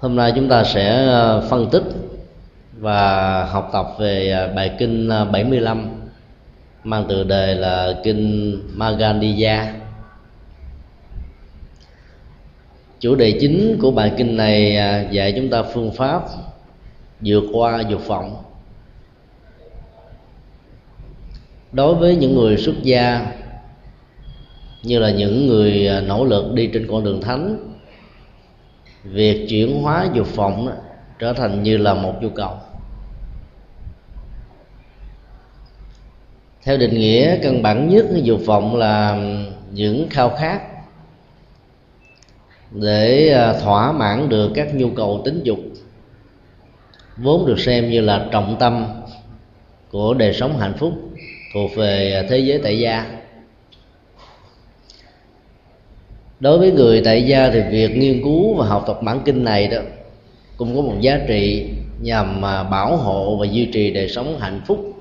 hôm nay chúng ta sẽ ờ, phân tích và học tập về ờ, bài kinh ờ, 75 mang tựa đề là kinh Magandiya chủ đề chính của bài kinh này dạy chúng ta phương pháp vượt qua dục vọng. Đối với những người xuất gia, như là những người nỗ lực đi trên con đường thánh việc chuyển hóa dục vọng đó, trở thành như là một nhu cầu. Theo định nghĩa căn bản nhất dục vọng là những khao khát để à, thỏa mãn được các nhu cầu tính dục vốn được xem như là trọng tâm của đời sống hạnh phúc thuộc về à, thế giới tại gia. Đối với người tại gia thì việc nghiên cứu và học tập bản kinh này đó cũng có một giá trị nhằm mà bảo hộ và duy trì đời sống hạnh phúc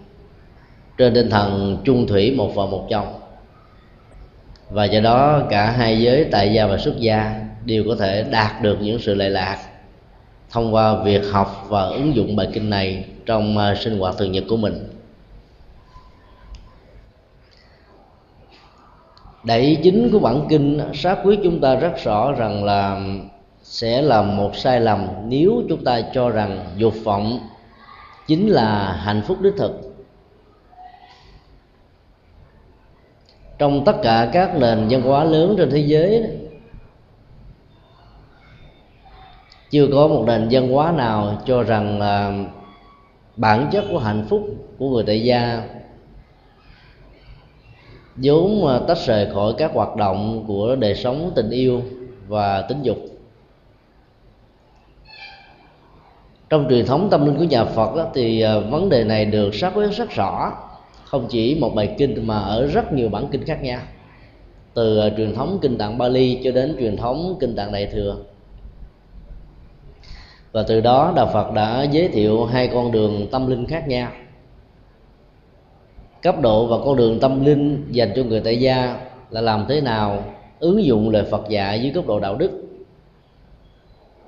trên tinh thần chung thủy một vợ một chồng. Và do đó cả hai giới tại gia và xuất gia đều có thể đạt được những sự lệ lạc thông qua việc học và ứng dụng bài kinh này trong à, sinh hoạt thường nhật của mình. Đẩy chính của bản kinh sát quyết chúng ta rất rõ rằng là sẽ là một sai lầm nếu chúng ta cho rằng dục vọng chính là hạnh phúc đích thực. Trong tất cả các nền văn hóa lớn trên thế giới chưa có một nền văn hóa nào cho rằng là bản chất của hạnh phúc của người tại gia vốn à, tách rời khỏi các hoạt động của đời sống tình yêu và tính dục. Trong truyền thống tâm linh của nhà Phật đó, thì à, vấn đề này được xác quyết rất rõ. Không chỉ một bài kinh mà ở rất nhiều bản kinh khác nhau từ à, truyền thống kinh tạng Bali cho đến truyền thống kinh tạng Đại thừa. Và từ đó đạo Phật đã giới thiệu hai con đường tâm linh khác nhau cấp độ và con đường tâm linh dành cho người tại gia là làm thế nào ứng dụng lời Phật dạy dưới cấp độ đạo đức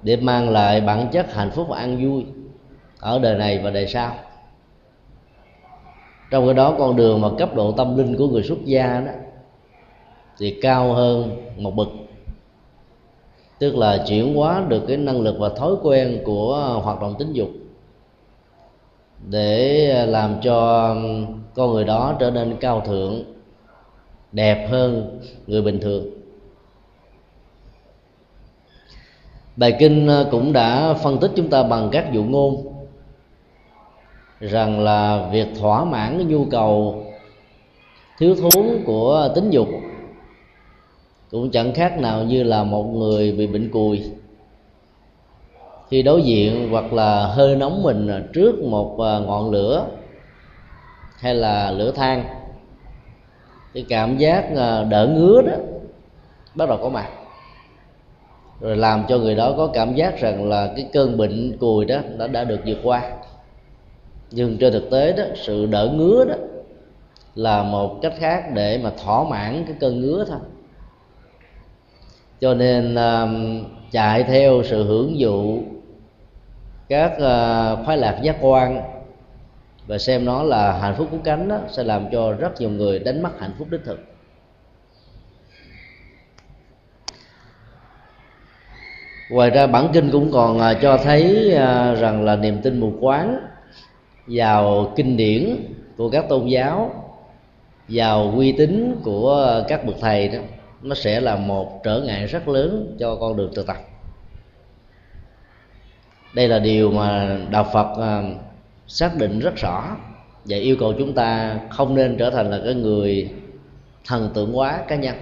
để mang lại bản chất hạnh phúc và an vui ở đời này và đời sau. Trong cái đó, con đường mà cấp độ tâm linh của người xuất gia đó thì cao hơn một bậc, tức là chuyển hóa được cái năng lực và thói quen của hoạt động tính dục để làm cho con người đó trở nên cao thượng, đẹp hơn người bình thường. Bài kinh ờ, cũng đã phân tích chúng ta bằng các dụ ngôn rằng là việc thỏa mãn cái nhu cầu thiếu thốn của tính dục cũng chẳng khác nào như là một người bị bệnh cùi. Khi đối diện hoặc là hơi nóng mình trước một ờ, ngọn lửa hay là lửa than. Cái cảm giác à, đỡ ngứa đó bắt đầu có mặt. Rồi làm cho người đó có cảm giác rằng là cái cơn bệnh cùi đó đã đã được vượt qua. Nhưng trên thực tế đó sự đỡ ngứa đó là một cách khác để mà thỏa mãn cái cơn ngứa thôi. Cho nên uh, chạy theo sự hưởng dụ các à, uh, khoái lạc giác quan và xem nó là hạnh phúc của cánh đó sẽ làm cho rất nhiều người đánh mất hạnh phúc đích thực. Ngoài ra bản kinh cũng còn à, cho thấy à, rằng là niềm tin mù quáng vào kinh điển của các tôn giáo, vào uy tín của các bậc thầy đó, nó sẽ là một trở ngại rất lớn cho con đường tự tập. Đây là điều mà đạo phật à, xác định rất rõ và yêu cầu chúng ta không nên trở thành là cái người thần tượng hóa cá nhân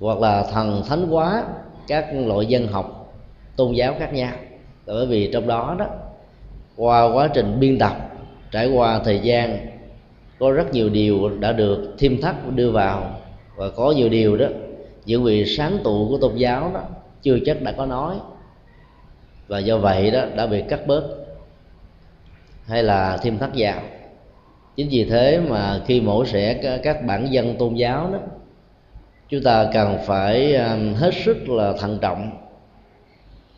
hoặc là thần thánh hóa các loại dân học, tôn giáo khác nhau. Bởi vì trong đó đó, qua quá trình biên tập, trải qua thời gian, có rất nhiều điều đã được thêm thắt đưa vào và có nhiều điều đó, những vị sáng tụ của tôn giáo đó chưa chắc đã có nói. Và do vậy đó, đã bị cắt bớt hay là thêm thắt vào chính vì thế mà khi mổ xẻ các bản dân tôn giáo đó, chúng ta cần phải um, hết sức là thận trọng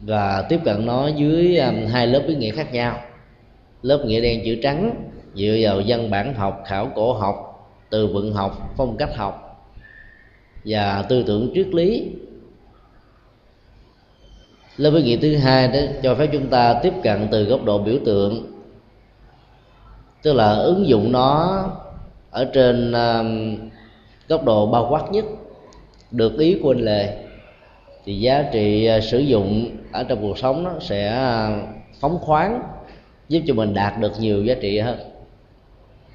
và tiếp cận nó dưới um, hai lớp ý nghĩa khác nhau. Lớp nghĩa đen chữ trắng dựa vào văn bản học, khảo cổ học, từ vựng học, phong cách học và tư tưởng triết lý. Lớp ý nghĩa thứ hai đó cho phép chúng ta tiếp cận từ góc độ biểu tượng tức là ứng dụng nó ở trên uh, góc độ bao quát nhất được ý của anh lề thì giá trị uh, sử dụng ở trong cuộc sống nó sẽ uh, phóng khoáng giúp cho mình đạt được nhiều giá trị hơn.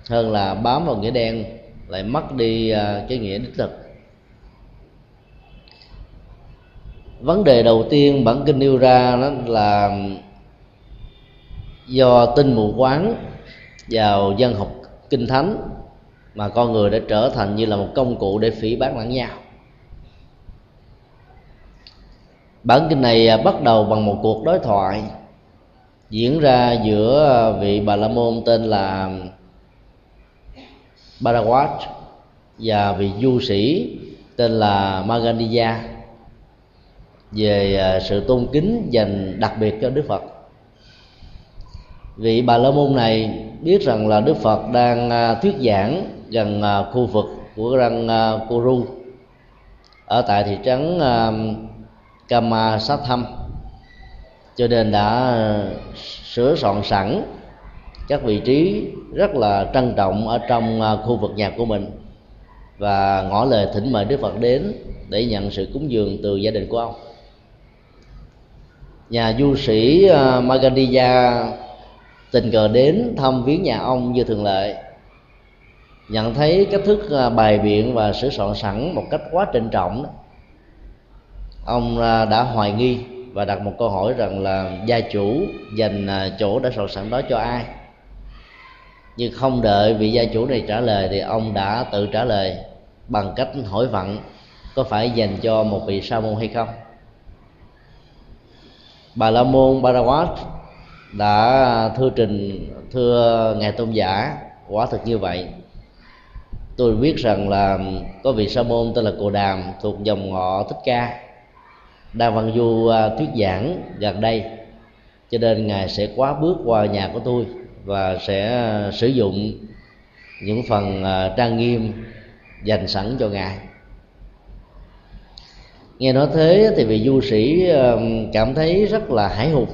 Hơn là bám vào nghĩa đen lại mất đi uh, cái nghĩa đích thực. Vấn đề đầu tiên bản kinh nêu ra đó là do tin mù quáng vào dân học kinh thánh mà con người đã trở thành như là một công cụ để phỉ bán lẫn nhau. Bản kinh này à, bắt đầu bằng một cuộc đối thoại diễn ra giữa à, vị bà la môn tên là Barawat và vị du sĩ tên là Magandiya về à, sự tôn kính dành đặc biệt cho Đức Phật. Vị bà la môn này biết rằng là Đức Phật đang à, thuyết giảng gần à, khu vực của răng à, Kuru ở tại thị trấn Kama Sát Thăm cho nên đã sửa soạn sẵn các vị trí rất là trân trọng ở trong khu vực nhà của mình và ngỏ lời thỉnh mời Đức Phật đến để nhận sự cúng dường từ gia đình của ông. Nhà du sĩ uh, tình cờ đến thăm viếng nhà ông như thường lệ nhận thấy cách thức à, bài biện và sửa soạn sẵn một cách quá trịnh trọng đó. ông à, đã hoài nghi và đặt một câu hỏi rằng là gia chủ dành à, chỗ đã soạn sẵn đó cho ai nhưng không đợi vị gia chủ này trả lời thì ông đã tự trả lời bằng cách hỏi vặn có phải dành cho một vị sa môn hay không bà la môn Barawat đã thưa trình, thưa ngài tôn giả, quả thực như vậy. Tôi biết rằng là có vị sa môn tên là cồ đàm thuộc dòng họ thích ca, đang văn du à, thuyết giảng gần đây. Cho nên ngài sẽ quá bước qua nhà của tôi và sẽ à, sử dụng những phần à, trang nghiêm dành sẵn cho ngài. Nghe nói thế thì vị du sĩ cảm thấy rất là hãi hùng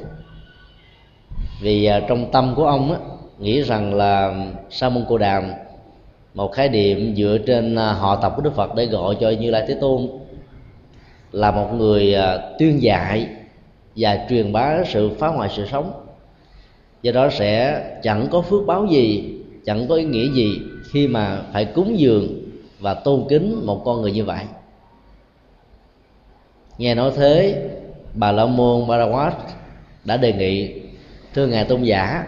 vì à, trong tâm của ông á, nghĩ rằng là sa môn cô đàm một khái niệm dựa trên à, họ tập của đức phật để gọi cho như lai thế tôn là một người à, tuyên dạy và truyền bá sự phá hoại sự sống. Do đó sẽ chẳng có phước báo gì chẳng có ý nghĩa gì khi mà phải cúng dường và tôn kính một con người như vậy. Nghe nói thế bà la môn Barawat đã đề nghị thưa ngài tôn giả,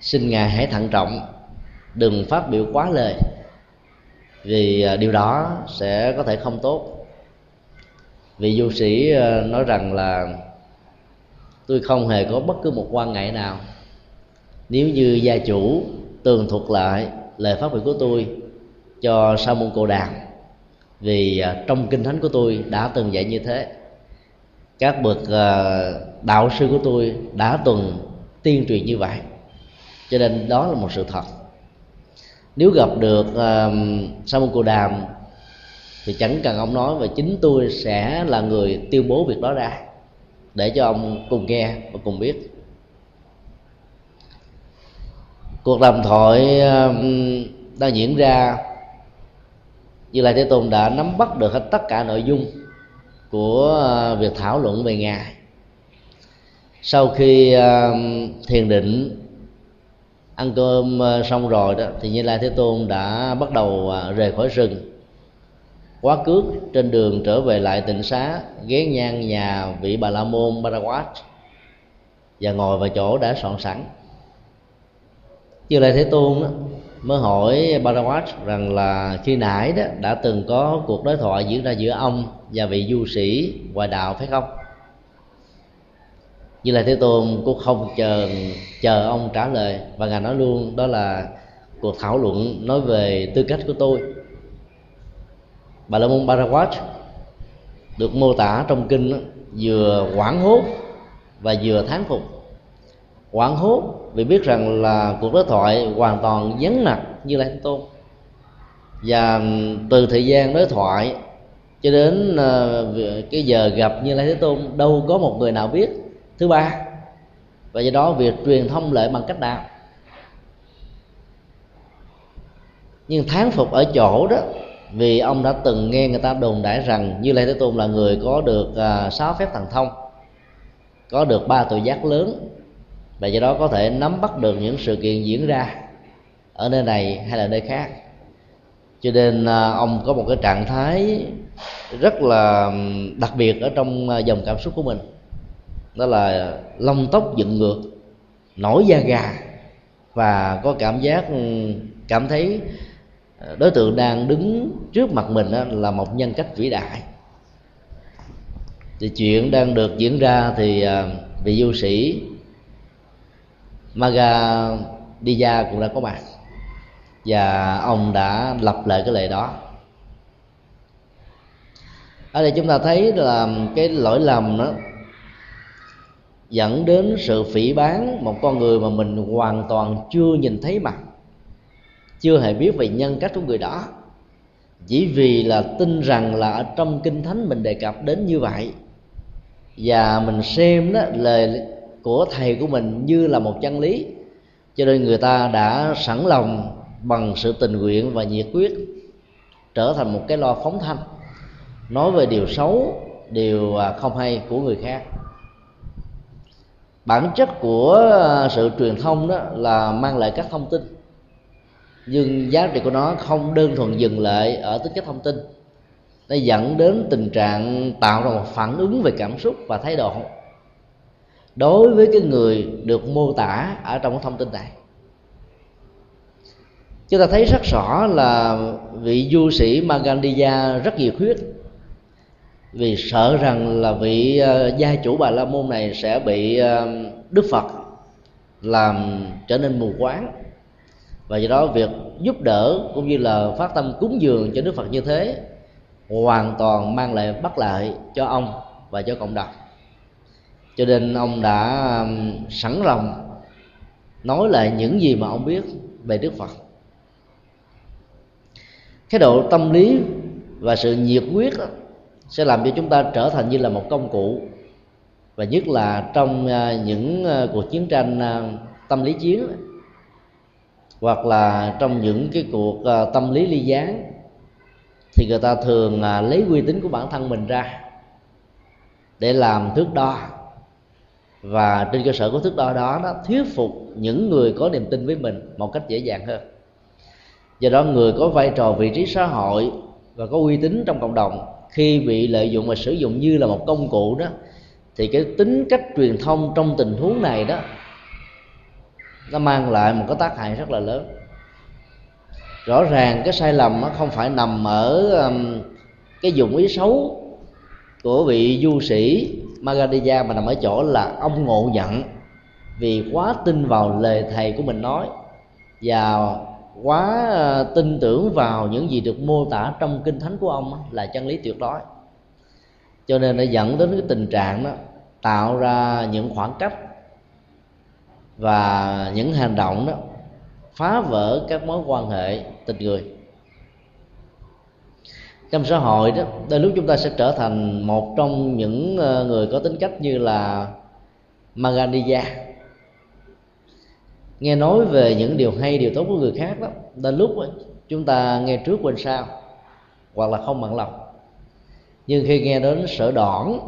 xin ngài hãy thận trọng, đừng phát biểu quá lời, vì à, điều đó sẽ có thể không tốt. Vị du sĩ à, nói rằng là, tôi không hề có bất cứ một quan ngại nào. Nếu như gia chủ tường thuật lại lời phát biểu của tôi cho sa môn cô đàm, vì à, trong kinh thánh của tôi đã từng dạy như thế, các bậc đạo sư của tôi đã từng tiên truyền như vậy. Cho nên đó là một sự thật. Nếu gặp được uh, sa môn cù đàm thì chẳng cần ông nói và chính tôi sẽ là người tuyên bố việc đó ra để cho ông cùng nghe và cùng biết. Cuộc đàm thoại uh, đang diễn ra. Như lai thế tôn đã nắm bắt được hết tất cả nội dung của ờ, việc thảo luận về ngài sau khi ờ, thiền định ăn cơm ờ, xong rồi đó thì như lai thế tôn đã bắt đầu ờ, rời khỏi rừng. Quá cước trên đường trở về lại tịnh xá ghé ngang nhà vị bà la môn Barawat và ngồi vào chỗ đã soạn sẵn. Như lai thế tôn đó, mới hỏi Barawat rằng là khi nãy đó đã từng có cuộc đối thoại diễn ra giữa ông và vị du sĩ ngoại đạo phải không? Như là thế tôn cũng không chờ chờ ông trả lời. Và ngài nói luôn đó là cuộc thảo luận nói về tư cách của tôi. Bà la môn Barawat được mô tả trong kinh đó, vừa quảng hốt và vừa thán phục. Quảng hốt vì biết rằng là cuộc đối thoại hoàn toàn vắng mặt như là thế tôn. Và từ thời gian đối thoại cho đến uh, cái giờ gặp như lai thế tôn đâu có một người nào biết thứ ba, và do đó việc truyền thông lệ bằng cách nào? Nhưng thán phục ở chỗ đó, vì ông đã từng nghe người ta đồn đại rằng như lai thế tôn là người có được à, sáu phép thần thông, có được ba tội giác lớn, và do đó có thể nắm bắt được những sự kiện diễn ra ở nơi này hay là nơi khác. Cho nên à, ông có một cái trạng thái rất là đặc biệt ở trong à, dòng cảm xúc của mình đó là lông tóc dựng ngược, nổi da gà. Và có cảm giác ừ, cảm thấy ờ, đối tượng đang đứng trước mặt mình là một nhân cách vĩ đại. Thì chuyện đang được diễn ra thì ờ, vị du sĩ Maga Dija cũng đã có mặt và ông đã lập lại cái lệ đó. Ở đây chúng ta thấy là cái lỗi lầm đó dẫn đến sự phỉ bán một con người mà mình hoàn toàn chưa nhìn thấy mặt, chưa hề biết về nhân cách của người đó. Chỉ vì là tin rằng là ở trong kinh thánh mình đề cập đến như vậy, và mình xem đó, lời của thầy của mình như là một chân lý. Cho nên người ta đã sẵn lòng bằng sự tình nguyện và nhiệt quyết trở thành một cái lo phóng thanh, nói về điều xấu, điều à, không hay của người khác bản chất của ờ, sự truyền thông đó là mang lại các thông tin. Nhưng giá trị của nó không đơn thuần dừng lại ở tính chất thông tin. Nó dẫn đến tình trạng tạo ra một phản ứng về cảm xúc và thái độ. Đối với cái người được mô tả ở trong cái thông tin này, chúng ta thấy rất rõ là vị du sĩ Magandija rất nhiệt huyết vì sợ rằng là vị ờ, gia chủ bà la môn này sẽ bị ờ, đức phật làm trở nên mù quáng. Và do đó việc giúp đỡ cũng như là phát tâm cúng dường cho đức phật như thế hoàn toàn mang lại bất lợi cho ông và cho cộng đồng. Cho nên ông đã sẵn lòng nói lại những gì mà ông biết về đức phật. Cái độ tâm lý và sự nhiệt huyết đó, sẽ làm cho chúng ta trở thành như là một công cụ, và nhất là trong à, những à, cuộc chiến tranh à, tâm lý chiến, hoặc là trong những cái cuộc tâm lý ly gián, thì người ta thường lấy uy tín của bản thân mình ra để làm thước đo. Và trên cơ sở của thước đo đó, nó thuyết phục những người có niềm tin với mình một cách dễ dàng hơn. Do đó, người có vai trò vị trí xã hội và có uy tín trong cộng đồng khi bị lợi dụng và sử dụng như là một công cụ đó, thì cái tính cách truyền thông trong tình huống này đó, nó mang lại một cái tác hại rất là lớn. Rõ ràng cái sai lầm nó không phải nằm ở um, cái dụng ý xấu của vị du sĩ Magadija mà nằm ở chỗ là ông ngộ nhận vì quá tin vào lời thầy của mình nói và quá ờ, tin tưởng vào những gì được mô tả trong kinh thánh của ông là chân lý tuyệt đối. Cho nên nó dẫn đến cái tình trạng đó, tạo ra những khoảng cách và những hành động đó phá vỡ các mối quan hệ tình người. Trong xã hội đó, đôi lúc chúng ta sẽ trở thành một trong những ờ, người có tính cách như là Maganiya nghe nói về những điều hay điều tốt của người khác đó đến lúc đó, chúng ta nghe trước quên sau hoặc là không bằng lòng. Nhưng khi nghe đến sở đoản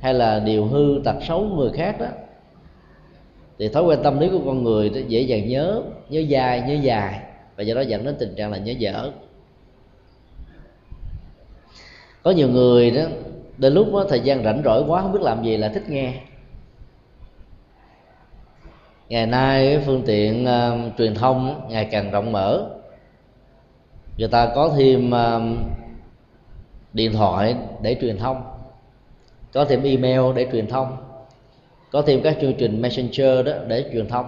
hay là điều hư tật xấu của người khác đó thì thói quen tâm lý của con người dễ dàng nhớ nhớ dài nhớ dài và do đó dẫn đến tình trạng là nhớ dở. Có nhiều người đó đến lúc đó, thời gian rảnh rỗi quá không biết làm gì là thích nghe ngày nay phương tiện uh, truyền thông ngày càng rộng mở. Người ta có thêm uh, điện thoại để truyền thông có thêm email để truyền thông có thêm các chương trình messenger đó để truyền thông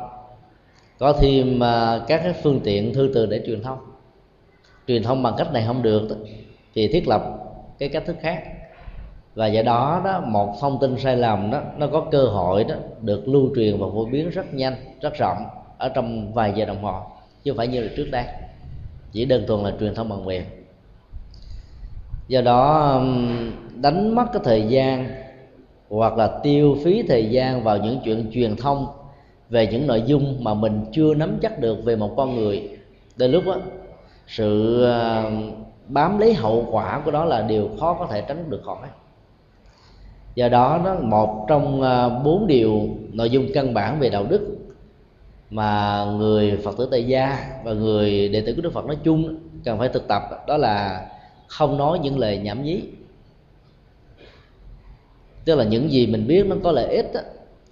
có thêm uh, các cái phương tiện thư từ để truyền thông. Truyền thông bằng cách này không được thì thiết lập cái cách thức khác và do đó đó, một thông tin sai lầm đó, nó có cơ hội đó được lưu truyền và phổ biến rất nhanh, rất rộng ở trong vài giờ đồng hồ chứ không phải như là trước đây. Chỉ đơn thuần là truyền thông bằng miệng. Do đó đánh mất cái thời gian hoặc là tiêu phí thời gian vào những chuyện truyền thông về những nội dung mà mình chưa nắm chắc được về một con người đến lúc đó sự bám lấy hậu quả của đó là điều khó có thể tránh được khỏi do đó nó một trong ờ, bốn điều nội dung căn bản về đạo đức mà người phật tử tại gia và người đệ tử của đức phật nói chung cần phải thực tập đó là không nói những lời nhảm nhí. Tức là những gì mình biết nó có lợi ích đó,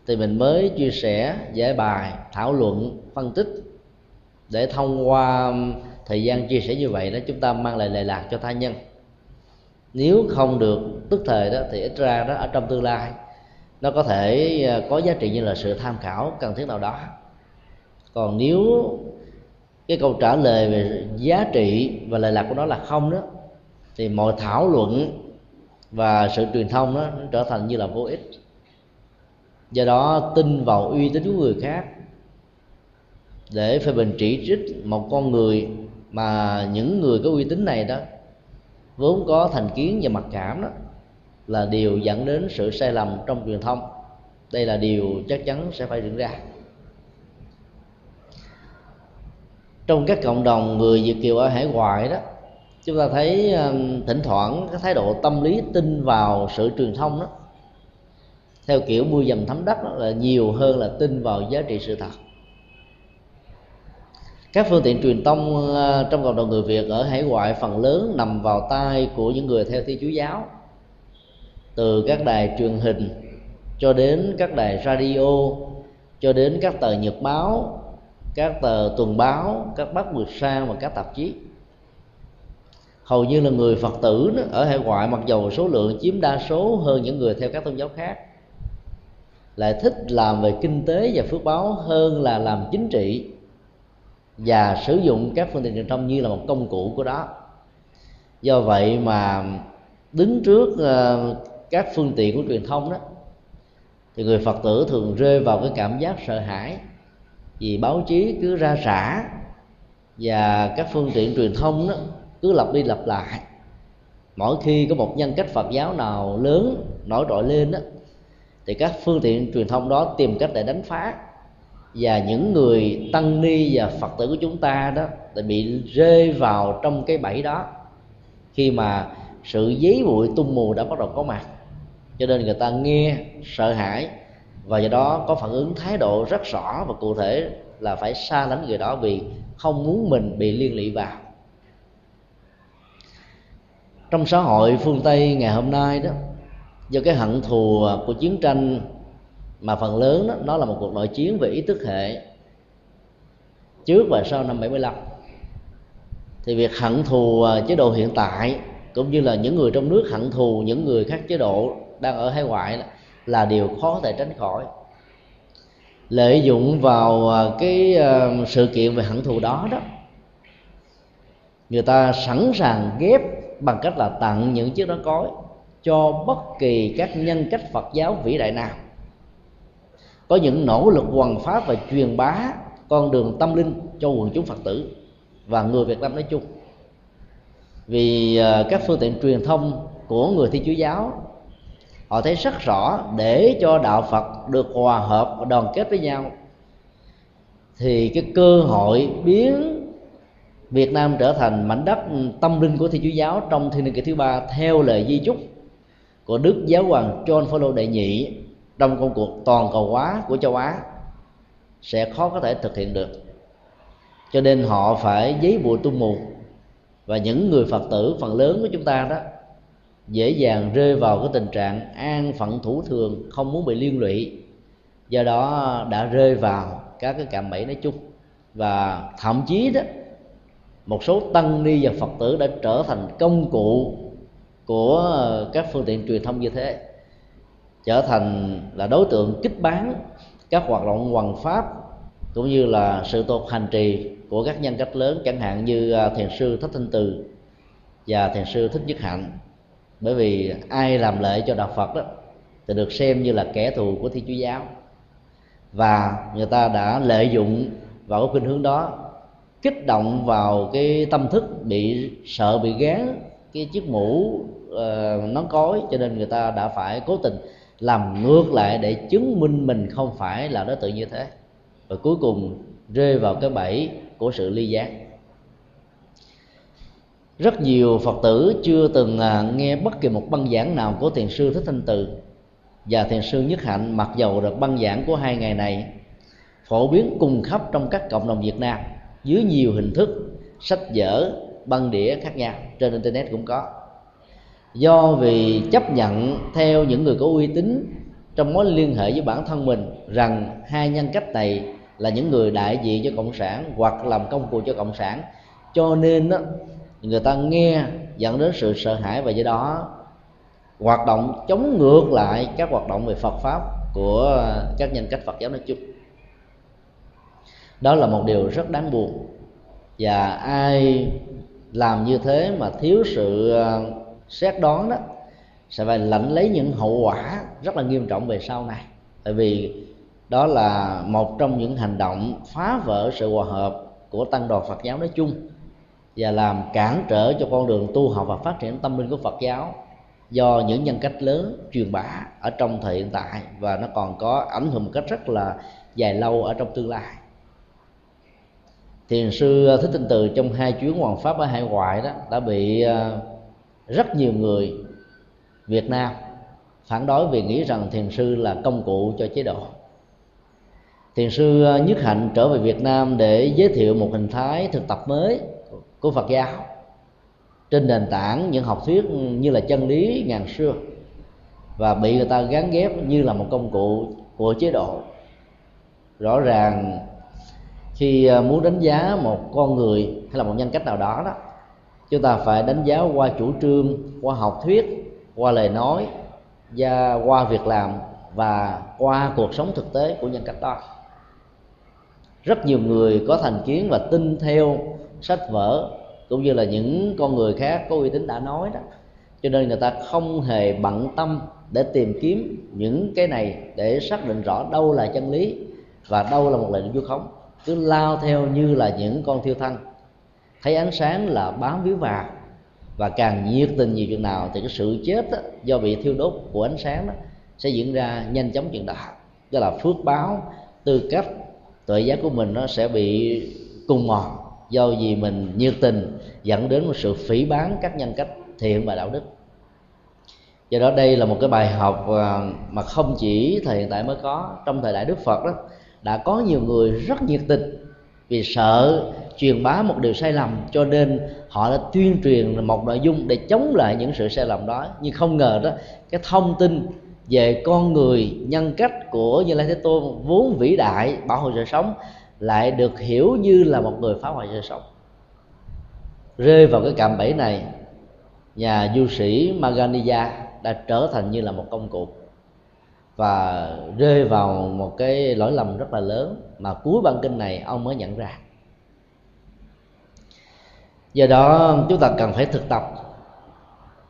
thì mình mới chia sẻ giải bài thảo luận phân tích. Để thông qua thời gian chia sẻ như vậy đó chúng ta mang lại lệ lạc cho tha nhân nếu không được, tức thời đó, thì ít ra đó, ở trong tương lai, nó có thể à, có giá trị như là sự tham khảo cần thiết nào đó. Còn nếu cái câu trả lời về giá trị và lệ lạc của nó là không đó, thì mọi thảo luận và sự truyền thông đó, nó trở thành như là vô ích. Do đó, tin vào uy tín của người khác để phê bình chỉ trích một con người mà những người có uy tín này đó vốn có thành kiến và mặc cảm đó, là điều dẫn đến sự sai lầm trong truyền thông. Đây là điều chắc chắn sẽ phải diễn ra. Trong các cộng đồng người việt kiều ở hải ngoại đó, chúng ta thấy um, thỉnh thoảng cái thái độ tâm lý tin vào sự truyền thông đó, theo kiểu mưa dầm thấm đất đó, là nhiều hơn là tin vào giá trị sự thật các phương tiện truyền thông ờ, trong cộng đồng người Việt ở hải ngoại phần lớn nằm vào tay của những người theo Thiên Chúa giáo. Từ các đài truyền hình cho đến các đài radio cho đến các tờ nhật báo các tờ tuần báo các bác vượt sang và các tạp chí. Hầu như là người phật tử đó, ở hải ngoại mặc dầu số lượng chiếm đa số hơn những người theo các tôn giáo khác lại thích làm về kinh tế và phước báo hơn là làm chính trị và sử dụng các phương tiện truyền thông như là một công cụ của đó. Do vậy mà đứng trước ờ, các phương tiện của truyền thông đó, thì người phật tử thường rơi vào cái cảm giác sợ hãi vì báo chí cứ ra rã và các phương tiện truyền thông đó cứ lặp đi lặp lại. Mỗi khi có một nhân cách phật giáo nào lớn nổi trội lên đó, thì các phương tiện truyền thông đó tìm cách để đánh phá và những người tăng ni và phật tử của chúng ta đó đã bị rơi vào trong cái bẫy đó. Khi mà sự giấy bụi tung mù đã bắt đầu có mặt, cho nên người ta nghe, sợ hãi, và do đó có phản ứng thái độ rất rõ và cụ thể là phải xa lánh người đó vì không muốn mình bị liên lụy vào. Trong xã hội phương tây ngày hôm nay đó, do cái hận thù của chiến tranh mà phần lớn đó nó là một cuộc nội chiến về ý thức hệ trước và sau năm 75 thì việc hận thù à, chế độ hiện tại cũng như là những người trong nước hận thù những người khác chế độ đang ở hải ngoại là điều khó có thể tránh khỏi. Lợi dụng vào à, cái à, sự kiện về hận thù đó đó, người ta sẵn sàng ghép bằng cách là tặng những chiếc đó cối cho bất kỳ các nhân cách Phật giáo vĩ đại nào có những nỗ lực hoàn pháp và truyền bá con đường tâm linh cho quần chúng Phật tử và người Việt Nam nói chung. Vì à, các phương tiện truyền thông của người Thiên Chúa giáo, họ thấy rất rõ để cho đạo Phật được hòa hợp và đoàn kết với nhau, thì cái cơ hội biến Việt Nam trở thành mảnh đất tâm linh của Thiên Chúa giáo trong thiên niên kỷ thứ ba theo lời di chúc của Đức Giáo hoàng John Paul đệ nhị trong công cuộc toàn cầu hóa của châu Á sẽ khó có thể thực hiện được. Cho nên họ phải giấy bụi tu mù. Và những người Phật tử, phần lớn của chúng ta đó, dễ dàng rơi vào cái tình trạng an phận thủ thường, không muốn bị liên lụy. Do đó đã rơi vào các cái cạm bẫy nói chung. Và thậm chí đó, một số tăng ni và phật tử đã trở thành công cụ của các phương tiện truyền thông như thế trở thành là đối tượng kích bán các hoạt động hoằng pháp cũng như là sự tột hành trì của các nhân cách lớn chẳng hạn như à, thiền sư thích thanh từ và thiền sư thích nhất hạnh. Bởi vì ai làm lệ cho đạo phật đó thì được xem như là kẻ thù của thiên chúa giáo. Và người ta đã lợi dụng vào cái khuynh hướng đó kích động vào cái tâm thức bị sợ bị gán cái chiếc mũ uh, nón cối cho nên người ta đã phải cố tình làm ngược lại để chứng minh mình không phải là đối tượng như thế. Và cuối cùng, rơi vào cái bẫy của sự ly giác. Rất nhiều phật tử chưa từng à, nghe bất kỳ một băng giảng nào của thiền sư thích thanh từ. Và thiền sư nhất hạnh mặc dầu được băng giảng của hai ngày này, phổ biến cùng khắp trong các cộng đồng việt nam, dưới nhiều hình thức, sách vở, băng đĩa khác nhau, trên internet cũng có do vì chấp nhận theo những người có uy tín trong mối liên hệ với bản thân mình rằng hai nhân cách này là những người đại diện cho cộng sản hoặc làm công cụ cho cộng sản cho nên đó, người ta nghe dẫn đến sự sợ hãi và do đó hoạt động chống ngược lại các hoạt động về Phật pháp của các nhân cách Phật giáo nói chung. Đó là một điều rất đáng buồn. Và ai làm như thế mà thiếu sự à, xét đoán đó, sẽ phải lãnh lấy những hậu quả rất là nghiêm trọng về sau này. Tại vì đó là một trong những hành động phá vỡ sự hòa hợp của tăng đoàn Phật giáo nói chung và làm cản trở cho con đường tu học và phát triển tâm linh của Phật giáo do những nhân cách lớn truyền bá ở trong thời hiện tại và nó còn có ảnh hưởng một cách rất là dài lâu ở trong tương lai. Thiền sư thích tinh từ trong hai chuyến hoàng pháp ở hải ngoại đó đã bị à, rất nhiều người việt nam phản đối vì nghĩ rằng thiền sư là công cụ cho chế độ. Thiền sư ờ, nhất hạnh trở về việt nam để giới thiệu một hình thái thực tập mới của phật giáo. Trên nền tảng những học thuyết như là chân lý, ngàn xưa, và bị người ta gán ghép như là một công cụ của chế độ. Rõ ràng khi ờ, muốn đánh giá một con người hay là một nhân cách nào đó đó chúng ta phải đánh giá qua chủ trương, qua học thuyết, qua lời nói, và qua việc làm và qua cuộc sống thực tế của nhân cách đó. Rất nhiều người có thành kiến và tin theo sách vở, cũng như là những con người khác có uy tín đã nói đó. Cho nên người ta không hề bận tâm để tìm kiếm những cái này để xác định rõ đâu là chân lý và đâu là một lời vu khống. Cứ lao theo như là những con thiêu thân thấy ánh sáng là bám víu vào. Và càng nhiệt tình nhiều chừng nào thì cái sự chết đó, do bị thiêu đốt của ánh sáng đó sẽ diễn ra nhanh chóng chừng đó đó là phước báo tư cách tội giác của mình nó sẽ bị cùng mòn do vì mình nhiệt tình dẫn đến một sự phỉ bán các nhân cách thiện và đạo đức. Do đó đây là một cái bài học à, mà không chỉ thời hiện tại mới có. Trong thời đại đức phật đó đã có nhiều người rất nhiệt tình vì sợ truyền bá một điều sai lầm, cho nên họ đã tuyên truyền một nội dung để chống lại những sự sai lầm đó. Nhưng không ngờ đó, cái thông tin về con người nhân cách của như lai thế tôn vốn vĩ đại, bảo hộ sự sống, lại được hiểu như là một người phá hoại sự sống. Rơi vào cái cạm bẫy này, nhà du sĩ Maganiya đã trở thành như là một công cụ và rơi vào một cái lỗi lầm rất là lớn mà cuối bản kinh này ông mới nhận ra do đó, chúng ta cần phải thực tập,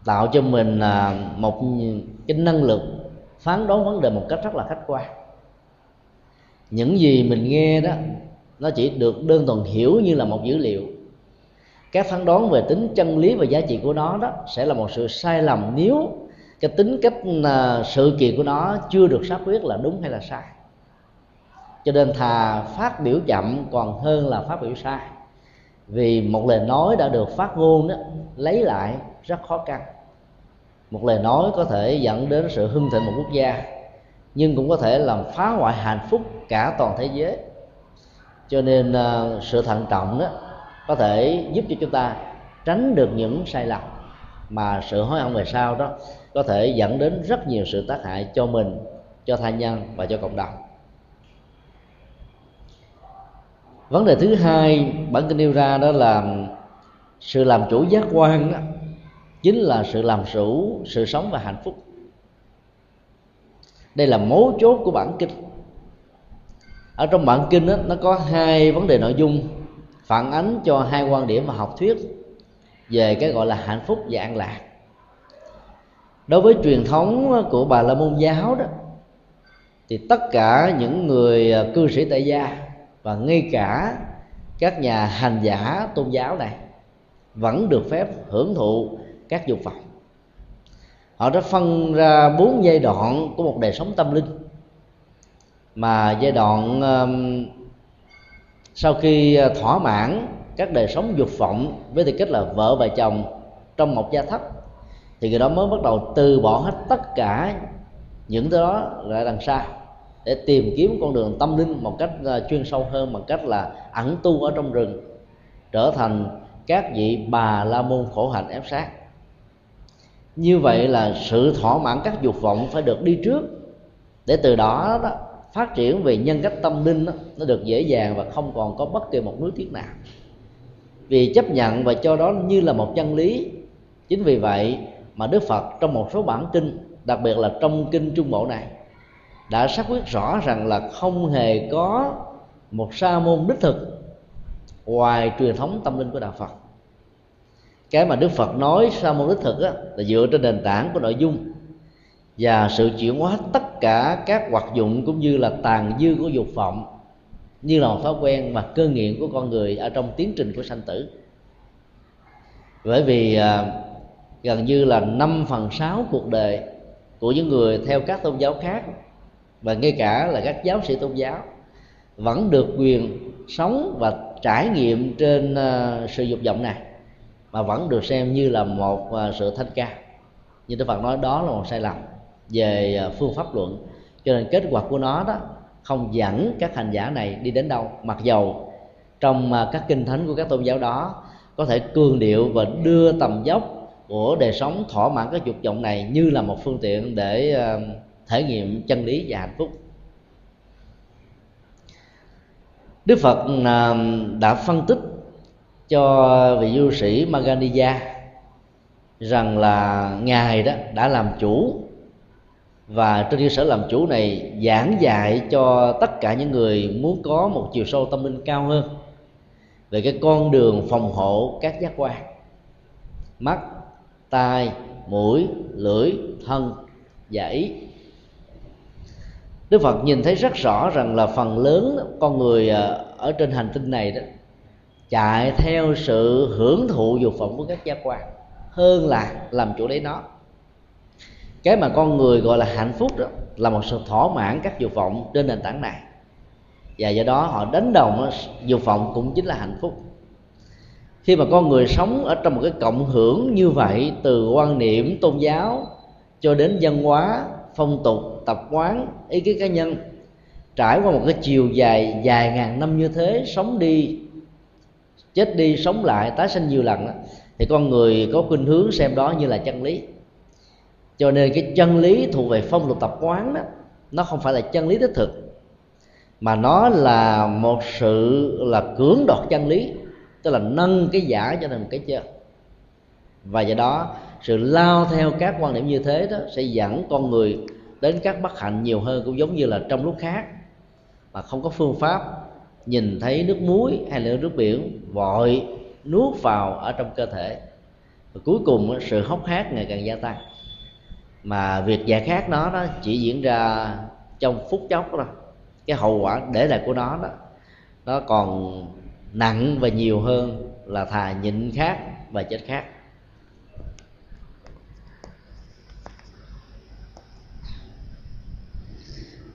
tạo cho mình à, một cái năng lực phán đoán vấn đề một cách rất là khách quan. Những gì mình nghe đó, nó chỉ được đơn thuần hiểu như là một dữ liệu. Các phán đoán về tính chân lý và giá trị của nó đó sẽ là một sự sai lầm nếu cái tính cách à, sự kiện của nó chưa được xác quyết là đúng hay là sai. Cho nên thà phát biểu chậm còn hơn là phát biểu sai vì một lời nói đã được phát ngôn đó lấy lại rất khó khăn. Một lời nói có thể dẫn đến sự hưng thịnh một quốc gia nhưng cũng có thể làm phá hoại hạnh phúc cả toàn thế giới. Cho nên uh, sự thận trọng đó có thể giúp cho chúng ta tránh được những sai lầm mà sự hối hận về sau đó có thể dẫn đến rất nhiều sự tác hại cho mình cho tha nhân và cho cộng đồng. Vấn đề thứ hai bản kinh nêu ra đó là sự làm chủ giác quan đó, chính là sự làm chủ sự sống và hạnh phúc. Đây là mấu chốt của bản kinh. Ở trong bản kinh đó, nó có hai vấn đề nội dung phản ánh cho hai quan điểm và học thuyết về cái gọi là hạnh phúc và an lạc. Đối với truyền thống của bà la môn giáo đó thì tất cả những người cư sĩ tại gia và ngay cả các nhà hành giả tôn giáo này vẫn được phép hưởng thụ các dục vọng. Họ đã phân ra bốn giai đoạn của một đời sống tâm linh. Mà giai đoạn um, sau khi ờ, thỏa mãn các đời sống dục vọng với tư cách là vợ và chồng trong một gia thất thì người đó mới bắt đầu từ bỏ hết tất cả những thứ đó lại đằng sau để tìm kiếm con đường tâm linh một cách à, chuyên sâu hơn bằng cách là ẩn tu ở trong rừng trở thành các vị bà la môn khổ hạnh ép sát. Như vậy là sự thỏa mãn các dục vọng phải được đi trước. Để từ đó, đó phát triển về nhân cách tâm linh đó, nó được dễ dàng và không còn có bất kỳ một nuối tiếc nào. Vì chấp nhận và cho đó như là một chân lý. Chính vì vậy mà đức phật trong một số bản kinh đặc biệt là trong kinh trung bộ này đã xác quyết rõ rằng là không hề có một sa môn đích thực ngoài truyền thống tâm linh của đạo phật. Cái mà đức phật nói sa môn đích thực á, là dựa trên nền tảng của nội dung và sự chuyển hóa tất cả các hoạt dụng cũng như là tàn dư của dục vọng như là một thói quen và cơ nghiện của con người ở trong tiến trình của sanh tử. Bởi vì à, gần như là 5 phần 6 cuộc đời của những người theo các tôn giáo khác và ngay cả là các giáo sĩ tôn giáo vẫn được quyền sống và trải nghiệm trên ờ, sự dục vọng này mà vẫn được xem như là một ờ, sự thanh ca như Đức Phật nói đó là một sai lầm về ờ, phương pháp luận. Cho nên kết quả của nó đó không dẫn các hành giả này đi đến đâu. Mặc dầu trong các kinh thánh của các tôn giáo đó có thể cường điệu và đưa tầm dốc của đời sống thỏa mãn các dục vọng này như là một phương tiện để uh, thể nghiệm chân lý và hạnh phúc. Đức phật à, đã phân tích cho vị du sĩ Maganiya rằng là ngài đó đã làm chủ và trên cơ sở làm chủ này giảng dạy cho tất cả những người muốn có một chiều sâu tâm linh cao hơn về cái con đường phòng hộ các giác quan, mắt, tai, mũi, lưỡi, thân và ý đức phật nhìn thấy rất rõ rằng là phần lớn con người à, ở trên hành tinh này đó, chạy theo sự hưởng thụ dục vọng của các giác quan hơn là làm chủ lấy nó. Cái mà con người gọi là hạnh phúc đó là một sự thỏa mãn các dục vọng trên nền tảng này. Và do đó họ đánh đồng dục vọng cũng chính là hạnh phúc. Khi mà con người sống ở trong một cái cộng hưởng như vậy, từ quan niệm tôn giáo cho đến văn hóa phong tục tập quán ý kiến cá nhân. Trải qua một cái chiều dài dài ngàn năm như thế sống đi chết đi sống lại tái sinh nhiều lần đó, thì con người có khuynh hướng xem đó như là chân lý. Cho nên cái chân lý thuộc về phong tục tập quán đó nó không phải là chân lý đích thực mà nó là một sự là cưỡng đoạt chân lý tức là nâng cái giả cho thành một cái chân và do đó sự lao theo các quan điểm như thế đó sẽ dẫn con người đến các bất hạnh nhiều hơn cũng giống như là trong lúc khác. Mà không có phương pháp nhìn thấy nước muối hay là nước biển, vội nuốt vào ở trong cơ thể. Và cuối cùng, sự hốc hác ngày càng gia tăng. Mà việc giải khát nó đó chỉ diễn ra trong phút chốc đó cái hậu quả để lại của nó đó, nó còn nặng và nhiều hơn là thà nhịn khát và chết khát.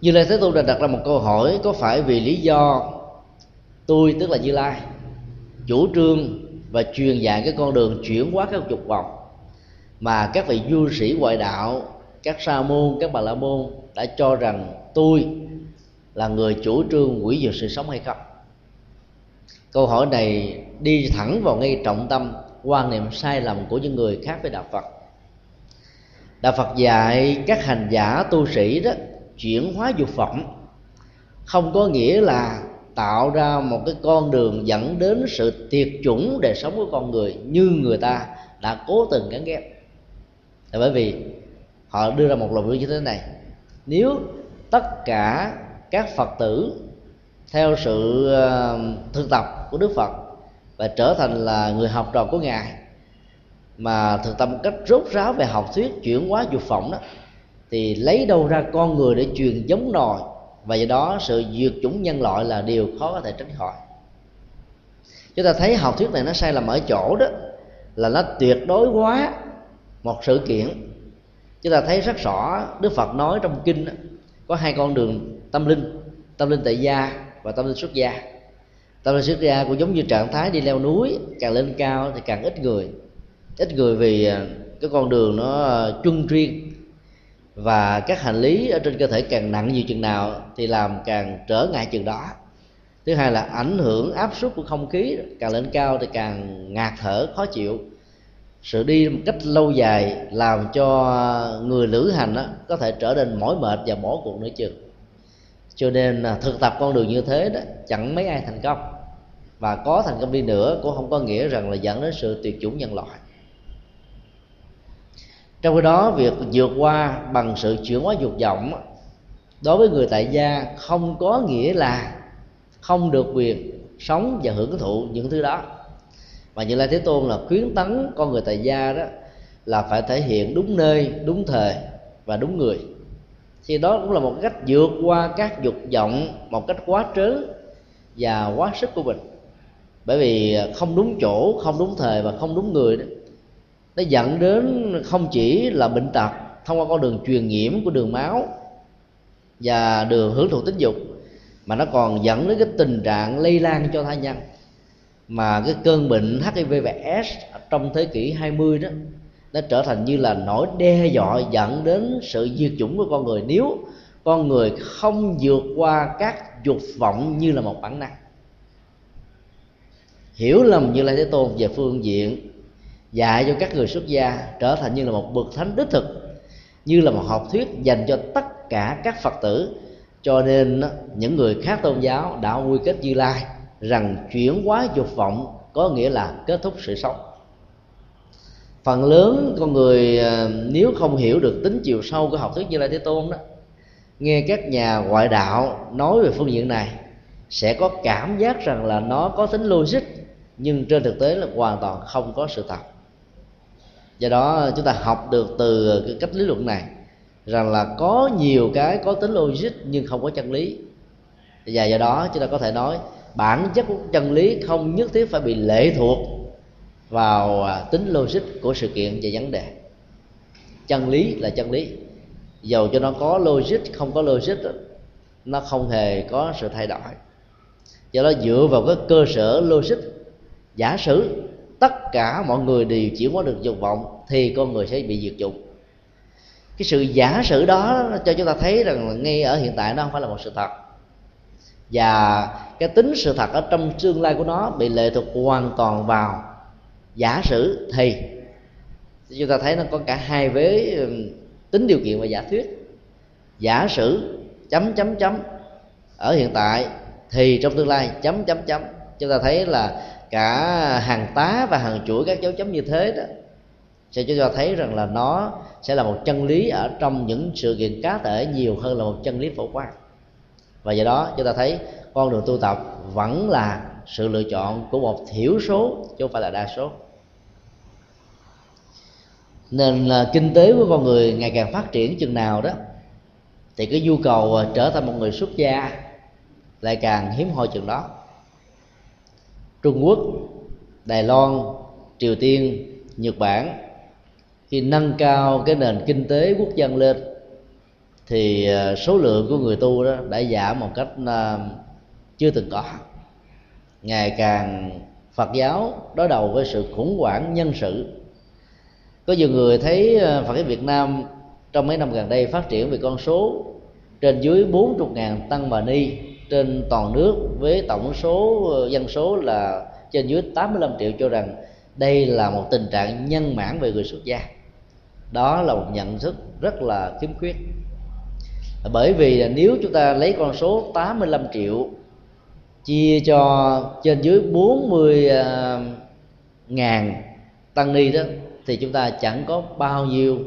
Như lai thế tôn đã đặt ra một câu hỏi, có phải vì lý do tôi, tức là như lai, chủ trương và truyền dạy cái con đường chuyển hóa các dục vọng, mà các vị du sĩ ngoại đạo, các sa môn, các bà la môn đã cho rằng tôi là người chủ trương quỷ diệt sự sống hay không? Câu hỏi này đi thẳng vào ngay trọng tâm, quan niệm sai lầm của những người khác với đạo phật. Đạo phật dạy các hành giả tu sĩ đó chuyển hóa dục vọng. Không có nghĩa là tạo ra một cái con đường dẫn đến sự tiệt chủng đời sống của con người như người ta đã cố tình gắn ghép. Là bởi vì họ đưa ra một luận điệu như thế này. Nếu tất cả các phật tử theo sự ờ, thực tập của đức phật và trở thành là người học trò của ngài mà thực tập một cách rốt ráo về học thuyết chuyển hóa dục vọng đó thì lấy đâu ra con người để truyền giống nòi và do đó sự diệt chủng nhân loại là điều khó có thể tránh khỏi. Chúng ta thấy học thuyết này nó sai lầm ở chỗ đó là nó tuyệt đối quá một sự kiện. Chúng ta thấy rất rõ đức phật nói trong kinh đó, có hai con đường tâm linh tâm linh tại gia và tâm linh xuất gia. Tâm linh xuất gia cũng giống như trạng thái đi leo núi càng lên cao thì càng ít người. Ít người vì à, cái con đường nó à, chuân chuyên và các hành lý ở trên cơ thể càng nặng nhiều chừng nào thì làm càng trở ngại chừng đó. Thứ hai là ảnh hưởng áp suất của không khí càng lên cao thì càng ngạt thở khó chịu. Sự đi một cách lâu dài làm cho người lữ hành đó, có thể trở nên mỏi mệt và bỏ cuộc nữa chừng. Cho nên à, thực tập con đường như thế đó chẳng mấy ai thành công. Và có thành công đi nữa cũng không có nghĩa rằng là dẫn đến sự tuyệt chủng nhân loại trong khi đó, việc vượt qua bằng sự chuyển hóa dục vọng đối với người tại gia không có nghĩa là không được quyền sống và hưởng thụ những thứ đó. Và như lai thế tôn là khuyến tấn con người tại gia đó là phải thể hiện đúng nơi, đúng thời và đúng người. Thì đó cũng là một cách vượt qua các dục vọng một cách quá trớn và quá sức của mình. Bởi vì không đúng chỗ, không đúng thời và không đúng người đó nó dẫn đến không chỉ là bệnh tật thông qua con đường truyền nhiễm của đường máu và đường hưởng thụ tính dục, mà nó còn dẫn đến cái tình trạng lây lan cho thai nhân. Mà cái cơn bệnh HIV và S trong thế kỷ 20 đó, nó trở thành như là nỗi đe dọa dẫn đến sự diệt chủng của con người. Nếu con người không vượt qua các dục vọng như là một bản năng. Hiểu lầm như là thế tôn về phương diện dạy cho các người xuất gia trở thành như là một bậc thánh đích thực, như là một học thuyết dành cho tất cả các phật tử. Cho nên, những người khác tôn giáo đã quy kết như lai rằng chuyển hóa dục vọng có nghĩa là kết thúc sự sống. Phần lớn con người ờ, nếu không hiểu được tính chiều sâu của học thuyết như lai thế tôn đó, nghe các nhà ngoại đạo nói về phương diện này, sẽ có cảm giác rằng là nó có tính logic, nhưng trên thực tế là hoàn toàn không có sự thật do đó, chúng ta học được từ cái cách lý luận này, rằng là có nhiều cái có tính logic nhưng không có chân lý. Và do đó, chúng ta có thể nói bản chất của chân lý không nhất thiết phải bị lệ thuộc vào à, tính logic của sự kiện và vấn đề. Chân lý là chân lý. Dầu cho nó có logic, không có logic nó không hề có sự thay đổi. Do đó, dựa vào cái cơ sở logic, giả sử tất cả mọi người đều chỉ có được dục vọng thì con người sẽ bị diệt chủng. Cái sự giả sử đó cho chúng ta thấy rằng ngay ở hiện tại nó không phải là một sự thật. Và cái tính sự thật ở trong tương lai của nó bị lệ thuộc hoàn toàn vào giả sử, thì. Chúng ta thấy nó có cả hai vế tính điều kiện và giả thuyết. Giả sử, chấm chấm chấm. Ở hiện tại, thì trong tương lai, chấm chấm chấm. Chúng ta thấy là cả hàng tá và hàng chuỗi các dấu chấm như thế đó sẽ cho thấy rằng là nó sẽ là một chân lý ở trong những sự kiện cá thể nhiều hơn là một chân lý phổ quát và do đó chúng ta thấy con đường tu tập vẫn là sự lựa chọn của một thiểu số chứ không phải là đa số. Nên là kinh tế của con người ngày càng phát triển chừng nào đó, thì cái nhu cầu ờ, trở thành một người xuất gia lại càng hiếm hoi chừng đó. Trung quốc, đài loan, triều tiên, nhật bản khi nâng cao cái nền kinh tế quốc dân lên, thì ờ, số lượng của người tu đó đã giảm một cách ờ, chưa từng có. Ngày càng phật giáo đối đầu với sự khủng hoảng nhân sự. Có nhiều người thấy ờ, phật giáo việt nam trong mấy năm gần đây phát triển về con số trên dưới 40 ngàn tăng bà ni, trên toàn nước với tổng số dân số là trên dưới 85 triệu cho rằng đây là một tình trạng nhân mãn về người xuất gia đó là một nhận thức rất là khiếm khuyết. Bởi vì nếu chúng ta lấy con số 85 triệu chia cho trên dưới 40 à, ngàn tăng ni đó, thì chúng ta chẳng có bao nhiêu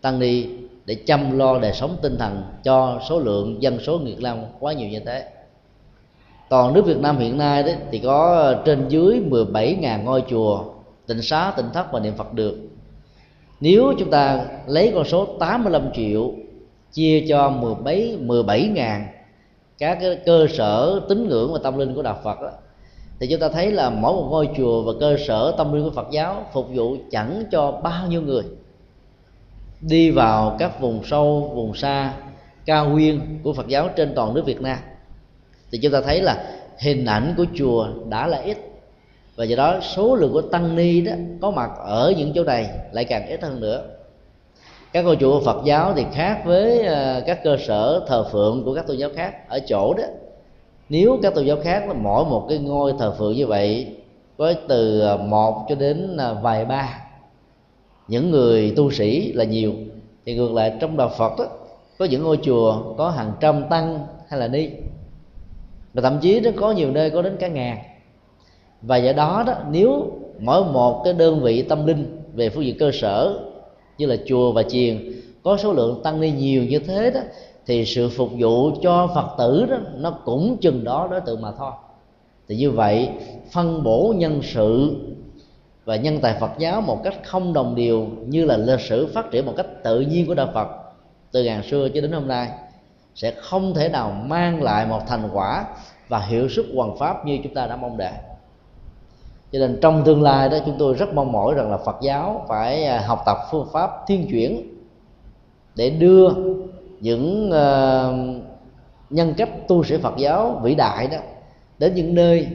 tăng ni để chăm lo đời sống tinh thần cho số lượng dân số Việt Nam quá nhiều như thế. Toàn nước Việt Nam hiện nay đấy thì có trên dưới 17.000 ngôi chùa, tịnh xá, tịnh thất và niệm phật được nếu chúng ta lấy con số 85 triệu chia cho 17 17 ngàn các cái cơ sở tín ngưỡng và tâm linh của đạo Phật đó, thì chúng ta thấy là mỗi một ngôi chùa và cơ sở tâm linh của Phật giáo phục vụ chẳng cho bao nhiêu người. Đi vào các vùng sâu vùng xa cao nguyên của Phật giáo trên toàn nước Việt Nam thì chúng ta thấy là hình ảnh của chùa đã là ít và do đó số lượng của tăng ni đó có mặt ở những chỗ này lại càng ít hơn nữa. Các ngôi chùa Phật giáo thì khác với ờ, các cơ sở thờ phượng của các tôn giáo khác. Ở chỗ đó nếu các tôn giáo khác là mỗi một cái ngôi thờ phượng như vậy có từ ờ, một cho đến ờ, vài ba những người tu sĩ là nhiều. Thì ngược lại trong đạo Phật đó, có những ngôi chùa có hàng trăm tăng hay là ni. Và thậm chí nó có nhiều nơi có đến cả ngàn và do đó đó, nếu mỗi một cái đơn vị tâm linh về phương diện cơ sở, như là chùa và chiền, có số lượng tăng ni nhiều như thế đó, thì sự phục vụ cho phật tử đó, nó cũng chừng đó đối tượng mà thôi. Thì như vậy, phân bổ nhân sự và nhân tài Phật giáo một cách không đồng đều, như là lịch sử phát triển một cách tự nhiên của đạo Phật, từ ngàn xưa cho đến hôm nay, sẽ không thể nào mang lại một thành quả và hiệu suất hoàn pháp như chúng ta đã mong đợi cho nên trong tương lai đó chúng tôi rất mong mỏi rằng là Phật giáo phải à, học tập phương pháp thiên chuyển để đưa những uh, nhân cách tu sĩ Phật giáo vĩ đại đó đến những nơi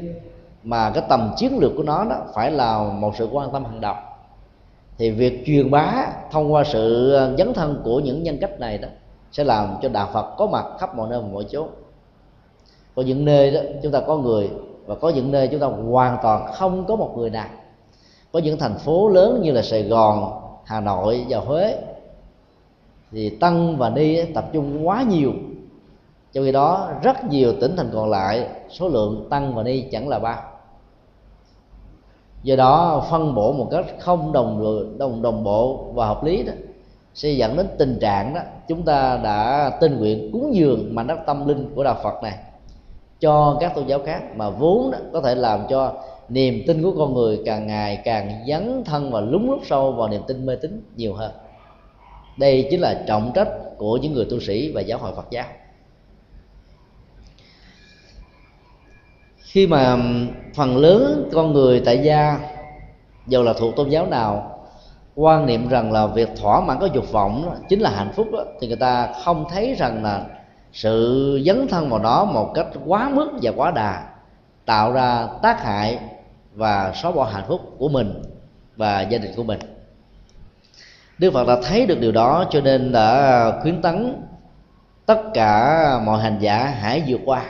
mà cái tầm chiến lược của nó đó phải là một sự quan tâm hàng đầu. Thì việc truyền bá thông qua sự ờ, dấn thân của những nhân cách này đó sẽ làm cho đạo Phật có mặt khắp mọi nơi và mọi chỗ có những nơi đó chúng ta có người và có những nơi chúng ta hoàn toàn không có một người nào. Có những thành phố lớn như là sài gòn, hà nội và huế, thì tăng và ni tập trung quá nhiều. Trong khi đó, rất nhiều tỉnh thành còn lại, số lượng tăng và ni chẳng là bao. Do đó, phân bổ một cách không đồng đồng đồng bộ và hợp lý đó, sẽ dẫn đến tình trạng đó, chúng ta đã tình nguyện cúng dường mảnh đất tâm linh của đạo Phật này cho các tôn giáo khác mà vốn đó có thể làm cho niềm tin của con người càng ngày càng dấn thân và lúng lút sâu vào niềm tin mê tín nhiều hơn. Đây chính là trọng trách của những người tu sĩ và giáo hội Phật giáo. Khi mà phần lớn con người tại gia dù là thuộc tôn giáo nào quan niệm rằng là việc thỏa mãn có dục vọng đó, chính là hạnh phúc đó, thì người ta không thấy rằng là sự dấn thân vào nó một cách quá mức và quá đà, tạo ra tác hại và xóa bỏ hạnh phúc của mình và gia đình của mình. Đức Phật đã thấy được điều đó cho nên đã khuyến tấn tất cả mọi hành giả hãy vượt qua.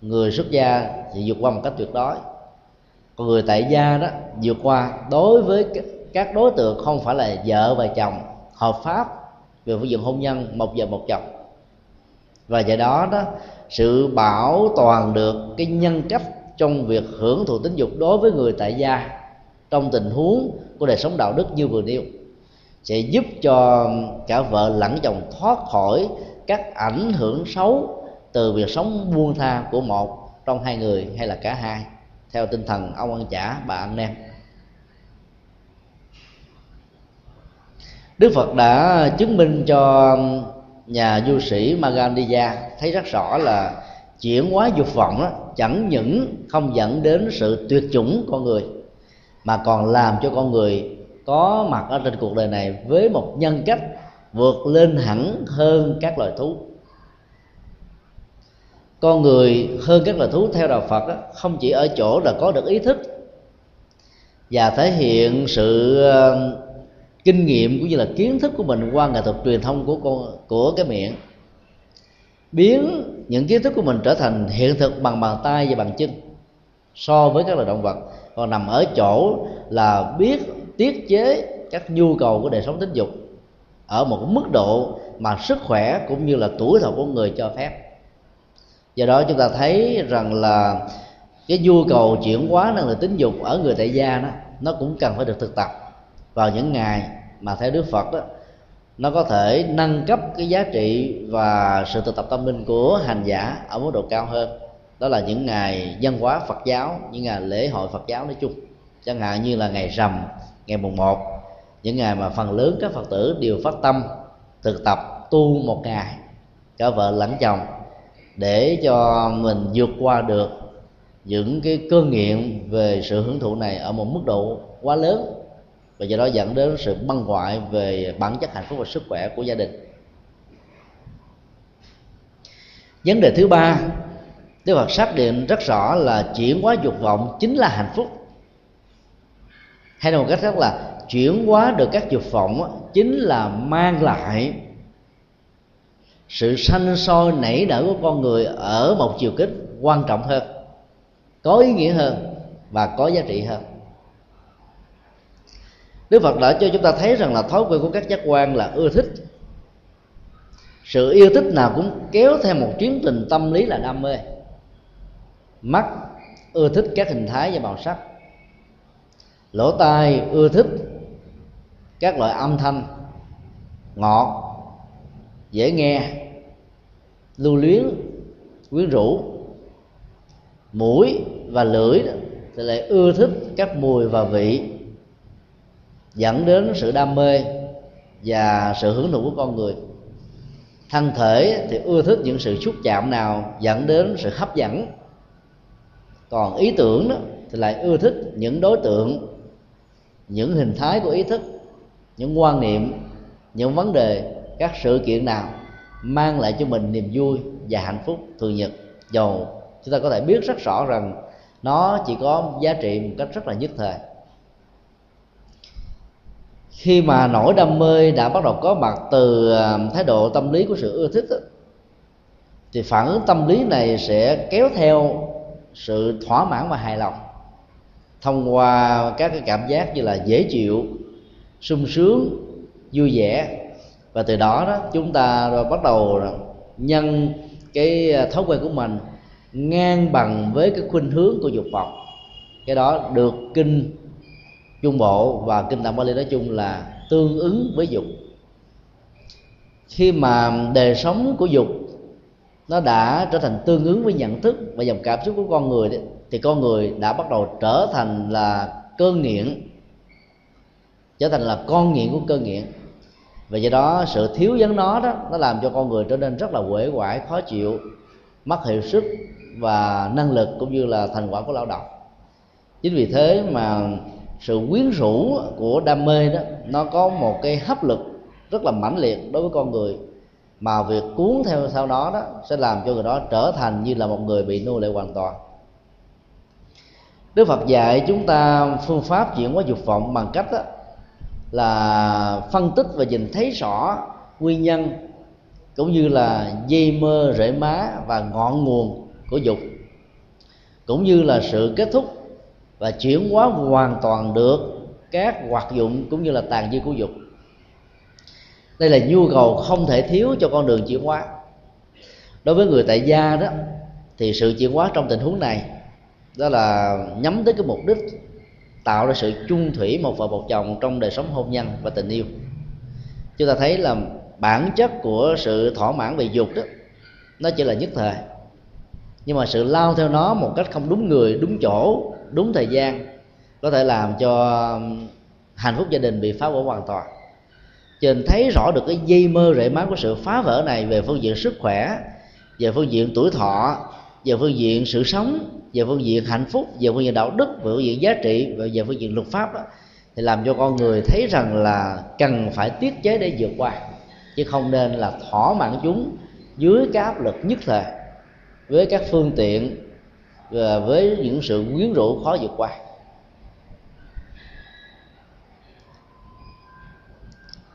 Người xuất gia thì vượt qua một cách tuyệt đối. Còn người tại gia đó vượt qua đối với các đối tượng không phải là vợ và chồng hợp pháp về phương diện hôn nhân, một vợ một chồng và do đó đó, sự bảo toàn được cái nhân cách trong việc hưởng thụ tính dục đối với người tại gia trong tình huống của đời sống đạo đức như vừa nêu, sẽ giúp cho cả vợ lẫn chồng thoát khỏi các ảnh hưởng xấu từ việc sống buông tha của một trong hai người hay là cả hai, theo tinh thần ông ăn chả bà ăn nem Đức Phật đã chứng minh cho nhà du sĩ Magandiya thấy rất rõ là chuyển hóa dục vọng đó chẳng những không dẫn đến sự tuyệt chủng con người mà còn làm cho con người có mặt ở trên cuộc đời này với một nhân cách vượt lên hẳn hơn các loài thú. Con người hơn các loài thú theo đạo Phật đó, không chỉ ở chỗ là có được ý thức và thể hiện sự kinh nghiệm cũng như là kiến thức của mình qua nghệ thuật truyền thông của con, của cái miệng. Biến những kiến thức của mình trở thành hiện thực bằng bàn tay và bằng chân so với các loài động vật. Còn nằm ở chỗ là biết tiết chế các nhu cầu của đời sống tính dục ở một mức độ mà sức khỏe cũng như là tuổi thọ của người cho phép. Do đó chúng ta thấy rằng là cái nhu cầu chuyển hóa năng lượng tính dục ở người tại gia đó, nó cũng cần phải được thực tập vào những ngày mà theo Đức Phật đó nó có thể nâng cấp cái giá trị và sự thực tập tâm linh của hành giả ở mức độ cao hơn. Đó là những ngày dân hóa Phật giáo, những ngày lễ hội Phật giáo nói chung. Chẳng hạn như là ngày rằm, ngày mùng một, những ngày mà phần lớn các phật tử đều phát tâm, thực tập, tu một ngày, cả vợ lẫn chồng, để cho mình vượt qua được những cái cơn nghiện về sự hưởng thụ này ở một mức độ quá lớn và do đó dẫn đến sự băng hoại về bản chất hạnh phúc và sức khỏe của gia đình. Vấn đề thứ ba, Đức Phật xác định rất rõ là chuyển hóa dục vọng chính là hạnh phúc. Hay nói một cách khác là chuyển hóa được các dục vọng chính là mang lại sự sanh sôi nảy nở của con người ở một chiều kích quan trọng hơn, có ý nghĩa hơn và có giá trị hơn. Đức Phật đã cho chúng ta thấy rằng là thói quen của các giác quan là ưa thích. Sự yêu thích nào cũng kéo theo một chuyến tình tâm lý là đam mê. Mắt ưa thích các hình thái và màu sắc. Lỗ tai ưa thích các loại âm thanh, ngọt, dễ nghe, lưu luyến, quyến rũ. Mũi và lưỡi thì lại ưa thích các mùi và vị dẫn đến sự đam mê và sự hưởng thụ của con người. Thân thể thì ưa thích những sự xúc chạm nào dẫn đến sự hấp dẫn. Còn ý tưởng đó thì lại ưa thích những đối tượng, những hình thái của ý thức, những quan niệm, những vấn đề, các sự kiện nào mang lại cho mình niềm vui và hạnh phúc thường nhật. Dầu chúng ta có thể biết rất rõ rằng nó chỉ có giá trị một cách rất là nhất thời khi mà nỗi đam mê đã bắt đầu có mặt từ à, thái độ tâm lý của sự ưa thích thì phản ứng tâm lý này sẽ kéo theo sự thỏa mãn và hài lòng, thông qua các cái cảm giác như là dễ chịu, sung sướng, vui vẻ. Và từ đó đó, chúng ta rồi bắt đầu nhân cái à, thói quen của mình ngang bằng với cái khuynh hướng của dục vọng. Cái đó được kinh trung bộ và kinh tạng Bali nói chung là tương ứng với dục. Khi mà đời sống của dục nó đã trở thành tương ứng với nhận thức và dòng cảm xúc của con người đấy, thì con người đã bắt đầu trở thành là cơ nghiện trở thành là con nghiện của cơ nghiện. Và do đó sự thiếu vắng nó đó nó làm cho con người trở nên rất là uể oải khó chịu mất hiệu sức và năng lực cũng như là thành quả của lao động. Chính vì thế mà sự quyến rũ của đam mê đó, nó có một cái hấp lực rất là mãnh liệt đối với con người. Mà việc cuốn theo sau đó đó sẽ làm cho người đó trở thành như là một người bị nô lệ hoàn toàn. Đức Phật dạy chúng ta phương pháp chuyển hóa dục vọng bằng cách đó là phân tích và nhìn thấy rõ nguyên nhân cũng như là dây mơ rễ má và ngọn nguồn của dục, cũng như là sự kết thúc và chuyển hóa hoàn toàn được các hoạt dụng cũng như là tàn dư của dục. Đây là nhu cầu không thể thiếu cho con đường chuyển hóa. Đối với người tại gia đó, thì sự chuyển hóa trong tình huống này, đó là nhắm tới cái mục đích tạo ra sự chung thủy một vợ một chồng trong đời sống hôn nhân và tình yêu. Chúng ta thấy là bản chất của sự thỏa mãn về dục đó, nó chỉ là nhất thời. Nhưng mà sự lao theo nó một cách không đúng người, đúng chỗ đúng thời gian có thể làm cho hạnh phúc gia đình bị phá vỡ hoàn toàn. Cho nên thấy rõ được cái dây mơ rễ má của sự phá vỡ này về phương diện sức khỏe về phương diện tuổi thọ về phương diện sự sống về phương diện hạnh phúc về phương diện đạo đức về phương diện giá trị và về phương diện luật pháp đó, thì làm cho con người thấy rằng là cần phải tiết chế để vượt qua chứ không nên là thỏa mãn chúng dưới cái áp lực nhất thời với các phương tiện và với những sự quyến rũ khó vượt qua.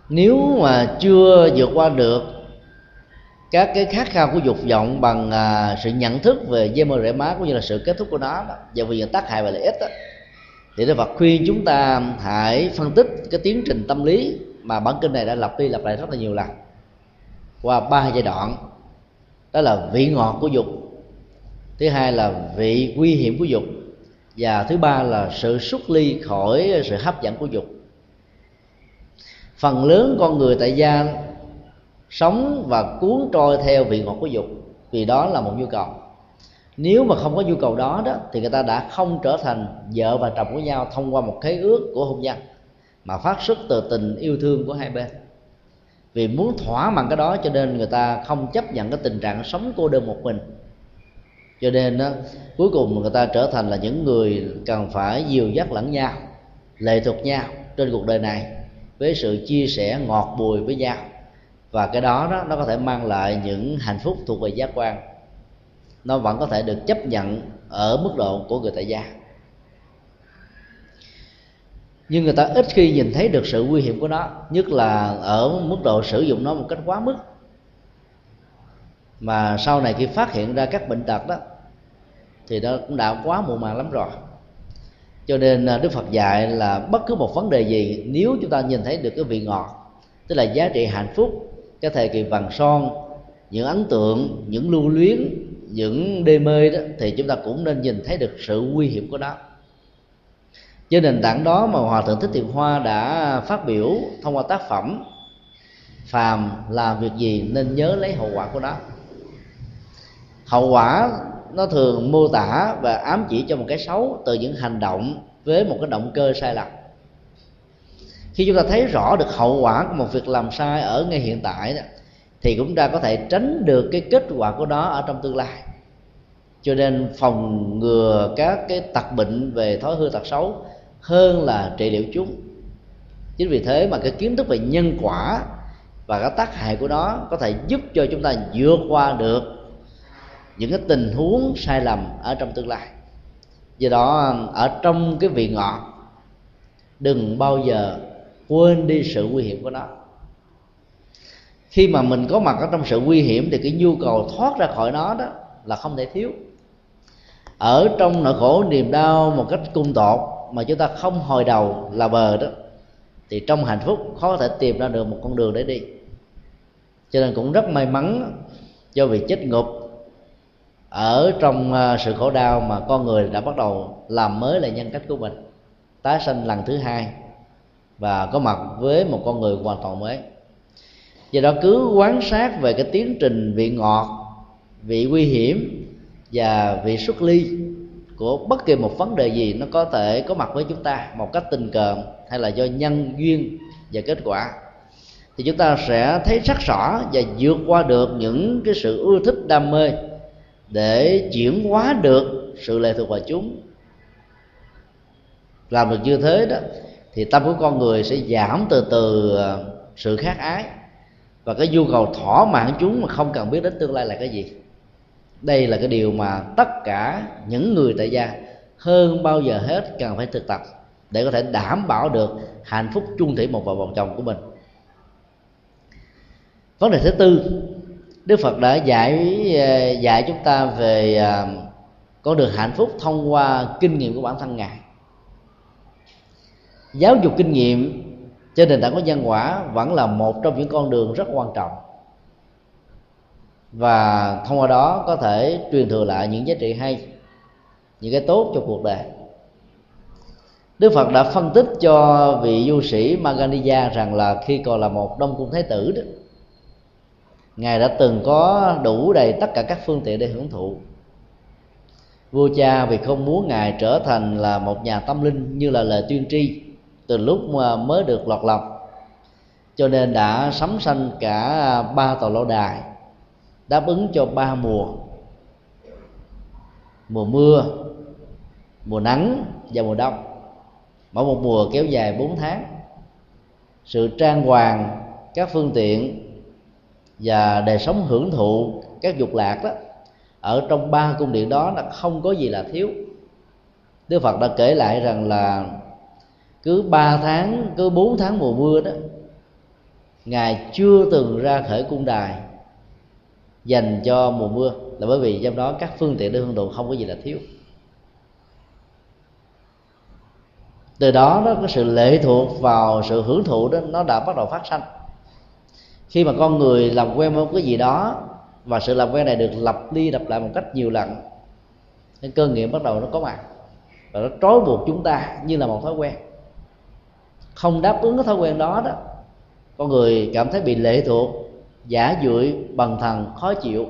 Nếu mà chưa vượt qua được các cái khát khao của dục vọng bằng à, sự nhận thức về dây mơ rễ má cũng như là sự kết thúc của nó đó, và vì tác hại và lợi ích đó, thì Đức Phật khuyên chúng ta hãy phân tích cái tiến trình tâm lý mà bản kinh này đã lặp đi lặp lại rất là nhiều lần qua ba giai đoạn. Đó là vị ngọt của dục thứ hai là vị nguy hiểm của dục. Và thứ ba là sự xuất ly khỏi sự hấp dẫn của dục. Phần lớn con người tại gia sống và cuốn trôi theo vị ngọt của dục, vì đó là một nhu cầu. Nếu mà không có nhu cầu đó đó, thì người ta đã không trở thành vợ và chồng của nhau thông qua một khế ước của hôn nhân, mà phát xuất từ tình yêu thương của hai bên. Vì muốn thỏa mãn cái đó cho nên người ta không chấp nhận cái tình trạng sống cô đơn một mình cho nên đó, cuối cùng người ta trở thành là những người cần phải dìu dắt lẫn nhau lệ thuộc nhau trên cuộc đời này với sự chia sẻ ngọt bùi với nhau. Và cái đó đó nó có thể mang lại những hạnh phúc thuộc về giác quan. Nó vẫn có thể được chấp nhận ở mức độ của người tại gia. Nhưng người ta ít khi nhìn thấy được sự nguy hiểm của nó nhất là ở mức độ sử dụng nó một cách quá mức mà sau này khi phát hiện ra các bệnh tật đó, thì nó cũng đã quá muộn màng lắm rồi. Cho nên à, đức phật dạy là bất cứ một vấn đề gì, nếu chúng ta nhìn thấy được cái vị ngọt, tức là giá trị hạnh phúc, cái thời kỳ vàng son, những ấn tượng, những lưu luyến, những đê mê đó, thì chúng ta cũng nên nhìn thấy được sự nguy hiểm của nó. Trên nền tảng đó mà hòa thượng thích thiện hoa đã phát biểu thông qua tác phẩm phàm làm việc gì nên nhớ lấy hậu quả của nó hậu quả nó thường mô tả và ám chỉ cho một cái xấu từ những hành động với một cái động cơ sai lầm. Khi chúng ta thấy rõ được hậu quả của một việc làm sai ở ngay hiện tại đó, thì chúng ta có thể tránh được cái kết quả của nó ở trong tương lai. Cho nên phòng ngừa các cái tật bệnh về thói hư tật xấu hơn là trị liệu chúng. Chính vì thế mà cái kiến thức về nhân quả và các tác hại của nó có thể giúp cho chúng ta vượt qua được những cái tình huống sai lầm ở trong tương lai. Do đó, ở trong cái vị ngọt, đừng bao giờ quên đi sự nguy hiểm của nó. Khi mà mình có mặt ở trong sự nguy hiểm thì cái nhu cầu thoát ra khỏi nó đó là không thể thiếu. Ở trong nỗi khổ niềm đau một cách cung tột mà chúng ta không hồi đầu là bờ đó, thì trong hạnh phúc khó có thể tìm ra được một con đường để đi. Cho nên cũng rất may mắn do việc chết ngục ở trong à, sự khổ đau mà con người đã bắt đầu làm mới lại nhân cách của mình, tái sanh lần thứ hai và có mặt với một con người hoàn toàn mới. Do đó cứ quan sát về cái tiến trình vị ngọt, vị nguy hiểm và vị xuất ly của bất kỳ một vấn đề gì nó có thể có mặt với chúng ta một cách tình cờ hay là do nhân duyên và kết quả. Thì chúng ta sẽ thấy rất rõ và vượt qua được những cái sự ưa thích đam mê để chuyển hóa được sự lệ thuộc vào chúng. Làm được như thế đó, thì tâm của con người sẽ giảm từ từ à, sự khát ái. Và cái nhu cầu thỏa mãn chúng mà không cần biết đến tương lai là cái gì? Đây là cái điều mà tất cả những người tại gia hơn bao giờ hết cần phải thực tập để có thể đảm bảo được hạnh phúc chung thủy một vợ một chồng của mình. Vấn đề thứ tư đức phật đã dạy ờ, dạy chúng ta về có con đường hạnh phúc thông qua kinh nghiệm của bản thân ngài. Giáo dục kinh nghiệm trên nền tảng của nhân quả vẫn là một trong những con đường rất quan trọng. Và thông qua đó có thể truyền thừa lại những giá trị hay, những cái tốt cho cuộc đời. Đức Phật đã phân tích cho vị du sĩ Maganiya rằng là khi còn là một đông cung thái tử đó Ngài đã từng có đủ đầy tất cả các phương tiện để hưởng thụ. Vua cha vì không muốn Ngài trở thành là một nhà tâm linh như là lời tuyên tri Từ lúc mà mới được lọt lòng, Cho nên đã sắm sanh cả ba tòa lâu đài, đáp ứng cho ba mùa. Mùa mưa, mùa nắng và mùa đông. Mỗi một mùa kéo dài 4 tháng. Sự trang hoàng các phương tiện và đời sống hưởng thụ các dục lạc đó ở trong ba cung điện đó là không có gì là thiếu. Đức Phật đã kể lại rằng là cứ 3 tháng, cứ 4 tháng mùa mưa đó Ngài chưa từng ra khởi cung đài dành cho mùa mưa. Là bởi vì trong đó các phương tiện để hương độ không có gì là thiếu. Từ đó đó cái sự lệ thuộc vào sự hưởng thụ đó nó đã bắt đầu phát sinh khi mà con người làm quen với một cái gì đó, và sự làm quen này được lặp đi lặp lại một cách nhiều lần cái cơ nghiệm bắt đầu nó có mặt, và nó trói buộc chúng ta như là một thói quen. Không đáp ứng cái thói quen đó đó, con người cảm thấy bị lệ thuộc, giả dưỡi bằng thần khó chịu.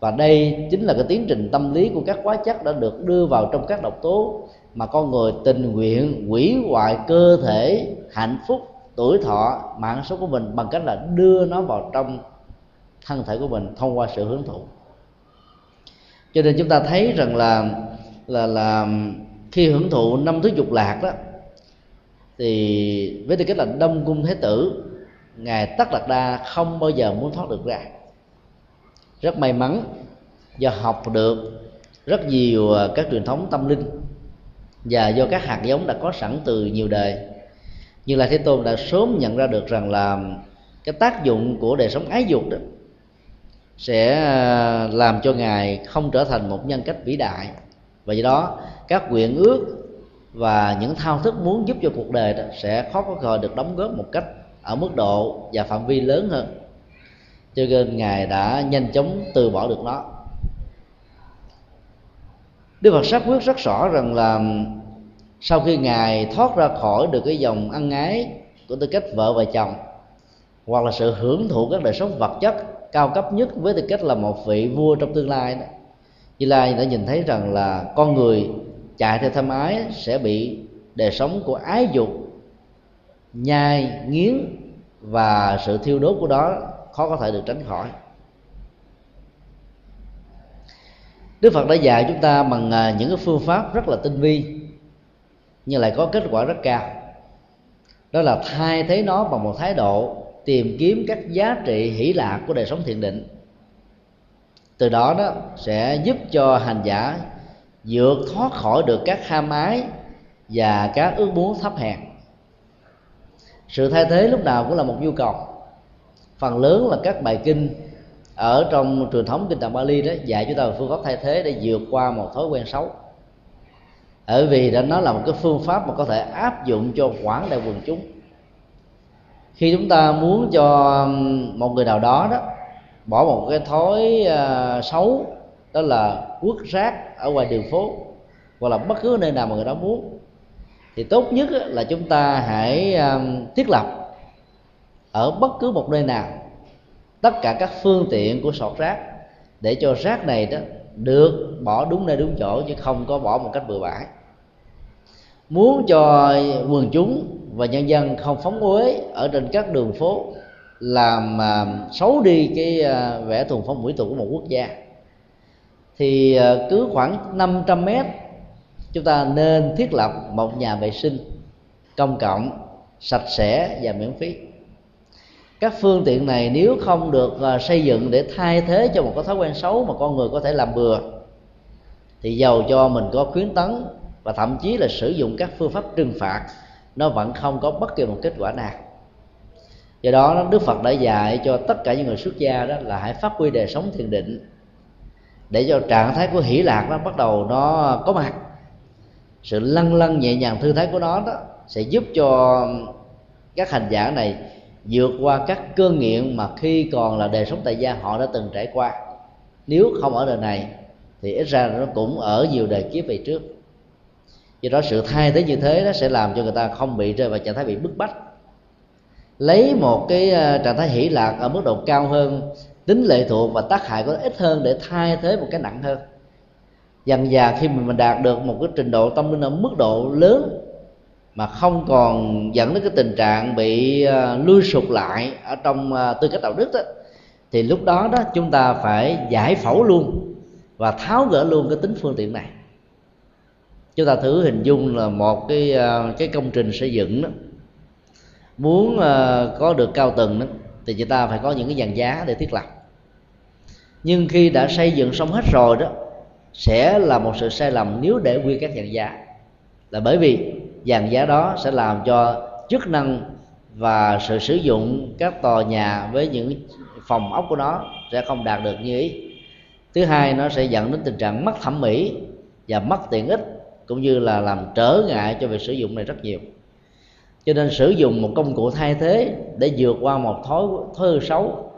Và đây chính là cái tiến trình tâm lý của các hóa chất đã được đưa vào trong các độc tố mà con người tình nguyện hủy hoại cơ thể hạnh phúc tuổi thọ, mạng sống của mình bằng cách là đưa nó vào trong thân thể của mình thông qua sự hưởng thụ. Cho nên chúng ta thấy rằng là là là khi hưởng thụ năm thứ dục lạc đó, thì với tư cách là đông cung thế tử, ngài tất đạt đa không bao giờ muốn thoát được ra. Rất may mắn do học được rất nhiều à, các truyền thống tâm linh và do các hạt giống đã có sẵn từ nhiều đời như là thế tôn đã sớm nhận ra được rằng là cái tác dụng của đời sống ái dục đó sẽ à, làm cho ngài không trở thành một nhân cách vĩ đại. Và do đó, các nguyện ước và những thao thức muốn giúp cho cuộc đời đó sẽ khó có cơ hội được đóng góp một cách ở mức độ và phạm vi lớn hơn. Cho nên ngài đã nhanh chóng từ bỏ được nó. Đức phật xác quyết rất rõ rằng là sau khi ngài thoát ra khỏi được cái dòng ăn ái của tư cách vợ và chồng, hoặc là sự hưởng thụ các đời sống vật chất cao cấp nhất với tư cách là một vị vua trong tương lai đó Như Lai đã nhìn thấy rằng là con người chạy theo tham ái sẽ bị đời sống của ái dục, nhai, nghiến và sự thiêu đốt của đó khó có thể được tránh khỏi. Đức Phật đã dạy chúng ta bằng à, những cái phương pháp rất là tinh vi nhưng lại có kết quả rất cao. Đó là thay thế nó bằng một thái độ tìm kiếm các giá trị hỷ lạc của đời sống thiền định. Từ đó đó sẽ giúp cho hành giả vượt thoát khỏi được các ham ái và các ước muốn thấp hèn. Sự thay thế lúc nào cũng là một nhu cầu. Phần lớn là các bài kinh ở trong truyền thống kinh tạng Bali đó dạy chúng ta phương pháp thay thế để vượt qua một thói quen xấu bởi vì đó nó là một cái phương pháp mà có thể áp dụng cho quảng đại quần chúng. Khi chúng ta muốn cho một người nào đó đó bỏ một cái thói uh, xấu đó là quất rác ở ngoài đường phố hoặc là bất cứ nơi nào mà người đó muốn thì tốt nhất là chúng ta hãy um, thiết lập ở bất cứ một nơi nào tất cả các phương tiện của sọt rác để cho rác này đó được bỏ đúng nơi đúng chỗ chứ không có bỏ một cách bừa bãi. Muốn cho quần chúng và nhân dân không phóng uế ở trên các đường phố làm uh, xấu đi cái uh, vẻ thuần phong mỹ tục của một quốc gia thì uh, cứ khoảng 500 mét chúng ta nên thiết lập một nhà vệ sinh công cộng sạch sẽ và miễn phí các phương tiện này nếu không được ờ, xây dựng để thay thế cho một cái thói quen xấu mà con người có thể làm bừa, thì giàu cho mình có khuyến tấn và thậm chí là sử dụng các phương pháp trừng phạt, nó vẫn không có bất kỳ một kết quả nào. Do đó đức phật đã dạy cho tất cả những người xuất gia đó là hãy phát huy đời sống thiền định, để cho trạng thái của hỷ lạc nó bắt đầu nó có mặt. Sự lăn lăn nhẹ nhàng thư thái của nó đó sẽ giúp cho các hành giả này vượt qua các cơn nghiện mà khi còn là đời sống tại gia, họ đã từng trải qua. Nếu không ở đời này, thì ít ra nó cũng ở nhiều đời kiếp về trước. Do đó sự thay thế như thế nó sẽ làm cho người ta không bị rơi vào trạng thái bị bức bách. Lấy một cái ờ, trạng thái hỷ lạc ở mức độ cao hơn, tính lệ thuộc và tác hại có ít hơn để thay thế một cái nặng hơn. Dần dà khi mình đạt được một cái trình độ tâm linh ở mức độ lớn mà không còn dẫn đến cái tình trạng bị ờ, lui sụt lại ở trong ờ, tư cách đạo đức đó thì lúc đó đó chúng ta phải giải phẫu luôn và tháo gỡ luôn cái tính phương tiện này. Chúng ta thử hình dung là một cái ờ, cái công trình xây dựng đó muốn ờ, có được cao tầng đó thì chúng ta phải có những cái dàn giá để thiết lập. Nhưng khi đã xây dựng xong hết rồi đó sẽ là một sự sai lầm nếu để quy các dàn giá. Là bởi vì dàn giá đó sẽ làm cho chức năng và sự sử dụng các tòa nhà với những phòng ốc của nó sẽ không đạt được như ý. Thứ hai, nó sẽ dẫn đến tình trạng mất thẩm mỹ và mất tiện ích cũng như là làm trở ngại cho việc sử dụng này rất nhiều. Cho nên sử dụng một công cụ thay thế để vượt qua một thói thói hư xấu,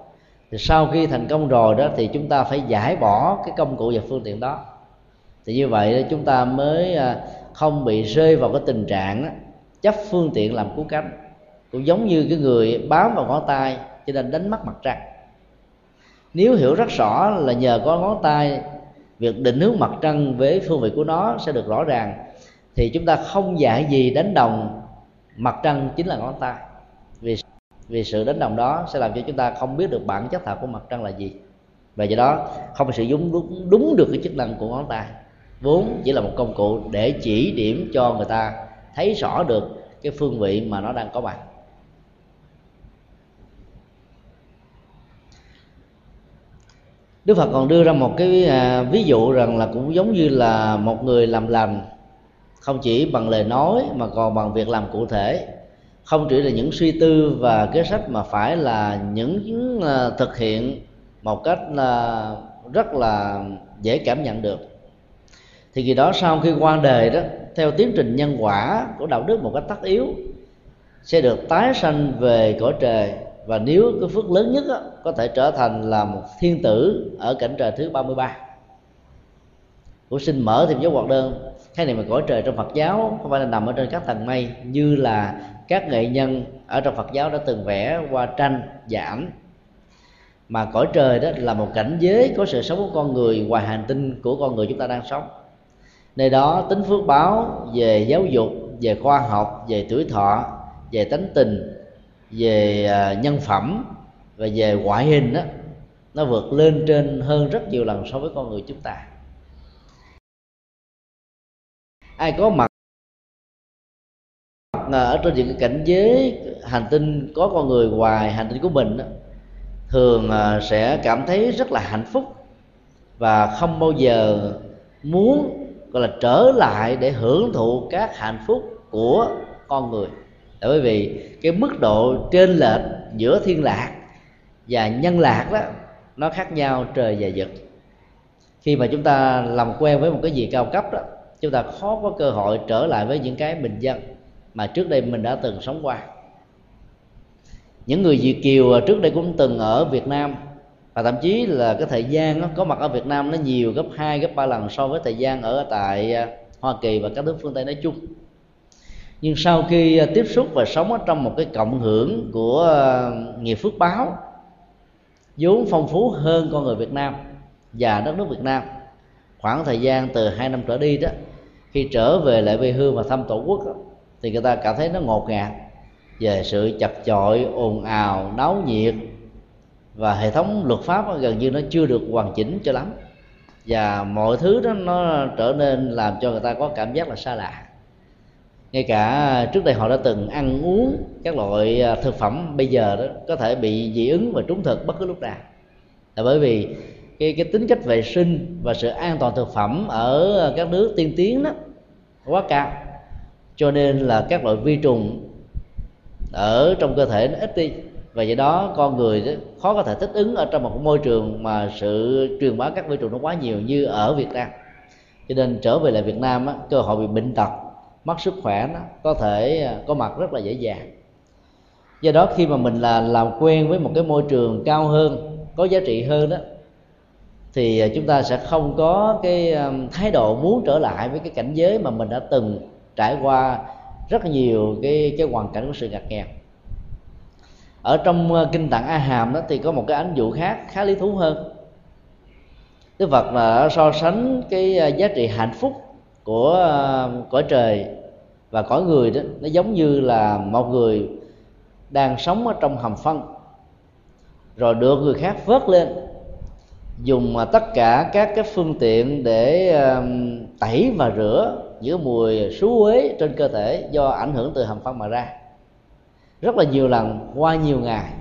thì sau khi thành công rồi đó thì chúng ta phải giải bỏ cái công cụ và phương tiện đó. Thì như vậy chúng ta mới à, không bị rơi vào cái tình trạng đó, chấp phương tiện làm cứu cánh. Cũng giống như cái người bám vào ngón tay cho nên đánh mất mặt trăng. Nếu hiểu rất rõ là nhờ có ngón tay việc định hướng mặt trăng với phương vị của nó sẽ được rõ ràng thì chúng ta không dạy gì đánh đồng mặt trăng chính là ngón tay. Vì vì sự đánh đồng đó sẽ làm cho chúng ta không biết được bản chất thật của mặt trăng là gì. Và do đó không sử dụng đúng, đúng được cái chức năng của ngón tay vốn chỉ là một công cụ để chỉ điểm cho người ta thấy rõ được cái phương vị mà nó đang có mặt. Đức Phật còn đưa ra một cái à, ví dụ rằng là cũng giống như là một người làm lành, không chỉ bằng lời nói mà còn bằng việc làm cụ thể. Không chỉ là những suy tư và kế sách mà phải là những à, thực hiện một cách là rất là dễ cảm nhận được thì khi đó sau khi qua đời đó theo tiến trình nhân quả của đạo đức một cách tất yếu sẽ được tái sanh về cõi trời. Và nếu cái phước lớn nhất đó, có thể trở thành là một thiên tử ở cảnh trời thứ 33 của sinh mở thêm dấu hoạt đơn cái này mà cõi trời trong Phật giáo không phải là nằm ở trên các tầng mây như là các nghệ nhân ở trong Phật giáo đã từng vẽ qua tranh và ảnh. Mà cõi trời đó là một cảnh giới có sự sống của con người ngoài hành tinh của con người chúng ta đang sống nơi đó tính phước báo về giáo dục về khoa học về tuổi thọ về tánh tình về à, nhân phẩm và về ngoại hình đó nó vượt lên trên hơn rất nhiều lần so với con người chúng ta. Ai có mặt à, ở trên những cái cảnh giới hành tinh có con người ngoài hành tinh của mình đó, thường à, sẽ cảm thấy rất là hạnh phúc và không bao giờ muốn gọi là trở lại để hưởng thụ các hạnh phúc của con người. Tại bởi vì cái mức độ trên lệch giữa thiên lạc và nhân lạc đó, nó khác nhau trời và vực. Khi mà chúng ta làm quen với một cái gì cao cấp đó, chúng ta khó có cơ hội trở lại với những cái bình dân mà trước đây mình đã từng sống qua. Những người Việt kiều à, trước đây cũng từng ở Việt Nam và thậm chí là cái thời gian nó có mặt ở Việt Nam nó nhiều gấp 2, gấp 3 lần so với thời gian ở tại à, Hoa Kỳ và các nước phương Tây nói chung. Nhưng sau khi à, tiếp xúc và sống ở trong một cái cộng hưởng của à, nghiệp phước báo vốn phong phú hơn con người Việt Nam và đất nước Việt Nam khoảng thời gian từ hai năm trở đi đó khi trở về lại quê hương và thăm tổ quốc đó, thì người ta cảm thấy nó ngột ngạt về sự chập chội ồn ào náo nhiệt và hệ thống luật pháp gần như nó chưa được hoàn chỉnh cho lắm. Và mọi thứ đó nó trở nên làm cho người ta có cảm giác là xa lạ. Ngay cả trước đây họ đã từng ăn uống các loại à, thực phẩm, bây giờ đó có thể bị dị ứng và trúng thực bất cứ lúc nào. Là bởi vì cái cái tính cách vệ sinh và sự an toàn thực phẩm ở các nước tiên tiến đó quá cao. Cho nên là các loại vi trùng ở trong cơ thể nó ít đi và do đó con người khó có thể thích ứng ở trong một môi trường mà sự truyền bá các vi trùng nó quá nhiều như ở Việt Nam. Cho nên trở về lại Việt Nam á, cơ hội bị bệnh tật mất sức khỏe nó có thể à, có mặt rất là dễ dàng. Do đó khi mà mình là làm quen với một cái môi trường cao hơn có giá trị hơn đó thì à, chúng ta sẽ không có cái à, thái độ muốn trở lại với cái cảnh giới mà mình đã từng trải qua rất nhiều cái cái hoàn cảnh của sự ngặt nghèo ở trong ờ, kinh tạng a hàm đó thì có một cái ánh dụ khác khá lý thú hơn. Đức phật là so sánh cái ờ, giá trị hạnh phúc của ờ, cõi trời và cõi người đó, nó giống như là một người đang sống ở trong hầm phân. Rồi được người khác vớt lên, dùng tất cả các cái phương tiện để tẩy và rửa những mùi xú uế trên cơ thể do ảnh hưởng từ hầm phân mà ra rất là nhiều lần qua nhiều ngày.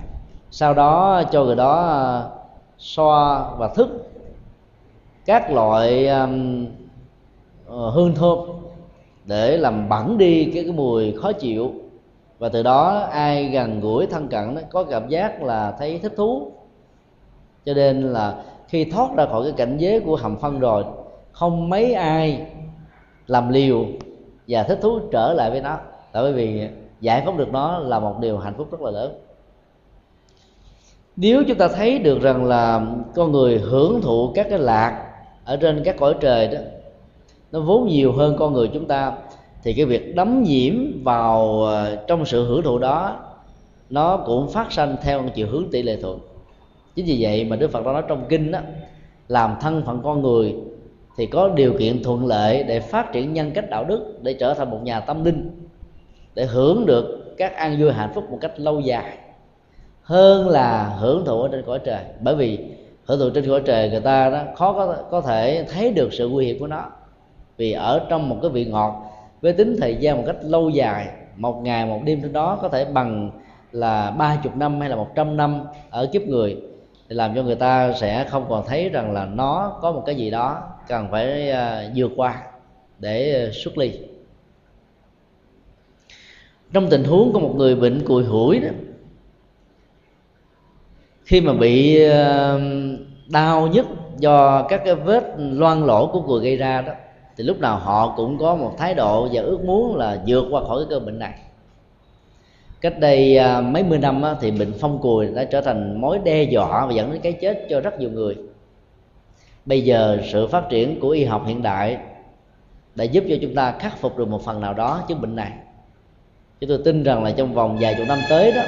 Sau đó cho người đó so xoa và thức các loại um, hương thơm để làm bẩn đi cái, cái mùi khó chịu. Và từ đó ai gần gũi thân cận đó, có cảm giác là thấy thích thú. Cho nên là khi thoát ra khỏi cái cảnh giới của hầm phân rồi không mấy ai làm liều và thích thú trở lại với nó. Tại vì giải phóng được nó là một điều hạnh phúc rất là lớn. Nếu chúng ta thấy được rằng là con người hưởng thụ các cái lạc ở trên các cõi trời đó, nó vốn nhiều hơn con người chúng ta, thì cái việc đắm nhiễm vào ờ, trong sự hưởng thụ đó, nó cũng phát sinh theo chiều hướng tỷ lệ thuận. Chính vì vậy mà đức phật đã nói trong kinh đó làm thân phận con người thì có điều kiện thuận lợi để phát triển nhân cách đạo đức, để trở thành một nhà tâm linh để hưởng được các an vui hạnh phúc một cách lâu dài hơn là hưởng thụ ở trên cõi trời. Bởi vì hưởng thụ trên cõi trời người ta đó khó có có thể thấy được sự nguy hiểm của nó. Vì ở trong một cái vị ngọt với tính thời gian một cách lâu dài một ngày một đêm trên đó có thể bằng là ba chục năm hay là một trăm năm ở kiếp người thì làm cho người ta sẽ không còn thấy rằng là nó có một cái gì đó cần phải uh, vượt qua để à, xuất ly trong tình huống của một người bệnh cùi hủi đó, khi mà bị đau nhất do các cái vết loang lỗ của cùi gây ra đó, thì lúc nào họ cũng có một thái độ và ước muốn là vượt qua khỏi cái cơn bệnh này. Cách đây à, mấy mươi năm thì bệnh phong cùi đã trở thành mối đe dọa và dẫn đến cái chết cho rất nhiều người. Bây giờ sự phát triển của y học hiện đại đã giúp cho chúng ta khắc phục được một phần nào đó chứng bệnh này chúng tôi tin rằng là trong vòng vài chục năm tới đó,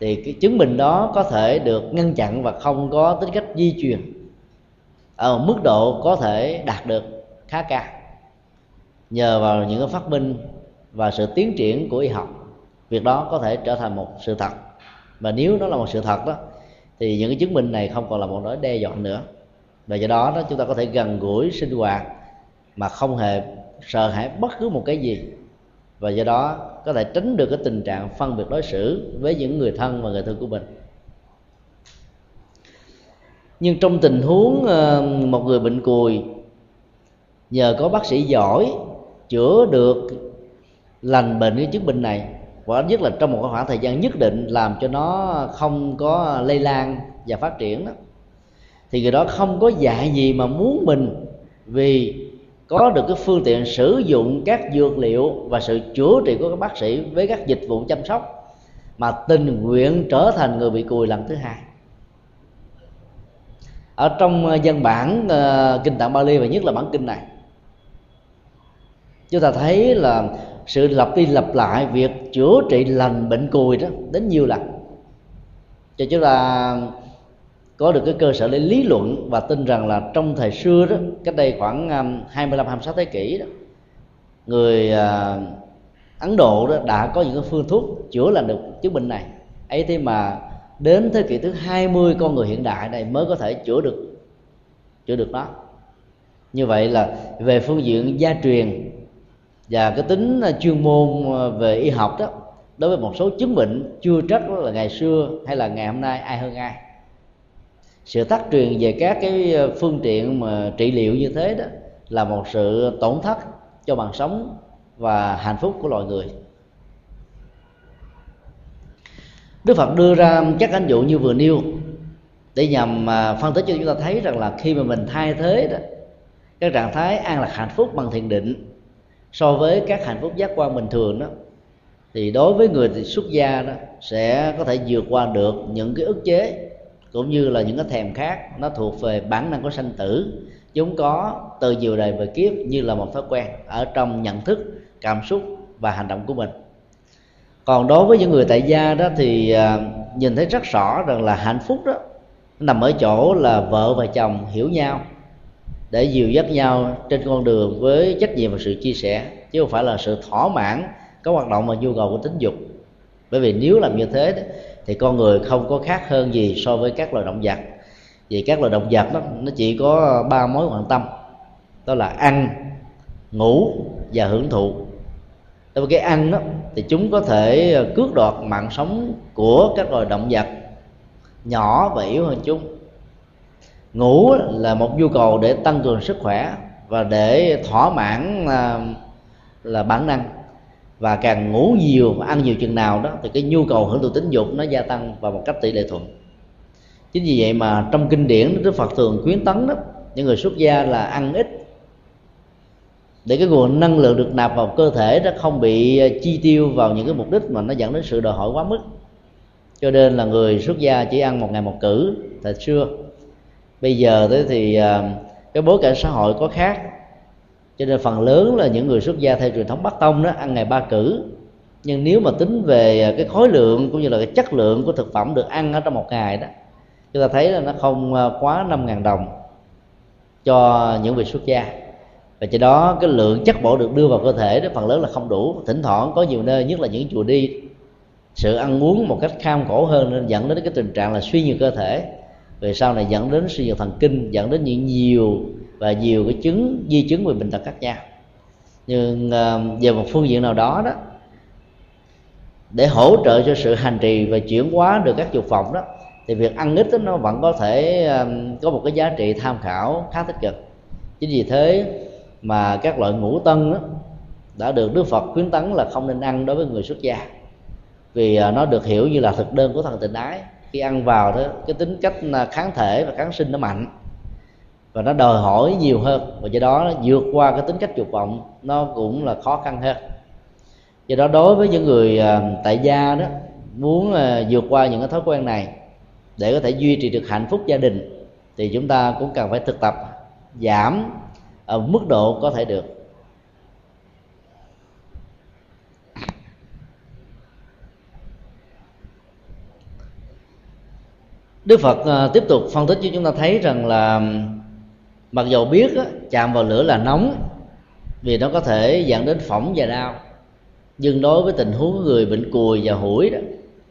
thì cái chứng bệnh đó có thể được ngăn chặn và không có tính cách di truyền ở mức độ có thể đạt được khá cao. Nhờ vào những cái phát minh và sự tiến triển của y học, việc đó có thể trở thành một sự thật. Và nếu nó là một sự thật đó, thì những cái chứng minh này không còn là một nỗi đe dọa nữa. Và do đó đó, chúng ta có thể gần gũi sinh hoạt mà không hề sợ hãi bất cứ một cái gì và do đó, có thể tránh được cái tình trạng phân biệt đối xử với những người thân và người thân của mình. Nhưng trong tình huống ờ, một người bệnh cùi, nhờ có bác sĩ giỏi chữa được lành bệnh cái chứng bệnh này, và nhất là trong một khoảng thời gian nhất định làm cho nó không có lây lan và phát triển đó, thì người đó không có dạ gì mà muốn mình vì có được cái phương tiện sử dụng các dược liệu và sự chữa trị của các bác sĩ với các dịch vụ chăm sóc mà tình nguyện trở thành người bị cùi lần thứ hai. Ở trong ờ, dân bản uh, kinh tạng Bali và nhất là bản kinh này chúng ta thấy là sự lặp đi lặp lại việc chữa trị lành bệnh cùi đó đến nhiều lần. Cho chúng ta có được cái cơ sở để lý luận và tin rằng là trong thời xưa đó, cách đây khoảng um, 25 26 thế kỷ đó, người à, Ấn Độ đó đã có những cái phương thuốc chữa lành được chứng bệnh này. Ấy thế mà đến thế kỷ thứ 20 con người hiện đại này mới có thể chữa được chữa được nó. Như vậy là về phương diện gia truyền và cái tính à, chuyên môn à, về y học đó, đối với một số chứng bệnh chưa trách là ngày xưa hay là ngày hôm nay ai hơn ai sự thất truyền về các cái ờ, phương tiện mà trị liệu như thế đó là một sự tổn thất cho mạng sống và hạnh phúc của loài người. Đức Phật đưa ra các ánh dụ như vừa nêu để nhằm à, phân tích cho chúng ta thấy rằng là khi mà mình thay thế đó, các trạng thái an lạc hạnh phúc bằng thiền định so với các hạnh phúc giác quan bình thường đó, thì đối với người xuất gia đó sẽ có thể vượt qua được những cái ức chế cũng như là những cái thèm khác nó thuộc về bản năng của sanh tử. Chúng có từ nhiều đời về kiếp như là một thói quen ở trong nhận thức, cảm xúc và hành động của mình. Còn đối với những người tại gia đó thì à, nhìn thấy rất rõ rằng là hạnh phúc đó nằm ở chỗ là vợ và chồng hiểu nhau, để dìu dắt nhau trên con đường với trách nhiệm và sự chia sẻ, chứ không phải là sự thỏa mãn các hoạt động và nhu cầu của tính dục. Bởi vì nếu làm như thế thì con người không có khác hơn gì so với các loài động vật. Vì các loài động vật đó, nó chỉ có ba mối quan tâm. Đó là ăn ngủ và hưởng thụ. Đối với cái ăn đó thì chúng có thể ờ, cướp đoạt mạng sống của các loài động vật nhỏ và yếu hơn chúng. Ngủ là một nhu cầu để tăng cường sức khỏe và để thỏa mãn là, là bản năng và càng ngủ nhiều và ăn nhiều chừng nào đó, thì cái nhu cầu hưởng thụ tính dục nó gia tăng vào một cách tỷ lệ thuận. Chính vì vậy mà trong kinh điển đức phật thường khuyến tấn đó, những người xuất gia là ăn ít. Để cái nguồn năng lượng được nạp vào cơ thể nó không bị ờ, chi tiêu vào những cái mục đích mà nó dẫn đến sự đòi hỏi quá mức. Cho nên là người xuất gia chỉ ăn một ngày một cử thời xưa bây giờ thế thì ờ, cái bối cảnh xã hội có khác cho nên phần lớn là những người xuất gia theo truyền thống bắc tông đó, ăn ngày ba cử. Nhưng nếu mà tính về à, cái khối lượng cũng như là cái chất lượng của thực phẩm được ăn ở trong một ngày đó, chúng ta thấy là nó không à, quá năm ngàn đồng cho những vị xuất gia. Và cho đó cái lượng chất bổ được đưa vào cơ thể đó, phần lớn là không đủ. Thỉnh thoảng có nhiều nơi, nhất là những chùa đi, sự ăn uống một cách kham khổ hơn nên dẫn đến cái tình trạng là suy nhược cơ thể. Về sau này dẫn đến suy nhược thần kinh, dẫn đến những nhiều và nhiều cái chứng di chứng về bệnh tật khác nhau. Nhưng uh, về một phương diện nào đó đó để hỗ trợ cho sự hành trì và chuyển hóa được các dục vọng đó thì việc ăn ít đó, nó vẫn có thể um, có một cái giá trị tham khảo khá tích cực. Chính vì thế mà các loại ngũ tân đó, đã được Đức Phật khuyến tấn là không nên ăn đối với người xuất gia. Vì uh, nó được hiểu như là thực đơn của thần tình ái. Khi ăn vào đó cái tính cách kháng thể và kháng sinh nó mạnh và nó đòi hỏi nhiều hơn. Và do đó vượt qua cái tính cách dục vọng, nó cũng là khó khăn hơn. Do đó đối với những người à, tại gia đó, muốn à, vượt qua những cái thói quen này để có thể duy trì được hạnh phúc gia đình, thì chúng ta cũng cần phải thực tập giảm ở mức độ có thể được. Đức Phật à, tiếp tục phân tích cho chúng ta thấy rằng là mặc dù biết á, chạm vào lửa là nóng vì nó có thể dẫn đến phỏng và đau. Nhưng đối với tình huống người bệnh cùi và hủi đó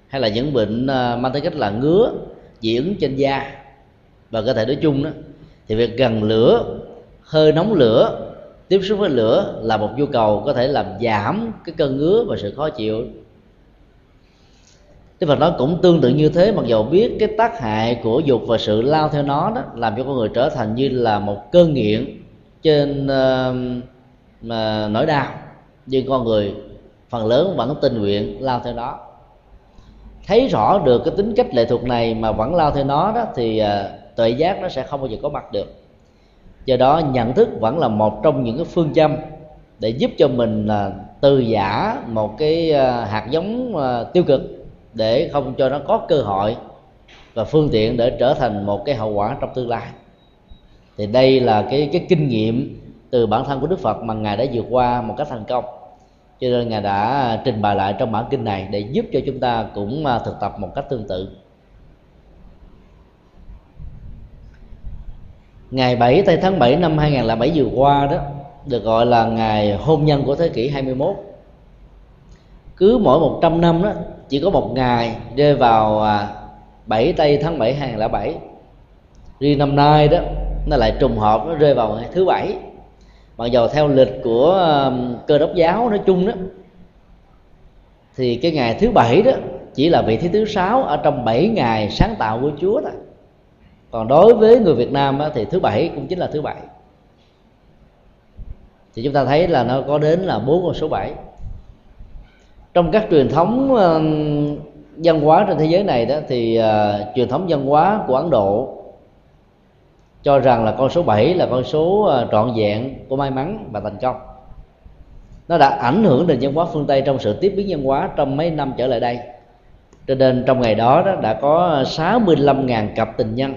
hay là những bệnh à, mang tới cách là ngứa dị ứng trên da và cơ thể nói chung đó thì việc gần lửa hơi nóng lửa tiếp xúc với lửa là một nhu cầu có thể làm giảm cái cơn ngứa và sự khó chịu. Đức Phật nói cũng tương tự như thế mặc dù biết cái tác hại của dục và sự lao theo nó đó làm cho con người trở thành như là một cơn nghiện trên uh, nỗi đau. Nhưng con người phần lớn vẫn tình nguyện lao theo nó thấy rõ được cái tính cách lệ thuộc này mà vẫn lao theo nó đó thì uh, tuệ giác nó sẽ không bao giờ có mặt được. Do đó nhận thức vẫn là một trong những cái phương châm để giúp cho mình là từ giả một cái uh, hạt giống uh, tiêu cực để không cho nó có cơ hội và phương tiện để trở thành một cái hậu quả trong tương lai. Thì đây là cái cái kinh nghiệm từ bản thân của Đức Phật mà ngài đã vượt qua một cách thành công. Cho nên ngài đã trình bày lại trong bản kinh này để giúp cho chúng ta cũng à, thực tập một cách tương tự. Ngày 7 tây tháng 7 năm 2007 vừa qua đó, được gọi là ngày hôn nhân của thế kỷ 21 cứ mỗi 100 năm đó chỉ có một ngày rơi vào à, 7 tây tháng 7 2007 riêng năm nay đó nó lại trùng hợp nó rơi vào ngày thứ bảy. Mặc dầu theo lịch của à, cơ đốc giáo nói chung đó thì cái ngày thứ bảy đó chỉ là vị thứ thứ sáu ở trong 7 ngày sáng tạo của Chúa thôi. Còn đối với người Việt Nam đó, thì thứ bảy cũng chính là thứ bảy. Thì chúng ta thấy là nó có đến là bốn con số bảy trong các truyền thống uh, văn hóa trên thế giới này đó thì uh, truyền thống văn hóa của Ấn Độ cho rằng là con số 7 là con số uh, trọn vẹn của may mắn và thành công. Nó đã ảnh hưởng đến văn hóa phương Tây trong sự tiếp biến văn hóa trong mấy năm trở lại đây. Cho nên trong ngày đó, đó đã có 65.000 cặp tình nhân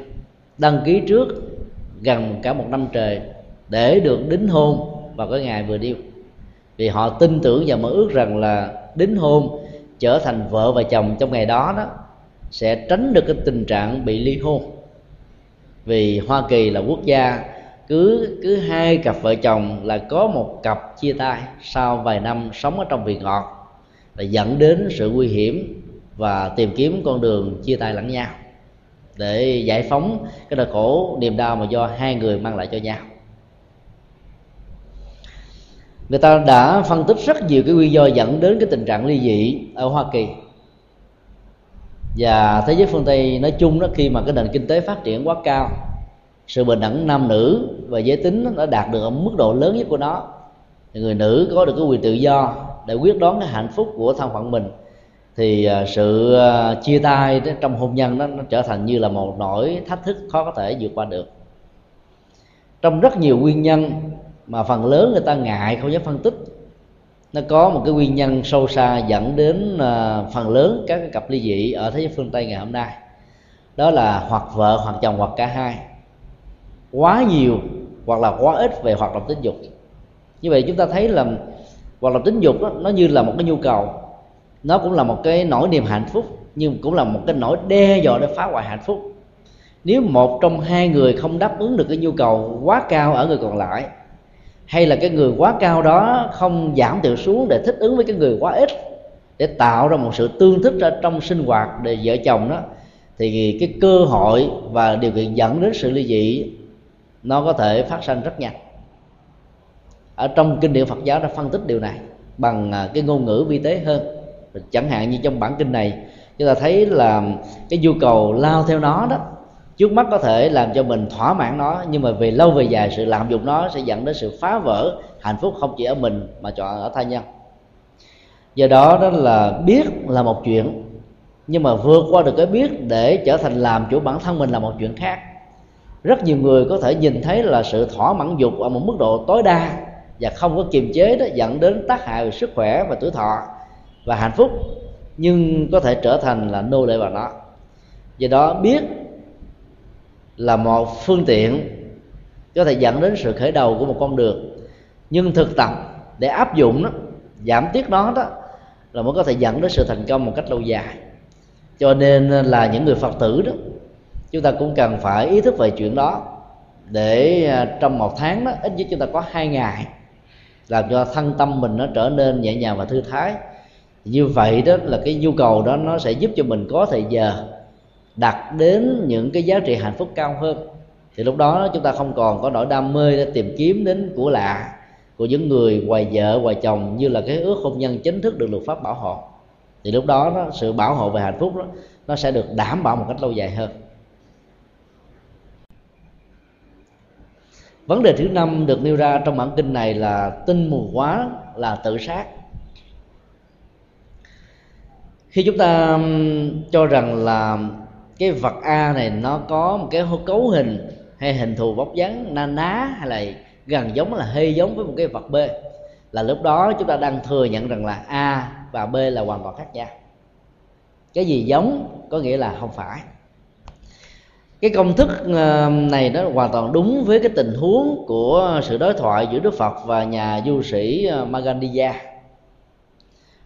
đăng ký trước gần cả một năm trời để được đính hôn vào cái ngày vừa điêu. Vì họ tin tưởng và mơ ước rằng là đính hôn, trở thành vợ và chồng trong ngày đó đó, sẽ tránh được cái tình trạng bị ly hôn. Vì Hoa Kỳ là quốc gia cứ cứ hai cặp vợ chồng là có một cặp chia tay sau vài năm sống ở trong vị ngọt, là dẫn đến sự nguy hiểm và tìm kiếm con đường chia tay lẫn nhau để giải phóng cái nỗi khổ niềm đau mà do hai người mang lại cho nhau người ta đã phân tích rất nhiều cái nguyên do dẫn đến cái tình trạng ly dị ở Hoa Kỳ. Và thế giới phương Tây nói chung đó, khi mà cái nền kinh tế phát triển quá cao, sự bình đẳng nam nữ và giới tính đã đạt được ở mức độ lớn nhất của nó, thì người nữ có được cái quyền tự do để quyết đoán cái hạnh phúc của thân phận mình, thì à, sự à, chia tay trong hôn nhân đó, nó trở thành như là một nỗi thách thức khó có thể vượt qua được. Trong rất nhiều nguyên nhân mà phần lớn người ta ngại không dám phân tích. Nó có một cái nguyên nhân sâu xa dẫn đến uh, phần lớn các cái cặp ly dị ở thế giới phương tây ngày hôm nay. Đó là hoặc vợ hoặc chồng hoặc cả hai. Quá nhiều hoặc là quá ít về hoạt động tính dục. Như vậy chúng ta thấy là hoạt động tính dục đó, nó như là một cái nhu cầu. Nó cũng là một cái nỗi niềm hạnh phúc nhưng cũng là một cái nỗi đe dọa để phá hoại hạnh phúc. Nếu một trong hai người không đáp ứng được cái nhu cầu quá cao ở người còn lại hay là cái người quá cao đó không giảm thiểu xuống để thích ứng với cái người quá ít, để tạo ra một sự tương thích ra trong sinh hoạt để vợ chồng đó, thì cái cơ hội và điều kiện dẫn đến sự ly dị, nó có thể phát sinh rất nhanh. Ở trong kinh điển Phật giáo đã phân tích điều này bằng à, cái ngôn ngữ vi tế hơn. Chẳng hạn như trong bản kinh này, chúng ta thấy là cái nhu cầu lao theo nó đó trước mắt có thể làm cho mình thỏa mãn nó, nhưng mà về lâu về dài sự lạm dụng nó sẽ dẫn đến sự phá vỡ hạnh phúc không chỉ ở mình mà chọn ở tha nhân. Do đó đó là biết là một chuyện, nhưng mà vượt qua được cái biết để trở thành làm chủ bản thân mình là một chuyện khác. Rất nhiều người có thể nhìn thấy là sự thỏa mãn dục ở một mức độ tối đa và không có kiềm chế đó dẫn đến tác hại về sức khỏe và tuổi thọ và hạnh phúc, nhưng có thể trở thành là nô lệ vào nó. Do đó, biết là một phương tiện có thể dẫn đến sự khởi đầu của một con đường. Nhưng thực tập để áp dụng nó, giảm tiết đó đó, là mới có thể dẫn đến sự thành công một cách lâu dài. Cho nên là những người phật tử đó, chúng ta cũng cần phải ý thức về chuyện đó. Để à, trong một tháng đó, ít nhất chúng ta có hai ngày, làm cho thân tâm mình nó trở nên nhẹ nhàng và thư thái. Như vậy đó là cái nhu cầu đó, nó sẽ giúp cho mình có thời giờ đặt đến những cái giá trị hạnh phúc cao hơn. Thì lúc đó chúng ta không còn có nỗi đam mê để tìm kiếm đến của lạ của những người ngoài vợ ngoài chồng như là cái ước hôn nhân chính thức được luật pháp bảo hộ. Thì lúc đó, đó sự bảo hộ về hạnh phúc đó nó sẽ được đảm bảo một cách lâu dài hơn. Vấn đề thứ năm được nêu ra trong bản kinh này là tinh mù quá là tự sát. Khi chúng ta cho rằng là cái vật a này nó có một cái cấu hình hay hình thù bóc dáng na ná hay là gần giống là hơi giống với một cái vật b. Là lúc đó chúng ta đang thừa nhận rằng là a và b là hoàn toàn khác nhau. Cái gì giống có nghĩa là không phải. Cái công thức ờ, này nó hoàn toàn đúng với cái tình huống của sự đối thoại giữa đức phật và nhà du sĩ ờ, Magandhya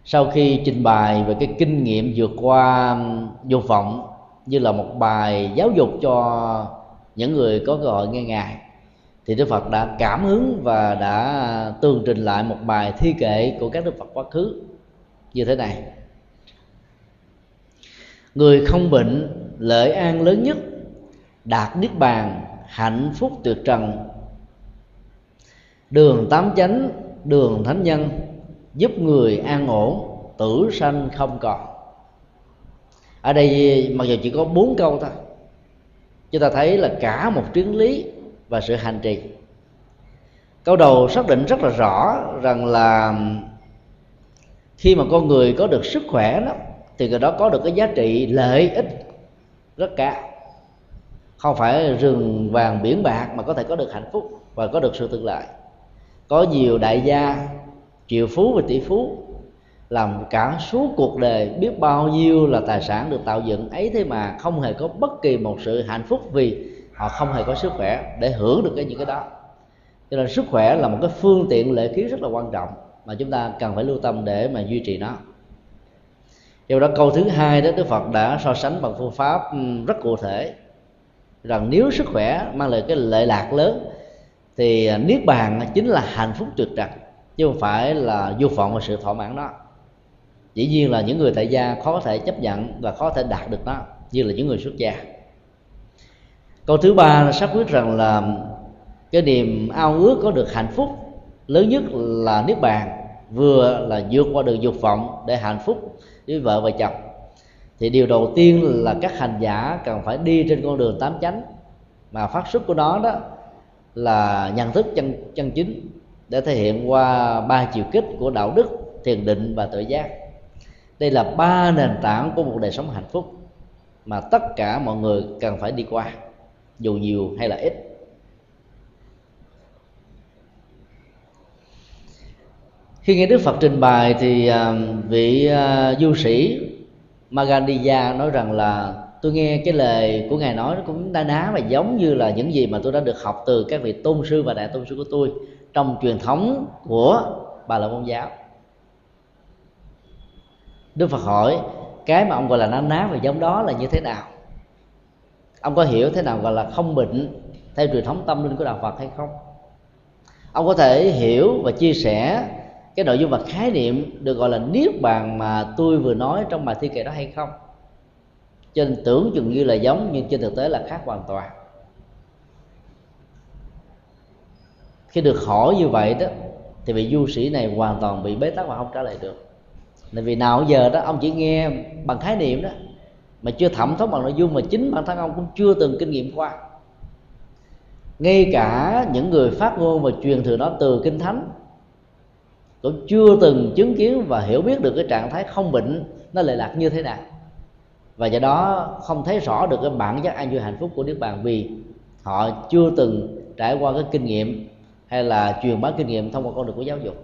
sau khi trình bày về cái kinh nghiệm vượt qua dục vọng như là một bài giáo dục cho những người có cơ hội nghe ngài. Thì đức phật đã cảm hứng và đã tường trình lại một bài thi kệ của các đức phật quá khứ như thế này. Người không bệnh, lợi an lớn nhất, đạt niết bàn, hạnh phúc tuyệt trần. Đường tám chánh, đường thánh nhân, giúp người an ổn, tử sanh không còn ở đây, mặc dù chỉ có bốn câu thôi, chúng ta thấy là cả một triết lý và sự hành trì. Câu đầu xác định rất là rõ rằng là khi mà con người có được sức khỏe đó, thì người đó có được cái giá trị lợi ích rất cao không phải rừng vàng biển bạc mà có thể có được hạnh phúc và có được sự tương lợi. Có nhiều đại gia triệu phú và tỷ phú làm cả suốt cuộc đời biết bao nhiêu là tài sản được tạo dựng ấy thế mà không hề có bất kỳ một sự hạnh phúc vì họ không hề có sức khỏe để hưởng được cái những cái đó. Cho nên sức khỏe là một cái phương tiện lệ khí rất là quan trọng mà chúng ta cần phải lưu tâm để mà duy trì nó. Do đó câu thứ hai đó đức phật đã so sánh bằng phương pháp rất cụ thể. Rằng nếu sức khỏe mang lại cái lợi lạc lớn thì niết bàn chính là hạnh phúc tuyệt trần chứ không phải là vô vọng và sự thỏa mãn đó dĩ nhiên là những người tại gia khó có thể chấp nhận và khó có thể đạt được nó, như là những người xuất gia. Câu thứ ba xác quyết rằng là cái niềm ao ước có được hạnh phúc lớn nhất là niết bàn, vừa là vượt qua được dục vọng để hạnh phúc với vợ và chồng. Thì điều đầu tiên là các hành giả cần phải đi trên con đường tám chánh, mà phát xuất của nó đó là nhận thức chân chân chính để thể hiện qua ba chiều kích của đạo đức, thiền định và tự giác đây là ba nền tảng của một đời sống hạnh phúc mà tất cả mọi người cần phải đi qua, dù nhiều hay là ít. Khi nghe đức phật trình bày thì à, vị à, du sĩ Magandiya nói rằng là, tôi nghe cái lời của ngài nói nó cũng đa ná và giống như là những gì mà tôi đã được học từ các vị tôn sư và đại tôn sư của tôi trong truyền thống của bà la môn giáo đức phật hỏi, cái mà ông gọi là na ná và giống đó là như thế nào? Ông có hiểu thế nào gọi là không bệnh theo truyền thống tâm linh của đạo phật hay không? Ông có thể hiểu và chia sẻ cái nội dung và khái niệm được gọi là niết bàn mà tôi vừa nói trong bài thi kệ đó hay không? Cho nên tưởng chừng như là giống, nhưng trên thực tế là khác hoàn toàn. Khi được hỏi như vậy đó, thì vị du sĩ này hoàn toàn bị bế tắc và không trả lời được tại vì nào giờ đó, ông chỉ nghe bằng khái niệm đó, mà chưa thẩm thấu bằng nội dung mà chính bản thân ông cũng chưa từng kinh nghiệm qua. Ngay cả những người phát ngôn và truyền thừa nó từ kinh thánh cũng chưa từng chứng kiến và hiểu biết được cái trạng thái không bệnh nó lệ lạc như thế nào. Và do đó không thấy rõ được cái bản chất an vui hạnh phúc của niết bàn vì họ chưa từng trải qua cái kinh nghiệm hay là truyền bá kinh nghiệm thông qua con đường của giáo dục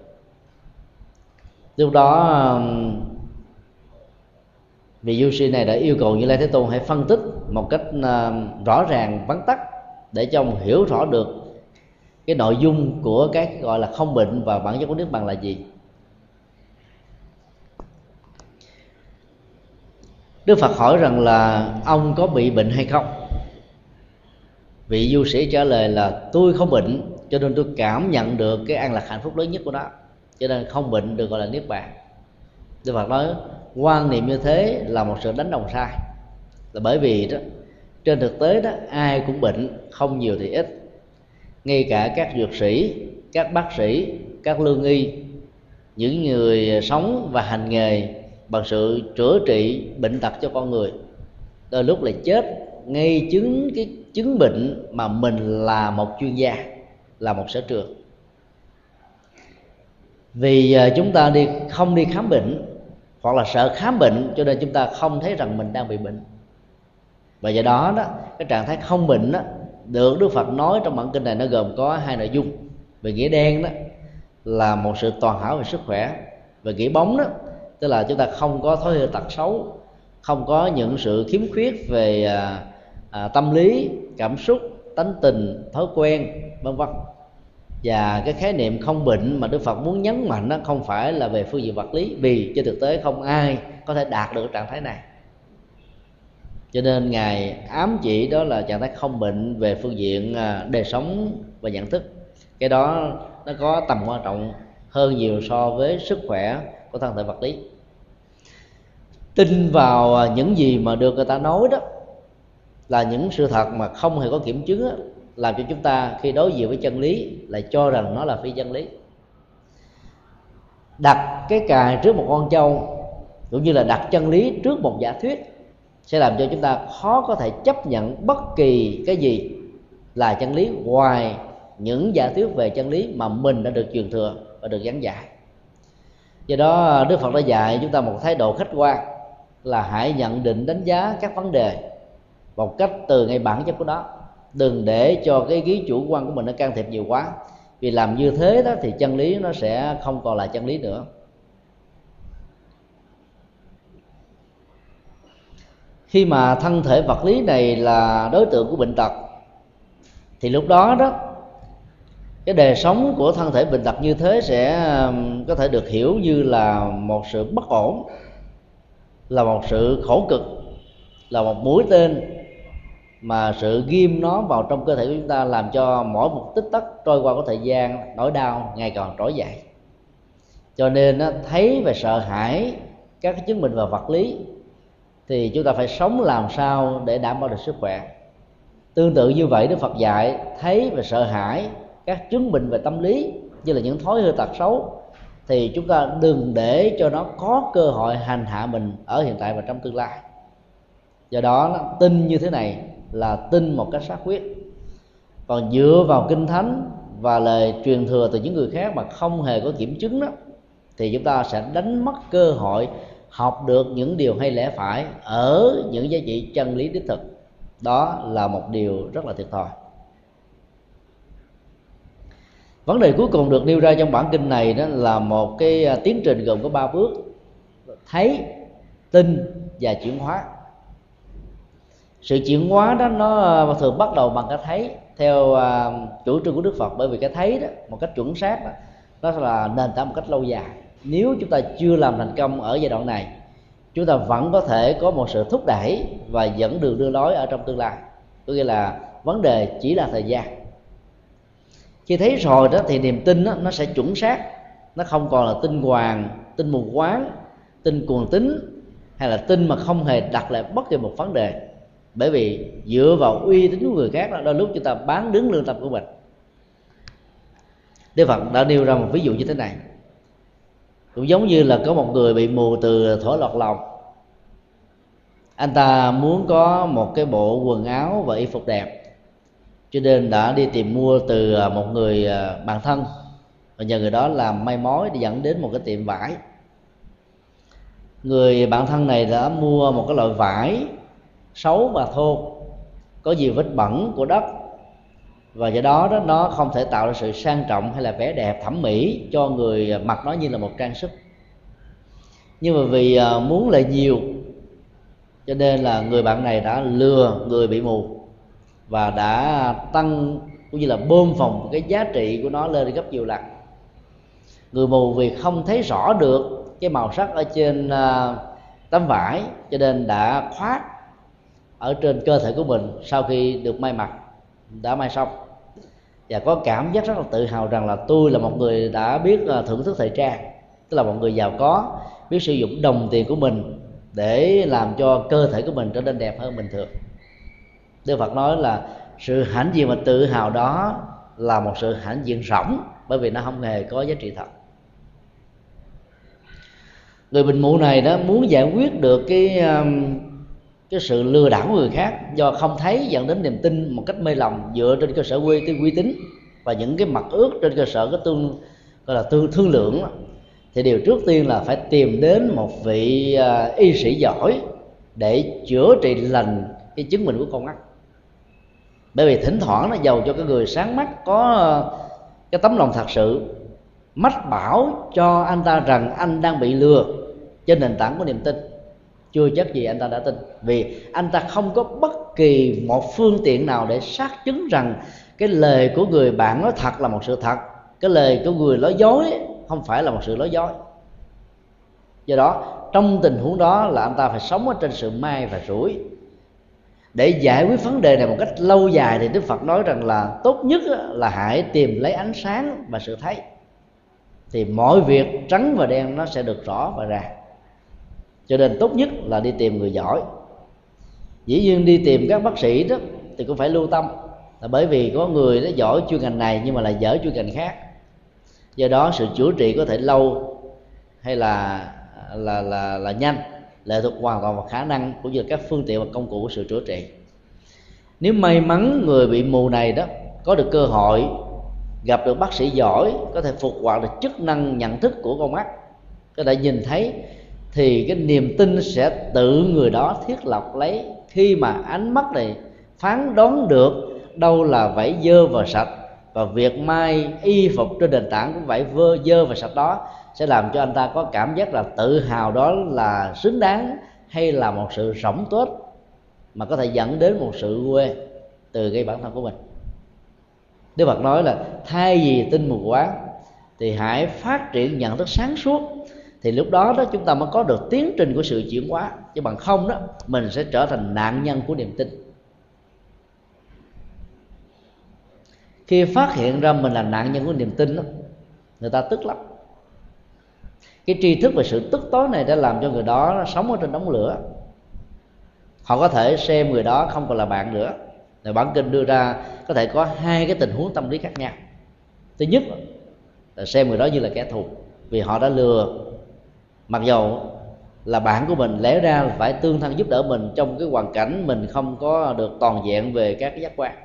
lúc đó um, vị du sĩ này đã yêu cầu như lai thế tôn hãy phân tích một cách um, rõ ràng, vắn tắt để cho ông hiểu rõ được cái nội dung của cái gọi là không bệnh và bản chất của nước bằng là gì. Đức Phật hỏi rằng là ông có bị bệnh hay không? Vị du sĩ trả lời là, tôi không bệnh, cho nên tôi cảm nhận được cái an lạc hạnh phúc lớn nhất của nó cho nên không bệnh được gọi là niết bàn. Đức Phật nói, quan niệm như thế là một sự đánh đồng sai. Là bởi vì đó, trên thực tế đó, ai cũng bệnh, không nhiều thì ít. Ngay cả các dược sĩ, các bác sĩ, các lương y, những người sống và hành nghề bằng sự chữa trị bệnh tật cho con người, đôi lúc là chết ngay chứng cái chứng bệnh mà mình là một chuyên gia, là một sở trường vì ờ, chúng ta đi không đi khám bệnh hoặc là sợ khám bệnh cho nên chúng ta không thấy rằng mình đang bị bệnh. Và do đó đó cái trạng thái không bệnh đó được Đức Phật nói trong bản kinh này nó gồm có hai nội dung. Về nghĩa đen đó là một sự toàn hảo về sức khỏe. Và nghĩa bóng đó tức là chúng ta không có thói hư tật xấu không có những sự khiếm khuyết về à, à, tâm lý cảm xúc tánh tình thói quen vân vân và cái khái niệm không bệnh mà Đức Phật muốn nhấn mạnh nó không phải là về phương diện vật lý vì trên thực tế không ai có thể đạt được trạng thái này. Cho nên ngài ám chỉ đó là trạng thái không bệnh về phương diện à, đời sống và nhận thức. Cái đó nó có tầm quan trọng hơn nhiều so với sức khỏe của thân thể vật lý. Tin vào à, những gì mà được người ta nói đó là những sự thật mà không hề có kiểm chứng đó, làm cho chúng ta khi đối diện với chân lý lại cho rằng nó là phi chân lý đặt cái cài trước một con trâu cũng như là đặt chân lý trước một giả thuyết sẽ làm cho chúng ta khó có thể chấp nhận bất kỳ cái gì là chân lý ngoài những giả thuyết về chân lý mà mình đã được truyền thừa và được giảng dạy do đó, đức phật đã dạy chúng ta một thái độ khách quan là hãy nhận định đánh giá các vấn đề một cách từ ngay bản chất của nó đừng để cho cái ký chủ quan của mình nó can thiệp nhiều quá. Vì làm như thế đó thì chân lý nó sẽ không còn là chân lý nữa. Khi mà thân thể vật lý này là đối tượng của bệnh tật, thì lúc đó đó, cái đời sống của thân thể bệnh tật như thế sẽ có thể được hiểu như là một sự bất ổn, là một sự khổ cực, là một mũi tên mà sự ghim nó vào trong cơ thể của chúng ta làm cho mỗi một tích tắc trôi qua có thời gian, nỗi đau ngày càng trỗi dậy. Cho nên thấy và sợ hãi các cái chứng bệnh về vật lý, thì chúng ta phải sống làm sao để đảm bảo được sức khỏe. Tương tự như vậy, đức phật dạy, thấy và sợ hãi các chứng bệnh về tâm lý, như là những thói hư tật xấu, thì chúng ta đừng để cho nó có cơ hội hành hạ mình ở hiện tại và trong tương lai. Do đó, tin như thế này là tin một cách xác quyết. Còn dựa vào kinh thánh và lời truyền thừa từ những người khác mà không hề có kiểm chứng đó, thì chúng ta sẽ đánh mất cơ hội học được những điều hay lẽ phải ở những giá trị chân lý đích thực. Đó là một điều rất là thiệt thòi. Vấn đề cuối cùng được nêu ra trong bản kinh này đó là một cái à, tiến trình gồm có ba bước thấy, tin và chuyển hóa sự chuyển hóa đó nó ờ, thường bắt đầu bằng cái thấy. Theo ờ, chủ trương của đức phật bởi vì cái thấy đó một cách chuẩn xác đó nó là nền tảng một cách lâu dài. Nếu chúng ta chưa làm thành công ở giai đoạn này chúng ta vẫn có thể có một sự thúc đẩy và dẫn đường đưa lối ở trong tương lai. Có nghĩa là vấn đề chỉ là thời gian. Khi thấy rồi đó thì niềm tin đó, nó sẽ chuẩn xác. Nó không còn là tin hoàng tin mù quáng tin cuồng tín hay là tin mà không hề đặt lại bất kỳ một vấn đề bởi vì dựa vào uy tín của người khác đó, đôi lúc chúng ta bán đứng lương tâm của mình. Đức Phật đã nêu ra một ví dụ như thế này. Cũng giống như là có một người bị mù từ thổi lọt lòng. Anh ta muốn có một cái bộ quần áo và y phục đẹp, cho nên đã đi tìm mua từ à, một người à, bạn thân. Và nhờ người đó làm may mối để dẫn đến một cái tiệm vải. Người bạn thân này đã mua một cái loại vải xấu và thô. Có nhiều vết bẩn của đất. Và do đó đó, nó không thể tạo ra sự sang trọng hay là vẻ đẹp thẩm mỹ cho người à, mặc nó như là một trang sức. Nhưng mà vì à, muốn lại nhiều, cho nên là người bạn này đã lừa người bị mù và đã tăng cũng như là bơm phòng cái giá trị của nó lên gấp nhiều lần. Người mù vì không thấy rõ được cái màu sắc ở trên à, tấm vải cho nên đã khoác ở trên cơ thể của mình sau khi được may mặc, đã may xong. Và có cảm giác rất là tự hào rằng là tôi là một người đã biết à, thưởng thức thời trang, tức là một người giàu có, biết sử dụng đồng tiền của mình để làm cho cơ thể của mình trở nên đẹp hơn bình thường. Đức Phật nói là sự hãnh diện và tự hào đó là một sự hãnh diện rỗng bởi vì nó không hề có giá trị thật. Người bình mụ này đó muốn giải quyết được cái à, cái sự lừa đảo của người khác do không thấy dẫn đến niềm tin một cách mê lòng dựa trên cơ sở quy tín uy tín và những cái mặt ước trên cơ sở cái tương gọi là tương thương lượng thì điều trước tiên là phải tìm đến một vị uh, y sĩ giỏi để chữa trị lành cái chứng bệnh của con mắt. Bởi vì thỉnh thoảng nó giàu cho cái người sáng mắt có à, cái tấm lòng thật sự mách bảo cho anh ta rằng anh đang bị lừa trên nền tảng của niềm tin chưa chắc gì anh ta đã tin. Vì anh ta không có bất kỳ một phương tiện nào để xác chứng rằng cái lời của người bạn nói thật là một sự thật. Cái lời của người nói dối không phải là một sự nói dối. Do đó, trong tình huống đó là anh ta phải sống ở trên sự may và rủi. Để giải quyết vấn đề này một cách lâu dài thì đức phật nói rằng là tốt nhất là hãy tìm lấy ánh sáng và sự thấy. Thì mọi việc trắng và đen nó sẽ được rõ và ràng cho nên tốt nhất là đi tìm người giỏi. Dĩ nhiên đi tìm các bác sĩ đó thì cũng phải lưu tâm. Là bởi vì có người nó giỏi chuyên ngành này nhưng mà là dở chuyên ngành khác. Do đó sự chữa trị có thể lâu hay là là là là nhanh lệ thuộc hoàn toàn vào khả năng cũng như các phương tiện và công cụ của sự chữa trị. Nếu may mắn người bị mù này đó có được cơ hội gặp được bác sĩ giỏi, có thể phục hoạt được chức năng nhận thức của con mắt, có thể nhìn thấy thì cái niềm tin sẽ tự người đó thiết lập lấy. Khi mà ánh mắt này phán đoán được đâu là vải dơ và sạch, và việc may y phục trên nền tảng của vải vơ, dơ và sạch đó sẽ làm cho anh ta có cảm giác là tự hào đó là xứng đáng hay là một sự rỗng tốt mà có thể dẫn đến một sự quê từ cái bản thân của mình. Đức Phật nói là, thay vì tin mù quáng thì hãy phát triển nhận thức sáng suốt thì lúc đó đó chúng ta mới có được tiến trình của sự chuyển hóa. Chứ bằng không đó mình sẽ trở thành nạn nhân của niềm tin. Khi phát hiện ra mình là nạn nhân của niềm tin đó, người ta tức lắm. Cái tri thức về sự tức tối này đã làm cho người đó sống ở trên đống lửa. Họ có thể xem người đó không còn là bạn nữa. Rồi bản kinh đưa ra có thể có hai cái tình huống tâm lý khác nhau. Thứ nhất là xem người đó như là kẻ thù vì họ đã lừa mặc dầu là bạn của mình lẽ ra phải tương thân giúp đỡ mình trong cái hoàn cảnh mình không có được toàn diện về các cái giác quan.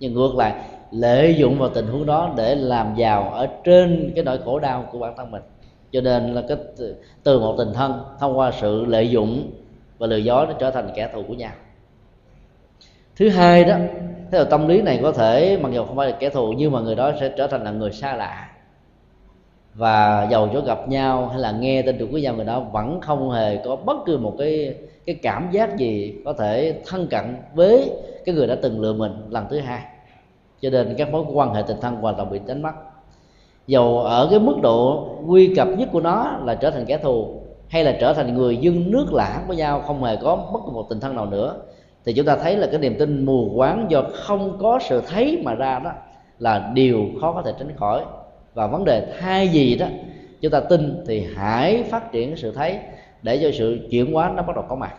Nhưng ngược lại, lợi dụng vào tình huống đó để làm giàu ở trên cái nỗi khổ đau của bản thân mình. Cho nên là cái từ một tình thân thông qua sự lợi dụng và lừa dối nó trở thành kẻ thù của nhau. Thứ hai đó, thế là tâm lý này có thể mặc dù không phải là kẻ thù, nhưng mà người đó sẽ trở thành là người xa lạ và giàu cho gặp nhau hay là nghe tên tuổi của nhau người đó vẫn không hề có bất cứ một cái cái cảm giác gì có thể thân cận với cái người đã từng lừa mình lần thứ hai. Cho nên các mối quan hệ tình thân hoàn toàn bị đánh mất. Dầu ở cái mức độ nguy cập nhất của nó là trở thành kẻ thù hay là trở thành người dưng nước lã với nhau không hề có bất cứ một tình thân nào nữa, thì chúng ta thấy là cái niềm tin mù quáng do không có sự thấy mà ra đó là điều khó có thể tránh khỏi và vấn đề thay gì đó, chúng ta tin thì hãy phát triển sự thấy để cho sự chuyển hóa nó bắt đầu có mặt.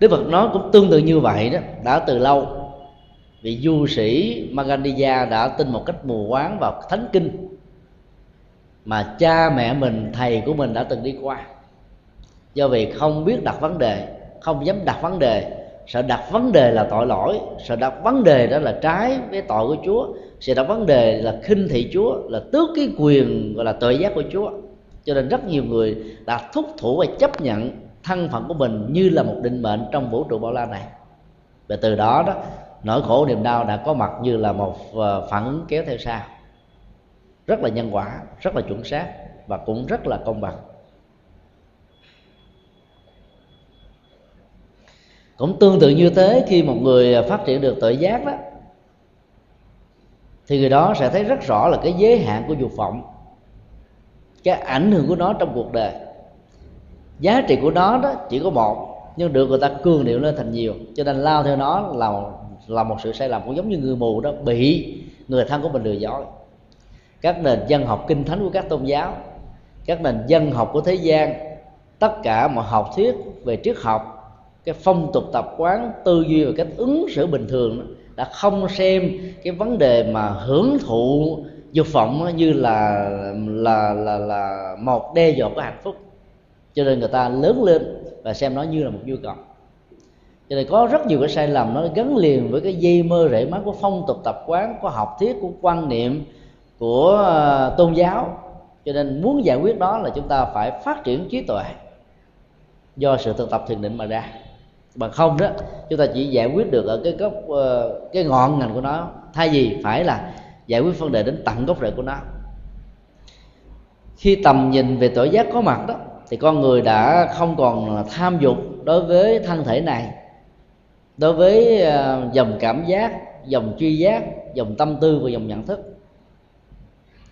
Đức Phật nói cũng tương tự như vậy đó, đã từ lâu. Vị du sĩ Magandiya đã tin một cách mù quáng vào thánh kinh mà cha mẹ mình, thầy của mình đã từng đi qua. Do vì không biết đặt vấn đề, không dám đặt vấn đề sợ đặt vấn đề là tội lỗi. Sợ đặt vấn đề đó là trái với tội của chúa. Sợ đặt vấn đề là khinh thị chúa, là tước cái quyền, gọi là tội giác của chúa. Cho nên rất nhiều người đã thúc thủ và chấp nhận thân phận của mình như là một định mệnh trong vũ trụ bao la này. Và từ đó đó, nỗi khổ niềm đau đã có mặt như là một ờ, phản ứng kéo theo sau. Rất là nhân quả, rất là chuẩn xác và cũng rất là công bằng. Cũng tương tự như thế, khi một người à, phát triển được tội giác đó, thì người đó sẽ thấy rất rõ là cái giới hạn của dục vọng, cái ảnh hưởng của nó trong cuộc đời. Giá trị của nó đó chỉ có một, nhưng được người ta cường điệu lên thành nhiều, cho nên lao theo nó là là một sự sai lầm, cũng giống như người mù đó, bị người thân của mình lừa dối. Các nền dân học kinh thánh của các tôn giáo, các nền dân học của thế gian, tất cả mọi học thuyết về triết học cái phong tục tập quán tư duy và cách ứng xử bình thường đó, đã không xem cái vấn đề mà hưởng thụ dục vọng như là là là là một đe dọa của hạnh phúc. Cho nên người ta lớn lên và xem nó như là một nhu cầu. Cho nên có rất nhiều cái sai lầm nó gắn liền với cái dây mơ rễ mắt của phong tục tập quán của học thuyết của quan niệm của ờ, tôn giáo. Cho nên muốn giải quyết đó là chúng ta phải phát triển trí tuệ do sự thực tập thiền định mà ra bằng không đó, chúng ta chỉ giải quyết được ở cái gốc ờ, cái ngọn ngành của nó. Thay vì phải là giải quyết vấn đề đến tận gốc rễ của nó. Khi tầm nhìn về tội giác có mặt đó, thì con người đã không còn tham dục đối với thân thể này. Đối với ờ, dòng cảm giác, dòng truy giác, dòng tâm tư và dòng nhận thức.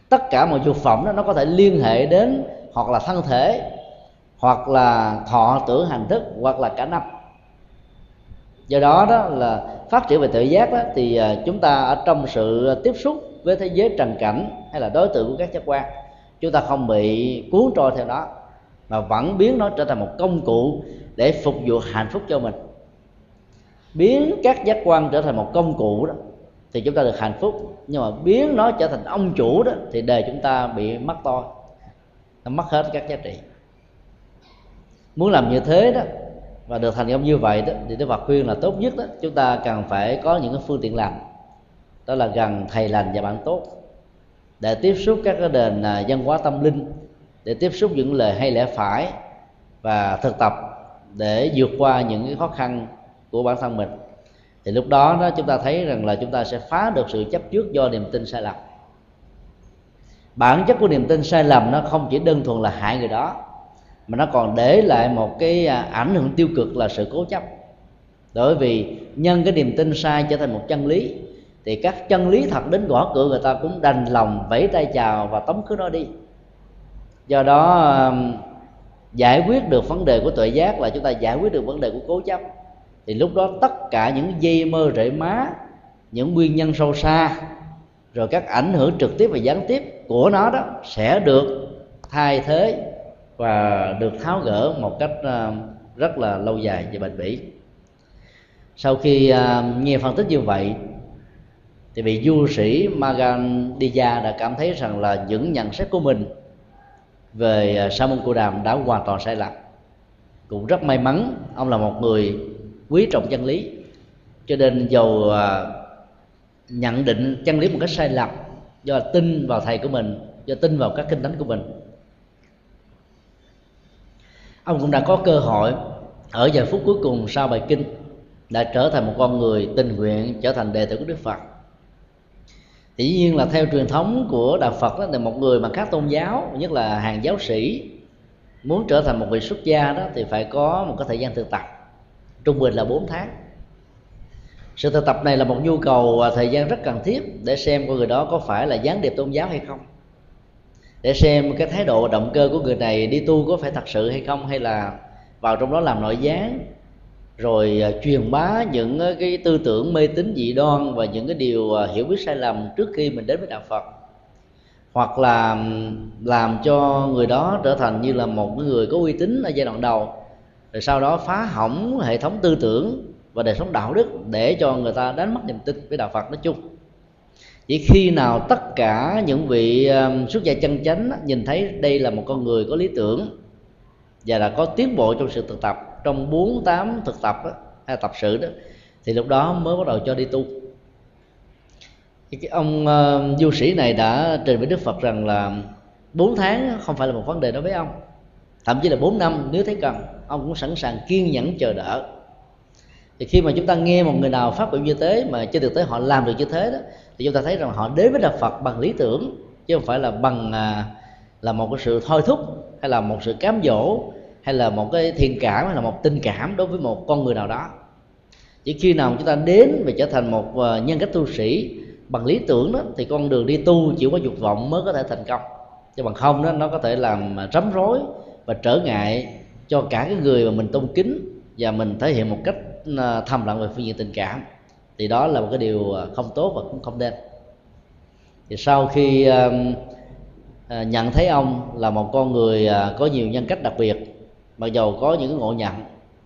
Tất cả mọi dục phẩm đó nó có thể liên hệ đến hoặc là thân thể, hoặc là thọ tưởng hành thức, hoặc là cả năm do đó đó là phát triển về tự giác đó, thì à, chúng ta ở trong sự tiếp xúc với thế giới trần cảnh hay là đối tượng của các giác quan, chúng ta không bị cuốn trôi theo đó, mà vẫn biến nó trở thành một công cụ để phục vụ hạnh phúc cho mình. Biến các giác quan trở thành một công cụ đó, thì chúng ta được hạnh phúc, nhưng mà biến nó trở thành ông chủ đó, thì đời chúng ta bị mất to, nó mất hết các giá trị. Muốn làm như thế đó và được thành công như vậy đó, thì Đức Phật khuyên là tốt nhất đó, chúng ta cần phải có những cái phương tiện làm. Đó là gần thầy lành và bạn tốt. Để tiếp xúc các cái đền à, văn hóa tâm linh, để tiếp xúc những lời hay lẽ phải và thực tập để vượt qua những cái khó khăn của bản thân mình. Thì lúc đó đó, chúng ta thấy rằng là chúng ta sẽ phá được sự chấp trước do niềm tin sai lầm. Bản chất của niềm tin sai lầm nó không chỉ đơn thuần là hại người đó mà nó còn để lại một cái à, ảnh hưởng tiêu cực là sự cố chấp. Bởi vì nhân cái niềm tin sai trở thành một chân lý, thì các chân lý thật đến gõ cửa người ta cũng đành lòng vẫy tay chào và tống cứ nó đi. Do đó giải quyết được vấn đề của tuệ giác là chúng ta giải quyết được vấn đề của cố chấp. Thì lúc đó tất cả những dây mơ rễ má, những nguyên nhân sâu xa, rồi các ảnh hưởng trực tiếp và gián tiếp của nó đó sẽ được thay thế và được tháo gỡ một cách ờ, rất là lâu dài và bền bỉ. Sau khi ờ, nghe phân tích như vậy, thì vị du sĩ Magandiya đã cảm thấy rằng là những nhận xét của mình về ờ, Sa môn Cù Đàm đã hoàn toàn sai lầm. Cũng rất may mắn, ông là một người quý trọng chân lý, cho nên dầu nhận định chân lý một cách sai lầm do tin vào thầy của mình, do tin vào các kinh thánh của mình ông cũng đã có cơ hội ở giờ phút cuối cùng sau bài kinh đã trở thành một con người tình nguyện trở thành đệ tử của đức phật. Dĩ nhiên là theo truyền thống của đạo phật đó, thì một người mà các tôn giáo, nhất là hàng giáo sĩ muốn trở thành một vị xuất gia đó, thì phải có một cái thời gian thực tập. Trung bình là 4 tháng. Sự thực tập này là một nhu cầu à, thời gian rất cần thiết để xem con người đó có phải là gián điệp tôn giáo hay không để xem cái thái độ động cơ của người này đi tu có phải thật sự hay không, hay là vào trong đó làm nội gián. Rồi à, truyền bá những à, cái tư tưởng mê tín dị đoan và những cái điều à, hiểu biết sai lầm trước khi mình đến với đạo Phật. Hoặc là làm cho người đó trở thành như là một người có uy tín ở giai đoạn đầu. Rồi sau đó phá hỏng hệ thống tư tưởng và đời sống đạo đức để cho người ta đánh mất niềm tin với đạo Phật nói chung chỉ khi nào tất cả những vị xuất gia chân chánh nhìn thấy đây là một con người có lý tưởng và là có tiến bộ trong sự thực tập trong bốn tám thực tập đó, hay tập sự đó thì lúc đó mới bắt đầu cho đi tu. Thì cái ông uh, du sĩ này đã trình với đức phật rằng là bốn tháng không phải là một vấn đề đối với ông. Thậm chí là bốn năm nếu thấy cần ông cũng sẵn sàng kiên nhẫn chờ đợi. Thì khi mà chúng ta nghe một người nào phát biểu như thế mà trên thực tế họ làm được như thế đó thì chúng ta thấy rằng họ đến với đạo Phật bằng lý tưởng, chứ không phải là bằng à, là một cái sự thôi thúc, hay là một sự cám dỗ, hay là một cái thiện cảm, hay là một tình cảm đối với một con người nào đó. Chỉ khi nào chúng ta đến và trở thành một à, nhân cách tu sĩ bằng lý tưởng đó, thì con đường đi tu chỉ có dục vọng mới có thể thành công. Chứ bằng không đó, nó có thể làm à, rắm rối và trở ngại cho cả cái người mà mình tôn kính và mình thể hiện một cách thầm lặng về phương diện tình cảm thì đó là một cái điều à, không tốt và cũng không nên thì sau khi à, nhận thấy ông là một con người à, có nhiều nhân cách đặc biệt, mặc dầu có những ngộ nhận,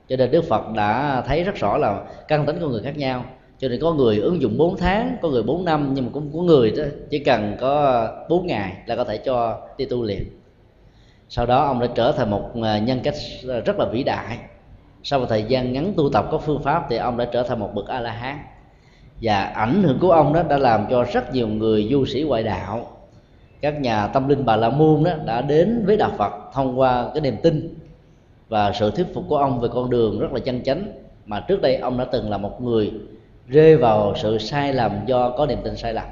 cho nên đức phật đã thấy rất rõ là căn tính của người khác nhau. Cho nên có người ứng dụng 4 tháng, có người 4 năm, nhưng mà cũng có người đó, chỉ cần có 4 ngày là có thể cho đi tu liền. Sau đó ông đã trở thành một nhân cách rất là vĩ đại. Sau một thời gian ngắn tu tập có phương pháp thì ông đã trở thành một bậc a la hán và ảnh hưởng của ông đó đã làm cho rất nhiều người du sĩ ngoại đạo, các nhà tâm linh bà la môn đó đã đến với đạo phật thông qua cái niềm tin và sự thuyết phục của ông về con đường rất là chân chánh mà trước đây ông đã từng là một người rơi vào sự sai lầm do có niềm tin sai lầm.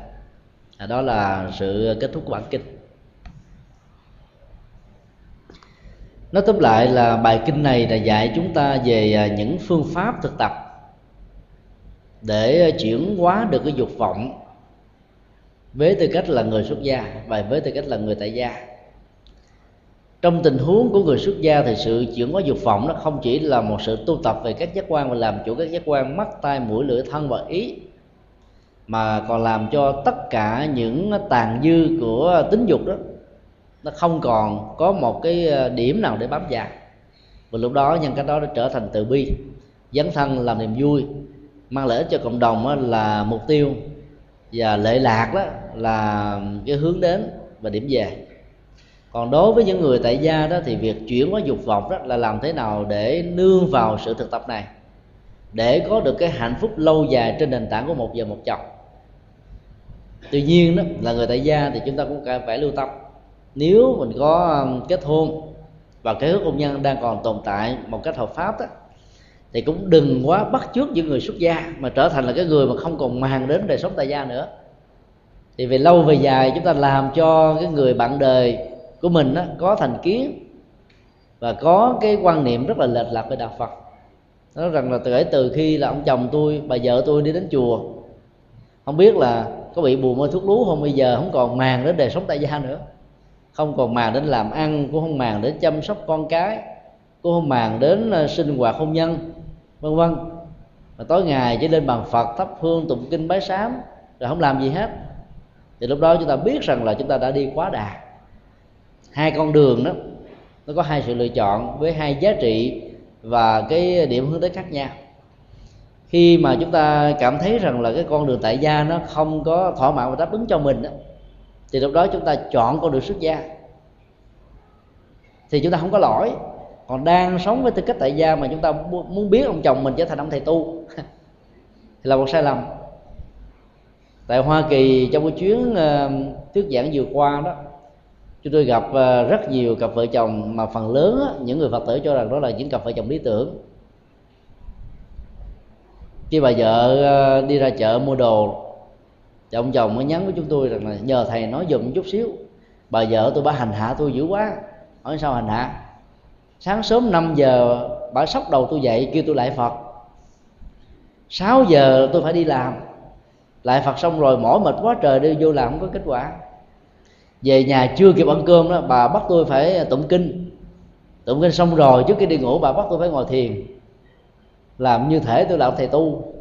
À, đó là sự kết thúc của bản kinh. Nói tóm lại là bài kinh này là dạy chúng ta về à, những phương pháp thực tập để ờ, chuyển hóa được cái dục vọng với tư cách là người xuất gia và với tư cách là người tại gia. Trong tình huống của người xuất gia thì sự chuyển hóa dục vọng nó không chỉ là một sự tu tập về các giác quan và làm chủ các giác quan, mắt, tai, mũi, lưỡi, thân và ý, mà còn làm cho tất cả những tàn dư của tính dục đó, nó không còn có một cái ờ, điểm nào để bám vào. Và lúc đó nhân cách đó nó trở thành từ bi, dấn thân làm niềm vui mang lợi ích cho cộng đồng là mục tiêu và lệ lạc đó là cái hướng đến và điểm về. Còn đối với những người tại gia đó thì việc chuyển hóa dục vọng đó là làm thế nào để nương vào sự thực tập này, để có được cái hạnh phúc lâu dài trên nền tảng của một giờ một chồng. Tuy nhiên đó, là người tại gia thì chúng ta cũng phải lưu tâm. Nếu mình có um, kết hôn và cái hôn nhân đang còn tồn tại một cách hợp pháp đó thì cũng đừng quá bắt chước những người xuất gia mà trở thành là cái người mà không còn màng đến đời sống tại gia nữa. Thì về lâu về dài chúng ta làm cho cái người bạn đời của mình đó, có thành kiến và có cái quan niệm rất là lệch lạc về đạo Phật. Nói rằng là từ từ khi là ông chồng tôi bà vợ tôi đi đến chùa không biết là có bị buồn mê thuốc lú không bây giờ không còn màng đến đời sống tại gia nữa. Không còn màng đến làm ăn cũng không màng đến chăm sóc con cái cũng không màng đến ờ, sinh hoạt hôn nhân vân vân. Mà tối ngày chỉ lên bàn phật thắp hương tụng kinh bái sám rồi không làm gì hết. Thì lúc đó chúng ta biết rằng là chúng ta đã đi quá đà. Hai con đường đó nó có hai sự lựa chọn với hai giá trị và cái điểm hướng tới khác nhau. Khi mà chúng ta cảm thấy rằng là cái con đường tại gia nó không có thỏa mãn và đáp ứng cho mình đó, thì lúc đó chúng ta chọn con đường xuất gia. Thì chúng ta không có lỗi còn đang sống với tư cách tại gia mà chúng ta muốn biết ông chồng mình trở thành ông thầy tu. Thì là một sai lầm. Tại hoa kỳ trong cái chuyến uh, thuyết giảng vừa qua đó chúng tôi gặp uh, rất nhiều cặp vợ chồng mà phần lớn á, những người phật tử cho rằng đó là những cặp vợ chồng lý tưởng. Khi bà vợ uh, đi ra chợ mua đồ thì ông chồng mới nhắn với chúng tôi rằng là nhờ thầy nói dùm chút xíu. Bà vợ tôi bà hành hạ tôi dữ quá. Hỏi sao hành hạ? Sáng sớm 5 giờ, bà sóc đầu tôi dậy, kêu tôi lại phật. 6 giờ tôi phải đi làm. Lại phật xong rồi, mỏi mệt quá trời đi vô làm không có kết quả. Về nhà chưa kịp ăn cơm đó, bà bắt tôi phải tụng kinh. Tụng kinh xong rồi, trước khi đi ngủ, bà bắt tôi phải ngồi thiền. Làm như thể tôi là thầy tu.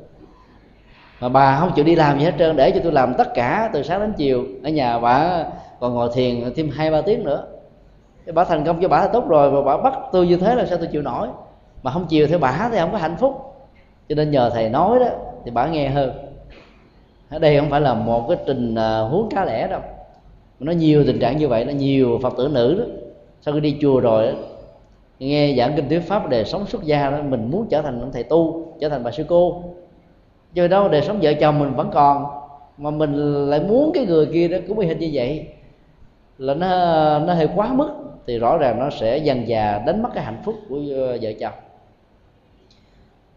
Mà bà không chịu đi làm gì hết trơn, để cho tôi làm tất cả từ sáng đến chiều. Ở nhà bà còn ngồi thiền thêm hai ba tiếng nữa bà thành công cho bà là tốt rồi và bà bắt tôi như thế là sao tôi chịu nổi? Mà không chiều theo bà thì không có hạnh phúc. Cho nên nhờ thầy nói đó thì bà nghe hơn. Ở đây không phải là một cái trình à, huống cá lẻ đâu. Nó nhiều tình trạng như vậy nó nhiều phật tử nữ đó. Sau khi đi chùa rồi đó, nghe giảng kinh thuyết pháp đề sống xuất gia đó mình muốn trở thành ông thầy tu trở thành bà sư cô. Chứ đâu đời sống vợ chồng mình vẫn còn mà mình lại muốn cái người kia đó cũng bị hình như vậy. Là nó nó hơi quá mức thì rõ ràng nó sẽ dần dà đánh mất cái hạnh phúc của ờ, vợ chồng.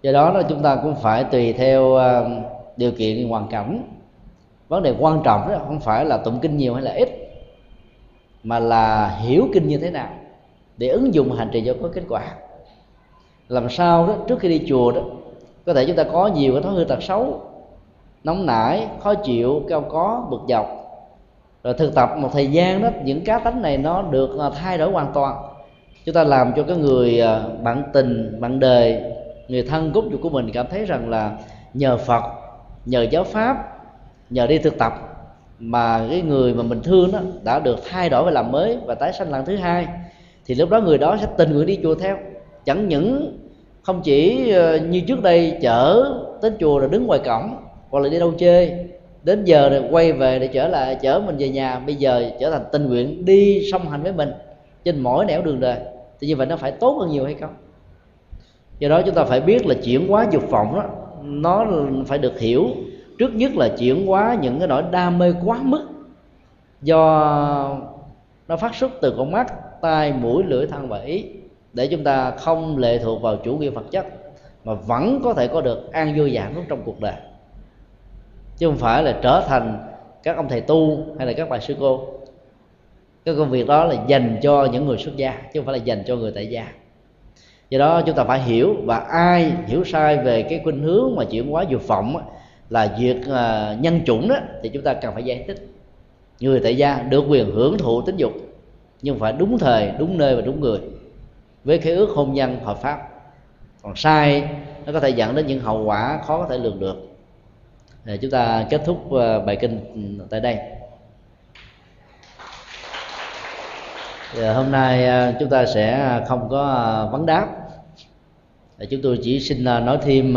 Do đó là chúng ta cũng phải tùy theo ờ, điều kiện hoàn cảnh. Vấn đề quan trọng đó không phải là tụng kinh nhiều hay là ít, mà là hiểu kinh như thế nào để ứng dụng hành trì cho có kết quả. Làm sao đó, trước khi đi chùa đó, có thể chúng ta có nhiều cái thói hư tật xấu, nóng nảy, khó chịu, cao có, bực dọc rồi thực tập một thời gian đó, những cá tánh này nó được à, thay đổi hoàn toàn. Chúng ta làm cho cái người à, bạn tình, bạn đời, người thân cốt của mình cảm thấy rằng là nhờ phật, nhờ giáo pháp, nhờ đi thực tập mà cái người mà mình thương đó đã được thay đổi và làm mới và tái sanh lần thứ hai, thì lúc đó người đó sẽ tình nguyện đi chùa theo. Chẳng những không chỉ ờ, như trước đây chở tới chùa rồi đứng ngoài cổng hoặc là đi đâu chơi đến giờ rồi quay về để trở lại, chở mình về nhà. Bây giờ trở thành tình nguyện đi song hành với mình trên mỗi nẻo đường đời. Thì như vậy nó phải tốt hơn nhiều hay không? Do đó chúng ta phải biết là chuyển hóa dục vọng đó, nó phải được hiểu. Trước nhất là chuyển hóa những cái nỗi đam mê quá mức do nó phát xuất từ con mắt, tai, mũi, lưỡi thân và ý, để chúng ta không lệ thuộc vào chủ nghĩa vật chất mà vẫn có thể có được an vui và trong cuộc đời chứ không phải là trở thành các ông thầy tu hay là các bà sư cô. Cái công việc đó là dành cho những người xuất gia chứ không phải là dành cho người tại gia. Do đó chúng ta phải hiểu và ai hiểu sai về cái khuynh hướng mà chuyển hóa dục vọng là việc à, nhân chủng đó thì chúng ta cần phải giải thích. Người tại gia được quyền hưởng thụ tính dục nhưng phải đúng thời đúng nơi và đúng người với cái ước hôn nhân hợp pháp. Còn sai nó có thể dẫn đến những hậu quả khó có thể lường được để chúng ta kết thúc ờ, bài kinh tại đây. Giờ hôm nay ờ, chúng ta sẽ không có ờ, vấn đáp. Chúng tôi chỉ xin nói thêm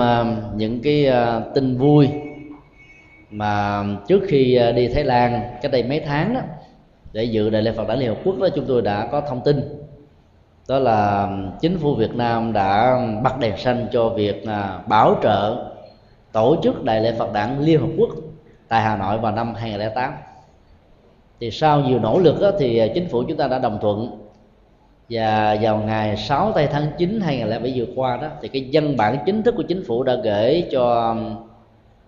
những cái tin vui mà trước khi đi Thái Lan cách đây mấy tháng đó, để dự đại lễ Phật đản Liên Hợp Quốc đó, chúng tôi đã có thông tin. Đó là chính phủ Việt Nam đã bắt đèn xanh cho việc bảo trợ tổ chức đại lễ Phật đản Liên Hợp Quốc tại Hà Nội vào năm 2008 thì sau nhiều nỗ lực đó, thì à, chính phủ chúng ta đã đồng thuận. Và vào ngày 6 tây tháng 9 2007 vừa qua đó thì cái văn bản chính thức của chính phủ đã gửi cho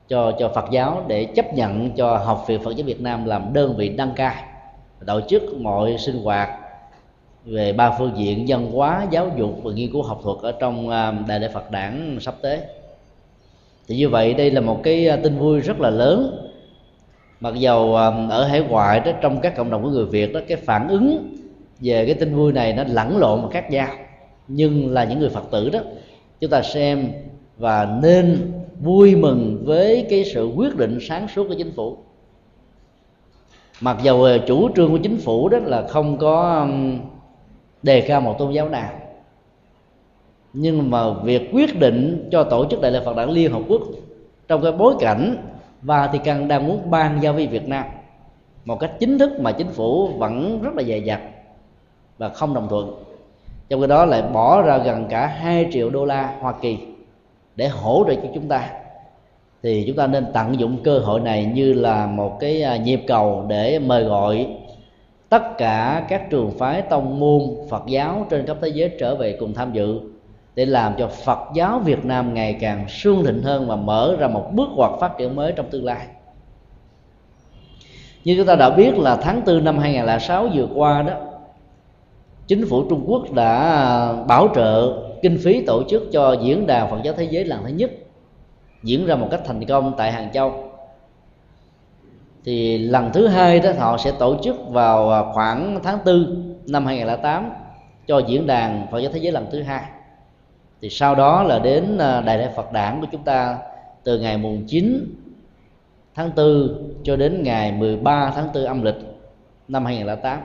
cho cho Phật giáo để chấp nhận cho học viện Phật giáo Việt Nam làm đơn vị đăng cai tổ chức mọi sinh hoạt về ba phương diện văn hóa giáo dục và nghiên cứu học thuật ở trong à, đại lễ Phật đản sắp tới thì như vậy đây là một cái à, tin vui rất là lớn. Mặc dầu à, ở hải ngoại đó, trong các cộng đồng của người Việt đó, cái phản ứng về cái tin vui này nó lẫn lộn và khác nhau. Nhưng là những người Phật tử đó, chúng ta xem và nên vui mừng với cái sự quyết định sáng suốt của chính phủ. Mặc dầu à, chủ trương của chính phủ đó là không có đề cao một tôn giáo nào nhưng mà việc quyết định cho tổ chức đại lễ Phật đản Liên Hợp Quốc trong cái bối cảnh Vatican đang muốn ban giao với Việt Nam một cách chính thức mà chính phủ vẫn rất là dè dặt và không đồng thuận, trong cái đó lại bỏ ra gần cả 2 triệu đô la Hoa Kỳ để hỗ trợ cho chúng ta, thì chúng ta nên tận dụng cơ hội này như là một cái à, nhịp cầu để mời gọi tất cả các trường phái tông môn Phật giáo trên khắp thế giới trở về cùng tham dự để làm cho Phật giáo Việt Nam ngày càng sương thịnh hơn và mở ra một bước ngoặt phát triển mới trong tương lai. Như chúng ta đã biết là tháng 4 năm 2006 vừa qua đó, chính phủ Trung Quốc đã bảo trợ kinh phí tổ chức cho diễn đàn Phật giáo thế giới lần thứ nhất diễn ra một cách thành công tại Hàng Châu thì lần thứ hai đó họ sẽ tổ chức vào khoảng tháng 4 năm 2008 cho diễn đàn Phật giáo thế giới lần thứ hai thì sau đó là đến à, đại lễ Phật đản của chúng ta từ ngày mùng 9 tháng 4 cho đến ngày 13 tháng 4 âm lịch năm 2008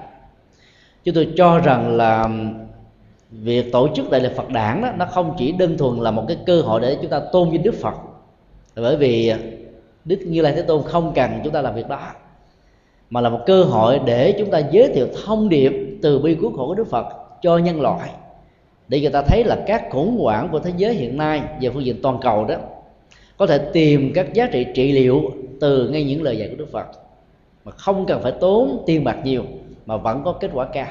chúng tôi cho rằng là việc tổ chức đại lễ Phật đản đó, nó không chỉ đơn thuần là một cái cơ hội để chúng ta tôn vinh Đức Phật. Bởi vì Đức Như Lai Thế Tôn không cần chúng ta làm việc đó, mà là một cơ hội để chúng ta giới thiệu thông điệp từ bi cứu khổ của Đức Phật cho nhân loại để người ta thấy là các khủng hoảng của thế giới hiện nay về phương diện toàn cầu đó, có thể tìm các giá trị trị liệu từ ngay những lời dạy của Đức Phật. Mà không cần phải tốn tiền bạc nhiều, mà vẫn có kết quả cao.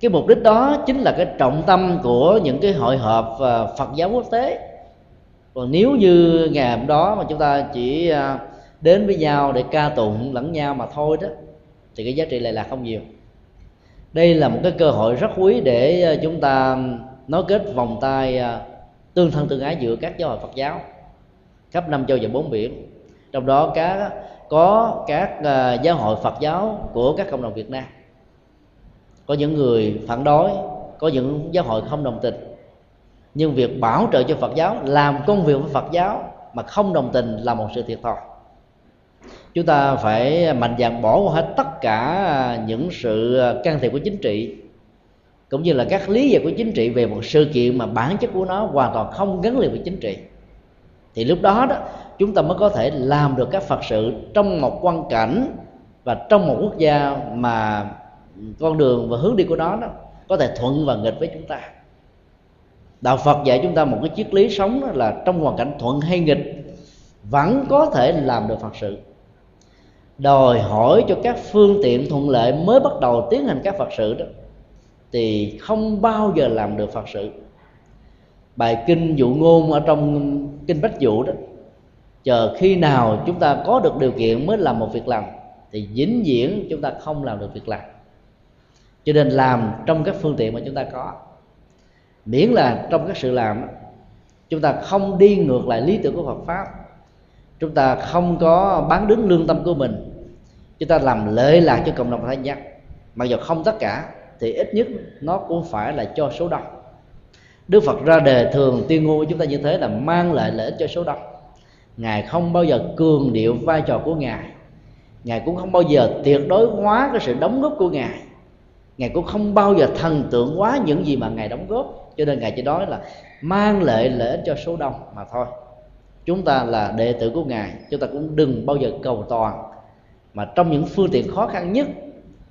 Cái mục đích đó chính là cái trọng tâm của những cái hội họp à, Phật giáo quốc tế. Còn nếu như ngày hôm đó mà chúng ta chỉ à, đến với nhau để ca tụng lẫn nhau mà thôi đó, thì cái giá trị lại là không nhiều đây là một cái cơ hội rất quý để ờ, chúng ta nối kết vòng tay ờ, tương thân tương ái giữa các giáo hội Phật giáo khắp năm châu và bốn biển. Trong đó các có các ờ, giáo hội Phật giáo của các cộng đồng Việt Nam. Có những người phản đối, có những giáo hội không đồng tình. Nhưng việc bảo trợ cho phật giáo, làm công việc với phật giáo mà không đồng tình là một sự thiệt thòi chúng ta phải mạnh dạn bỏ qua hết tất cả những sự can thiệp của chính trị, cũng như là các lý giải của chính trị về một sự kiện mà bản chất của nó hoàn toàn không gắn liền với chính trị. Thì lúc đó đó, chúng ta mới có thể làm được các phật sự trong một quan cảnh và trong một quốc gia mà con đường và hướng đi của nó đó có thể thuận và nghịch với chúng ta. Đạo phật dạy chúng ta một cái triết lý sống là trong hoàn cảnh thuận hay nghịch, vẫn có thể làm được phật sự đòi hỏi cho các phương tiện thuận lợi mới bắt đầu tiến hành các phật sự đó, thì không bao giờ làm được phật sự. Bài kinh dụ ngôn ở trong kinh bách dụ đó, chờ khi nào chúng ta có được điều kiện mới làm một việc làm, thì dính diễn chúng ta không làm được việc làm. Cho nên làm trong các phương tiện mà chúng ta có. Miễn là trong các sự làm chúng ta không đi ngược lại lý tưởng của Phật pháp. Chúng ta không có bán đứng lương tâm của mình chúng ta làm lợi lạc cho cộng đồng thanh nhân mặc dù không tất cả, thì ít nhất nó cũng phải là cho số đông. Đức Phật ra đề thường tuyên ngôn chúng ta như thế là mang lại lợi ích cho số đông. Ngài không bao giờ cường điệu vai trò của Ngài. Ngài cũng không bao giờ tuyệt đối hóa cái sự đóng góp của Ngài. Ngài cũng không bao giờ thần tượng quá những gì mà ngài đóng góp. Cho nên ngài chỉ nói là mang lợi lợi ích cho số đông mà thôi. Chúng ta là đệ tử của ngài, chúng ta cũng đừng bao giờ cầu toàn mà trong những phương tiện khó khăn nhất,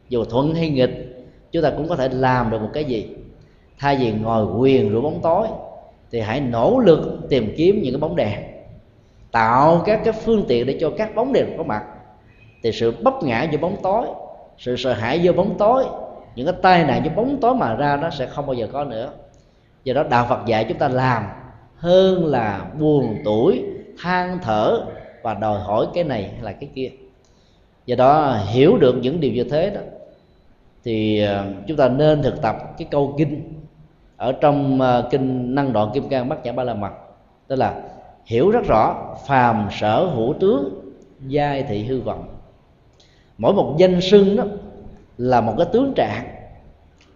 dù thuận hay nghịch, chúng ta cũng có thể làm được một cái gì? Thay vì ngồi quyền rủ bóng tối, thì hãy nỗ lực tìm kiếm những cái bóng đèn. Tạo các cái phương tiện để cho các bóng đèn có mặt. Thì sự bấp ngã do bóng tối, sự sợ hãi vô bóng tối, những cái tai nạn cho bóng tối mà ra nó sẽ không bao giờ có nữa. Do đó đạo phật dạy chúng ta làm hơn là buồn tuổi than thở và đòi hỏi cái này hay là cái kia do đó, hiểu được những điều như thế đó, thì ờ, chúng ta nên thực tập cái câu kinh ở trong ờ, kinh năng đoạn kim cang bát nhã ba la mật. Tức là hiểu rất rõ phàm sở hữu tướng, giai thị hư vọng. Mỗi một danh sưng đó là một cái tướng trạng.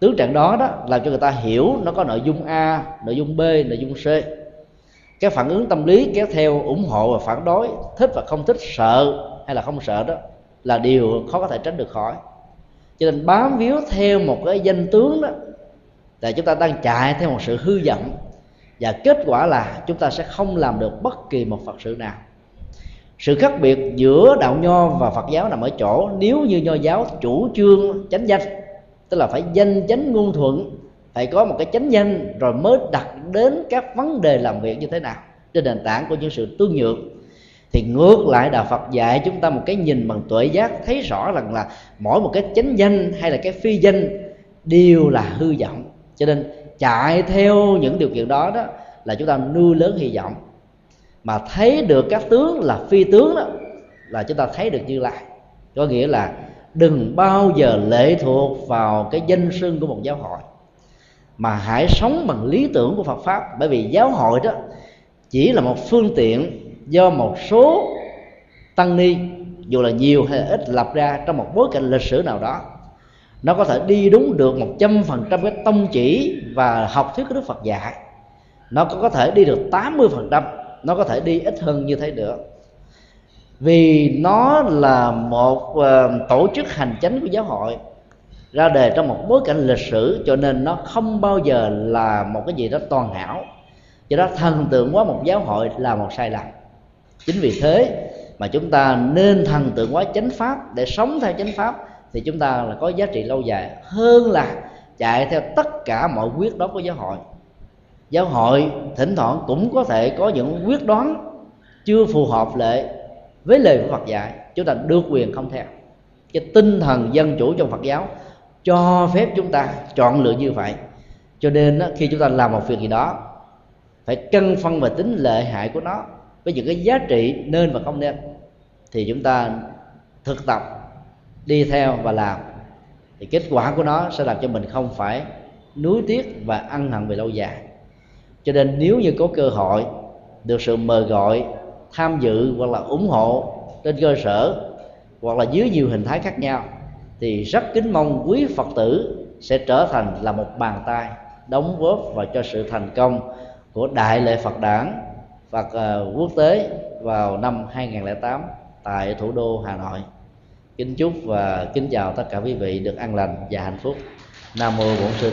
Tướng trạng đó đó làm cho người ta hiểu nó có nội dung a, nội dung b, nội dung c. Cái phản ứng tâm lý kéo theo ủng hộ và phản đối, thích và không thích, sợ hay là không sợ đó là điều khó có thể tránh được khỏi. Cho nên bám víu theo một cái danh tướng đó, là chúng ta đang chạy theo một sự hư vọng, và kết quả là chúng ta sẽ không làm được bất kỳ một phật sự nào. Sự khác biệt giữa đạo nho và phật giáo nằm ở chỗ, nếu như nho giáo chủ trương chánh danh, tức là phải danh chánh ngôn thuận, phải có một cái chánh danh rồi mới đặt đến các vấn đề làm việc như thế nào trên nền tảng của những sự tương nhượng thì ngược lại đạo Phật dạy chúng ta một cái nhìn bằng tuệ giác, thấy rõ rằng là mỗi một cái chánh danh hay là cái phi danh đều là hư vọng. Cho nên chạy theo những điều kiện đó đó là chúng ta nuôi lớn hy vọng. Mà thấy được các tướng là phi tướng đó, là chúng ta thấy được như lai. Có nghĩa là đừng bao giờ lệ thuộc vào cái danh sưng của một giáo hội, mà hãy sống bằng lý tưởng của Phật pháp. Bởi vì giáo hội đó chỉ là một phương tiện do một số tăng ni dù là nhiều hay là ít lập ra trong một bối cảnh lịch sử nào đó. Nó có thể đi đúng được một trăm phần trăm cái tông chỉ và học thuyết của Đức Phật dạy. Nó có thể đi được 80 phần trăm nó có thể đi ít hơn như thế nữa. Vì nó là một uh, tổ chức hành chánh của giáo hội ra đề trong một bối cảnh lịch sử cho nên nó không bao giờ là một cái gì đó toàn hảo. Do đó thần tượng quá một giáo hội là một sai lầm chính vì thế mà chúng ta nên thần tượng hóa chánh pháp để sống theo chánh pháp, thì chúng ta là có giá trị lâu dài hơn là chạy theo tất cả mọi quyết đoán của giáo hội. Giáo hội thỉnh thoảng cũng có thể có những quyết đoán chưa phù hợp lệ với lời của Phật dạy, chúng ta được quyền không theo. Cái tinh thần dân chủ trong Phật giáo cho phép chúng ta chọn lựa như vậy. Cho nên khi chúng ta làm một việc gì đó, phải cân phân về tính lợi hại của nó với những cái giá trị nên và không nên thì chúng ta thực tập, đi theo và làm. Thì kết quả của nó sẽ làm cho mình không phải nuối tiếc và ăn hận về lâu dài. Cho nên nếu như có cơ hội được sự mời gọi, tham dự hoặc là ủng hộ trên cơ sở hoặc là dưới nhiều hình thái khác nhau, thì rất kính mong quý phật tử sẽ trở thành là một bàn tay đóng góp vào cho sự thành công của đại lễ Phật đản. Phật ờ, quốc tế vào năm 2008 tại thủ đô Hà Nội. Kính chúc và kính chào tất cả quý vị được an lành và hạnh phúc. Nam mô Bổn sư Thích